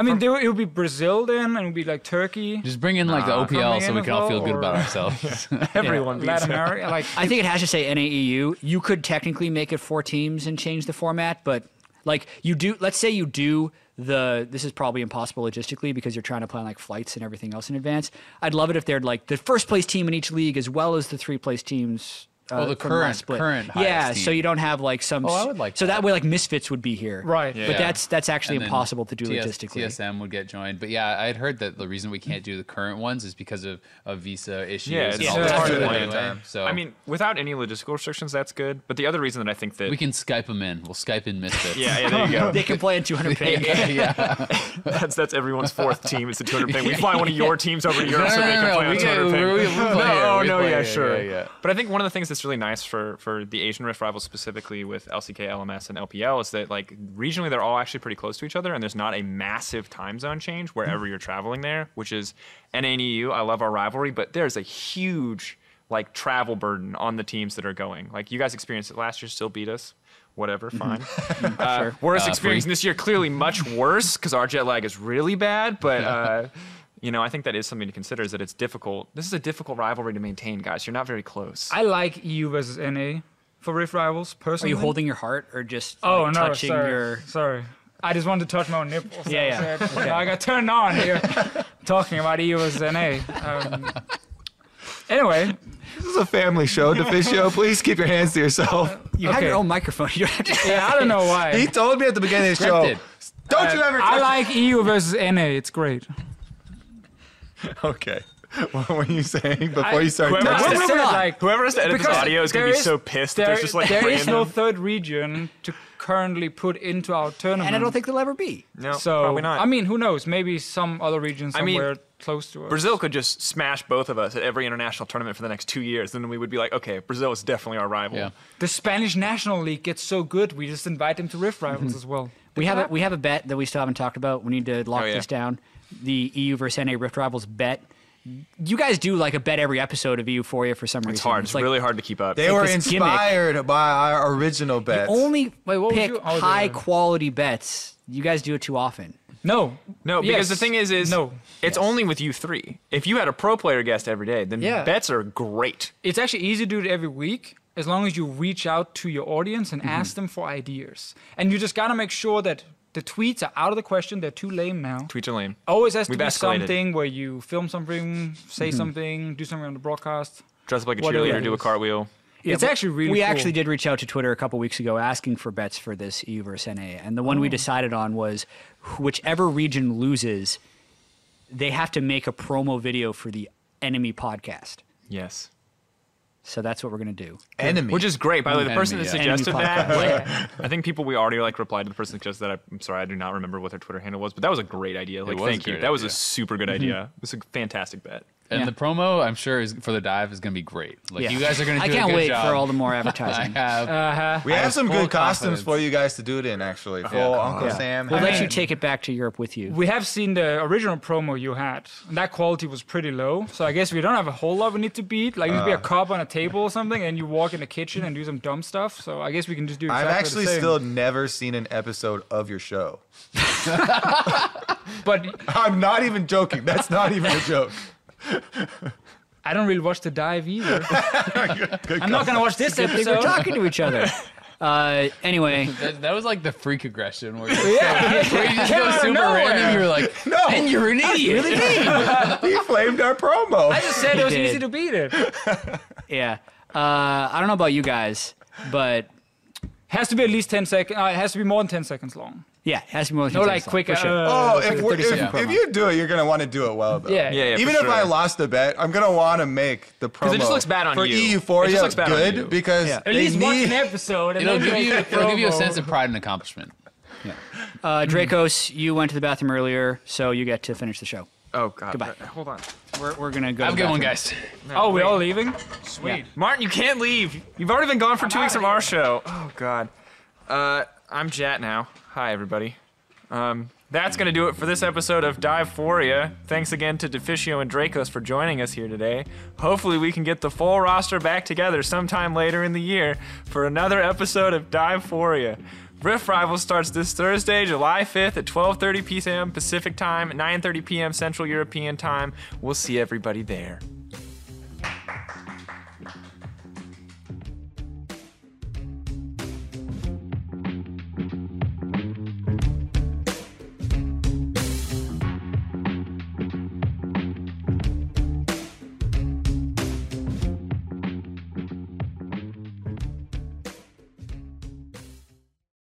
[SPEAKER 4] I mean, there, it would be Brazil then, and it would be like Turkey,
[SPEAKER 2] Just bring in like
[SPEAKER 5] Nah.
[SPEAKER 2] the OPL so
[SPEAKER 4] Coming
[SPEAKER 2] we can all
[SPEAKER 4] as
[SPEAKER 2] feel good about
[SPEAKER 4] or-
[SPEAKER 2] ourselves.
[SPEAKER 5] everyone beats
[SPEAKER 4] Latin
[SPEAKER 5] it.
[SPEAKER 4] America. Like
[SPEAKER 1] I think it has to say NAEU. You could technically make it four teams and change the format, but like you do, let's say you do the. This is probably impossible logistically because you're trying to plan like flights and everything else in advance. I'd love it if they're like the first place team in each league as well as the three place teams. Uh,
[SPEAKER 2] Well, the current-
[SPEAKER 1] split.
[SPEAKER 2] current
[SPEAKER 1] yeah.
[SPEAKER 2] highest
[SPEAKER 1] So you don't have like some.
[SPEAKER 2] Oh, I would like
[SPEAKER 1] So
[SPEAKER 2] that.
[SPEAKER 1] that way, like misfits would be here.
[SPEAKER 4] Right.
[SPEAKER 2] Yeah.
[SPEAKER 1] But that's that's actually
[SPEAKER 2] And
[SPEAKER 1] impossible to do
[SPEAKER 2] TS
[SPEAKER 1] logistically.
[SPEAKER 2] TSM would get joined, but yeah, I had heard that the reason we can't do the current ones is because of, of visa issues.
[SPEAKER 5] Yeah, it's
[SPEAKER 2] all
[SPEAKER 4] so
[SPEAKER 2] that
[SPEAKER 4] hard to
[SPEAKER 2] stuff
[SPEAKER 4] do
[SPEAKER 3] at
[SPEAKER 2] anyway.
[SPEAKER 3] time.
[SPEAKER 2] So
[SPEAKER 5] I mean, without any logistical restrictions, that's good. But the other reason that I think that
[SPEAKER 2] we can Skype them in. We'll Skype in misfits.
[SPEAKER 5] yeah, yeah, there you go.
[SPEAKER 1] They can play in 200 ping.
[SPEAKER 2] yeah.
[SPEAKER 5] that's that's everyone's fourth team. It's the 200 thing. We fly one of your teams over to Europe
[SPEAKER 2] No,
[SPEAKER 5] so
[SPEAKER 2] no,
[SPEAKER 5] they can
[SPEAKER 2] no,
[SPEAKER 5] play
[SPEAKER 2] we
[SPEAKER 5] on 200
[SPEAKER 2] we-
[SPEAKER 5] ping.
[SPEAKER 2] we- we play here,
[SPEAKER 5] no, no, yeah, sure.
[SPEAKER 2] yeah, yeah.
[SPEAKER 5] But I think one of the things that's really nice for for the Asian Rift rivals specifically with LCK, LMS, and LPL is that like regionally they're all actually pretty close to each other, and there's not a massive time zone change wherever you're traveling there. Which is NA and EU. I love our rivalry, but there's a huge like travel burden on the teams that are going. Like you guys experienced it last year, still beat us. Whatever, fine. uh, We're
[SPEAKER 2] Uh,
[SPEAKER 5] experiencing
[SPEAKER 2] free.
[SPEAKER 5] this year clearly much worse because our jet lag is really bad. But uh, you know, I think that is something to consider. Is that it's difficult. This is a difficult rivalry to maintain, guys. You're not very close.
[SPEAKER 4] I like EU versus NA for Rift Rivals personally.
[SPEAKER 1] Are you holding your heart or just
[SPEAKER 4] Oh
[SPEAKER 1] like,
[SPEAKER 4] no,
[SPEAKER 1] touching
[SPEAKER 4] sorry,
[SPEAKER 1] your?
[SPEAKER 4] sorry. I just wanted to touch my own nipples.
[SPEAKER 1] Yeah, yeah.
[SPEAKER 4] That was it. I got turned on here talking about EU versus NA. Um, anyway,
[SPEAKER 3] This is a family show, Deficio. Please keep your hands to yourself.
[SPEAKER 1] You have your own microphone. You don't have to.
[SPEAKER 4] yeah, I don't know why.
[SPEAKER 3] He told me at the beginning of the show. Don't you
[SPEAKER 4] Uh,
[SPEAKER 3] ever
[SPEAKER 4] I
[SPEAKER 3] touch
[SPEAKER 4] like EU versus NA. It's great.
[SPEAKER 3] Okay. What were you saying before you started
[SPEAKER 5] Whoever-
[SPEAKER 3] texting?
[SPEAKER 4] Wait, wait, wait, like,
[SPEAKER 5] Whoever has to edit this audio is going to be so pissed that
[SPEAKER 4] there-
[SPEAKER 5] there's just like
[SPEAKER 4] there is no third region to currently put into our tournament.
[SPEAKER 1] And I don't think there'll ever be.
[SPEAKER 5] no,
[SPEAKER 4] so.
[SPEAKER 5] probably not.
[SPEAKER 4] I mean, who knows? Maybe some other region
[SPEAKER 5] I mean,
[SPEAKER 4] somewhere close to us.
[SPEAKER 5] Brazil could just smash both of us at every international tournament for the next two years, and then we would be like, okay, Brazil is definitely our rival.
[SPEAKER 2] Yeah.
[SPEAKER 4] The Spanish National League gets so good, we just invite them to Rift Rivals mm-hmm. as well.
[SPEAKER 1] We have a we have a bet that we still haven't talked about. We need to lock
[SPEAKER 5] Oh, yeah.
[SPEAKER 1] this down. The EU versus NA Rift Rivals bet. You guys do like a bet every episode of Euphoria for some reason.
[SPEAKER 5] It's hard. It's
[SPEAKER 1] like
[SPEAKER 5] really hard to keep up.
[SPEAKER 3] They
[SPEAKER 1] like
[SPEAKER 3] were
[SPEAKER 1] this gimmick.
[SPEAKER 3] inspired by our original bets.
[SPEAKER 1] only
[SPEAKER 4] Wait, what
[SPEAKER 1] pick
[SPEAKER 4] you- oh, the-
[SPEAKER 1] high quality bets. You guys do it too often.
[SPEAKER 4] No.
[SPEAKER 5] No, because the thing is, is
[SPEAKER 4] no.
[SPEAKER 5] it's only with you three. If you had a pro player guest every day, then
[SPEAKER 4] Yeah.
[SPEAKER 5] bets are great.
[SPEAKER 4] It's actually easy to do it every week as long as you reach out to your audience
[SPEAKER 5] Mm-hmm.
[SPEAKER 4] and ask them for ideas. And you just gotta make sure that the tweets are out of the question. They're too lame now.
[SPEAKER 5] Tweets are lame.
[SPEAKER 4] Always has to
[SPEAKER 5] We've
[SPEAKER 4] be
[SPEAKER 5] escalated.
[SPEAKER 4] something where you film something, say
[SPEAKER 5] Mm-hmm.
[SPEAKER 4] something, do something on the broadcast.
[SPEAKER 5] Dress up like a
[SPEAKER 4] Whatever
[SPEAKER 5] cheerleader, do a
[SPEAKER 4] is.
[SPEAKER 5] cartwheel.
[SPEAKER 4] it's actually really
[SPEAKER 1] We
[SPEAKER 4] cool.
[SPEAKER 1] actually did reach out to Twitter a couple weeks ago asking for bets for this EU versus NA, and the one we decided on was whichever region loses, they have to make a promo video for the enemy podcast.
[SPEAKER 5] Yes.
[SPEAKER 1] So that's what we're gonna do.
[SPEAKER 3] enemy.
[SPEAKER 5] Which is great. By the way, the
[SPEAKER 2] Enemy,
[SPEAKER 5] person that
[SPEAKER 2] yeah.
[SPEAKER 5] suggested
[SPEAKER 1] Enemy
[SPEAKER 5] that,
[SPEAKER 1] podcast.
[SPEAKER 5] like, I think people we already like replied to the person that suggested that. I'm sorry, I do not remember what their Twitter handle was, but that was a great idea. Like,
[SPEAKER 2] was a
[SPEAKER 5] thank you.
[SPEAKER 2] great
[SPEAKER 5] That was a
[SPEAKER 2] idea.
[SPEAKER 5] super good mm-hmm. idea. It was a fantastic bet.
[SPEAKER 2] And
[SPEAKER 1] Yeah.
[SPEAKER 2] the promo, I'm sure, is for the dive is going to be great. Like
[SPEAKER 1] Yeah.
[SPEAKER 2] you guys are going to
[SPEAKER 1] I can't
[SPEAKER 2] a good
[SPEAKER 1] wait
[SPEAKER 2] job.
[SPEAKER 1] for all the more advertising.
[SPEAKER 2] I
[SPEAKER 1] advertising.
[SPEAKER 2] have.
[SPEAKER 4] Uh-huh.
[SPEAKER 3] we
[SPEAKER 2] I
[SPEAKER 3] have
[SPEAKER 2] have
[SPEAKER 3] some
[SPEAKER 2] full
[SPEAKER 3] good costumes
[SPEAKER 2] confidence.
[SPEAKER 3] for you guys to do it in, actually, for Uncle
[SPEAKER 1] Yeah.
[SPEAKER 3] Sam.
[SPEAKER 1] We'll let you take it back to Europe with you.
[SPEAKER 4] We have seen the original promo you had, and that quality was pretty low. So I guess we don't have a whole lot we need to beat. Like you need to be a
[SPEAKER 3] Uh.
[SPEAKER 4] cop on a table or something, and you walk in the kitchen and do some dumb stuff. So I guess we can just do.
[SPEAKER 3] I've actually
[SPEAKER 4] the same.
[SPEAKER 3] still never seen an episode of your show.
[SPEAKER 4] but
[SPEAKER 3] I'm not even joking. That's not even a joke.
[SPEAKER 4] I don't really watch the dive either.
[SPEAKER 3] Good
[SPEAKER 4] I'm not gonna watch this
[SPEAKER 1] I think we're talking to each other. Uh, anyway,
[SPEAKER 2] That, that was like the freak aggression where you,
[SPEAKER 4] Yeah.
[SPEAKER 2] where you just
[SPEAKER 4] Came
[SPEAKER 2] go
[SPEAKER 4] out of
[SPEAKER 2] super
[SPEAKER 4] nowhere.
[SPEAKER 2] random. You're like,
[SPEAKER 3] No.
[SPEAKER 2] and you're an idiot.
[SPEAKER 3] he flamed our promo.
[SPEAKER 4] I just said it was
[SPEAKER 1] did.
[SPEAKER 4] easy to beat it.
[SPEAKER 1] yeah. Uh, I don't know about you guys, but
[SPEAKER 4] Has to be at least ten seconds. Uh, it has to be more than ten seconds long.
[SPEAKER 1] Yeah, it has to be more than
[SPEAKER 4] No,
[SPEAKER 1] 10
[SPEAKER 4] like
[SPEAKER 1] seconds,
[SPEAKER 4] quick.
[SPEAKER 1] for sure.
[SPEAKER 4] uh,
[SPEAKER 3] oh,
[SPEAKER 1] like
[SPEAKER 3] if, we're, if, if you do it, you're gonna want to do it well, though.
[SPEAKER 4] Yeah.
[SPEAKER 5] Yeah, yeah.
[SPEAKER 3] Even
[SPEAKER 5] for
[SPEAKER 3] if I lost the bet, I'm gonna want to make the promo Cuz
[SPEAKER 5] it just looks bad on
[SPEAKER 3] for
[SPEAKER 5] you.
[SPEAKER 3] E
[SPEAKER 5] It
[SPEAKER 3] Euphoria
[SPEAKER 5] just looks bad on
[SPEAKER 3] good
[SPEAKER 5] you.
[SPEAKER 3] because
[SPEAKER 1] Yeah.
[SPEAKER 4] At
[SPEAKER 3] they
[SPEAKER 4] least watch
[SPEAKER 3] need.
[SPEAKER 4] an episode. And
[SPEAKER 2] It'll give you it'll give you a sense of pride and accomplishment.
[SPEAKER 1] Uh, Drakos, you went to the bathroom earlier, so you get to finish the show.
[SPEAKER 5] Oh God.
[SPEAKER 1] Goodbye.
[SPEAKER 5] Uh, Hold on.
[SPEAKER 1] We're, we're gonna go.
[SPEAKER 2] Have a good one,
[SPEAKER 1] bathroom.
[SPEAKER 2] guys.
[SPEAKER 4] Oh, we're all leaving. Sweet.
[SPEAKER 5] Martin, you can't leave. You've already been gone for two
[SPEAKER 4] I'm
[SPEAKER 5] weeks from our show. Oh God. Uh, I'm Jatt now. Hi everybody. Um, that's gonna do it for this episode of Diveforia. Thanks again to Deficio and Drakos for joining us here today. Hopefully we can get the full roster back together sometime later in the year for another episode of Diveforia. Rift Rivals starts this Thursday, July 5th at 12:30 p.m. Pacific Time, 9:30 p.m. Central European Time. We'll see everybody there.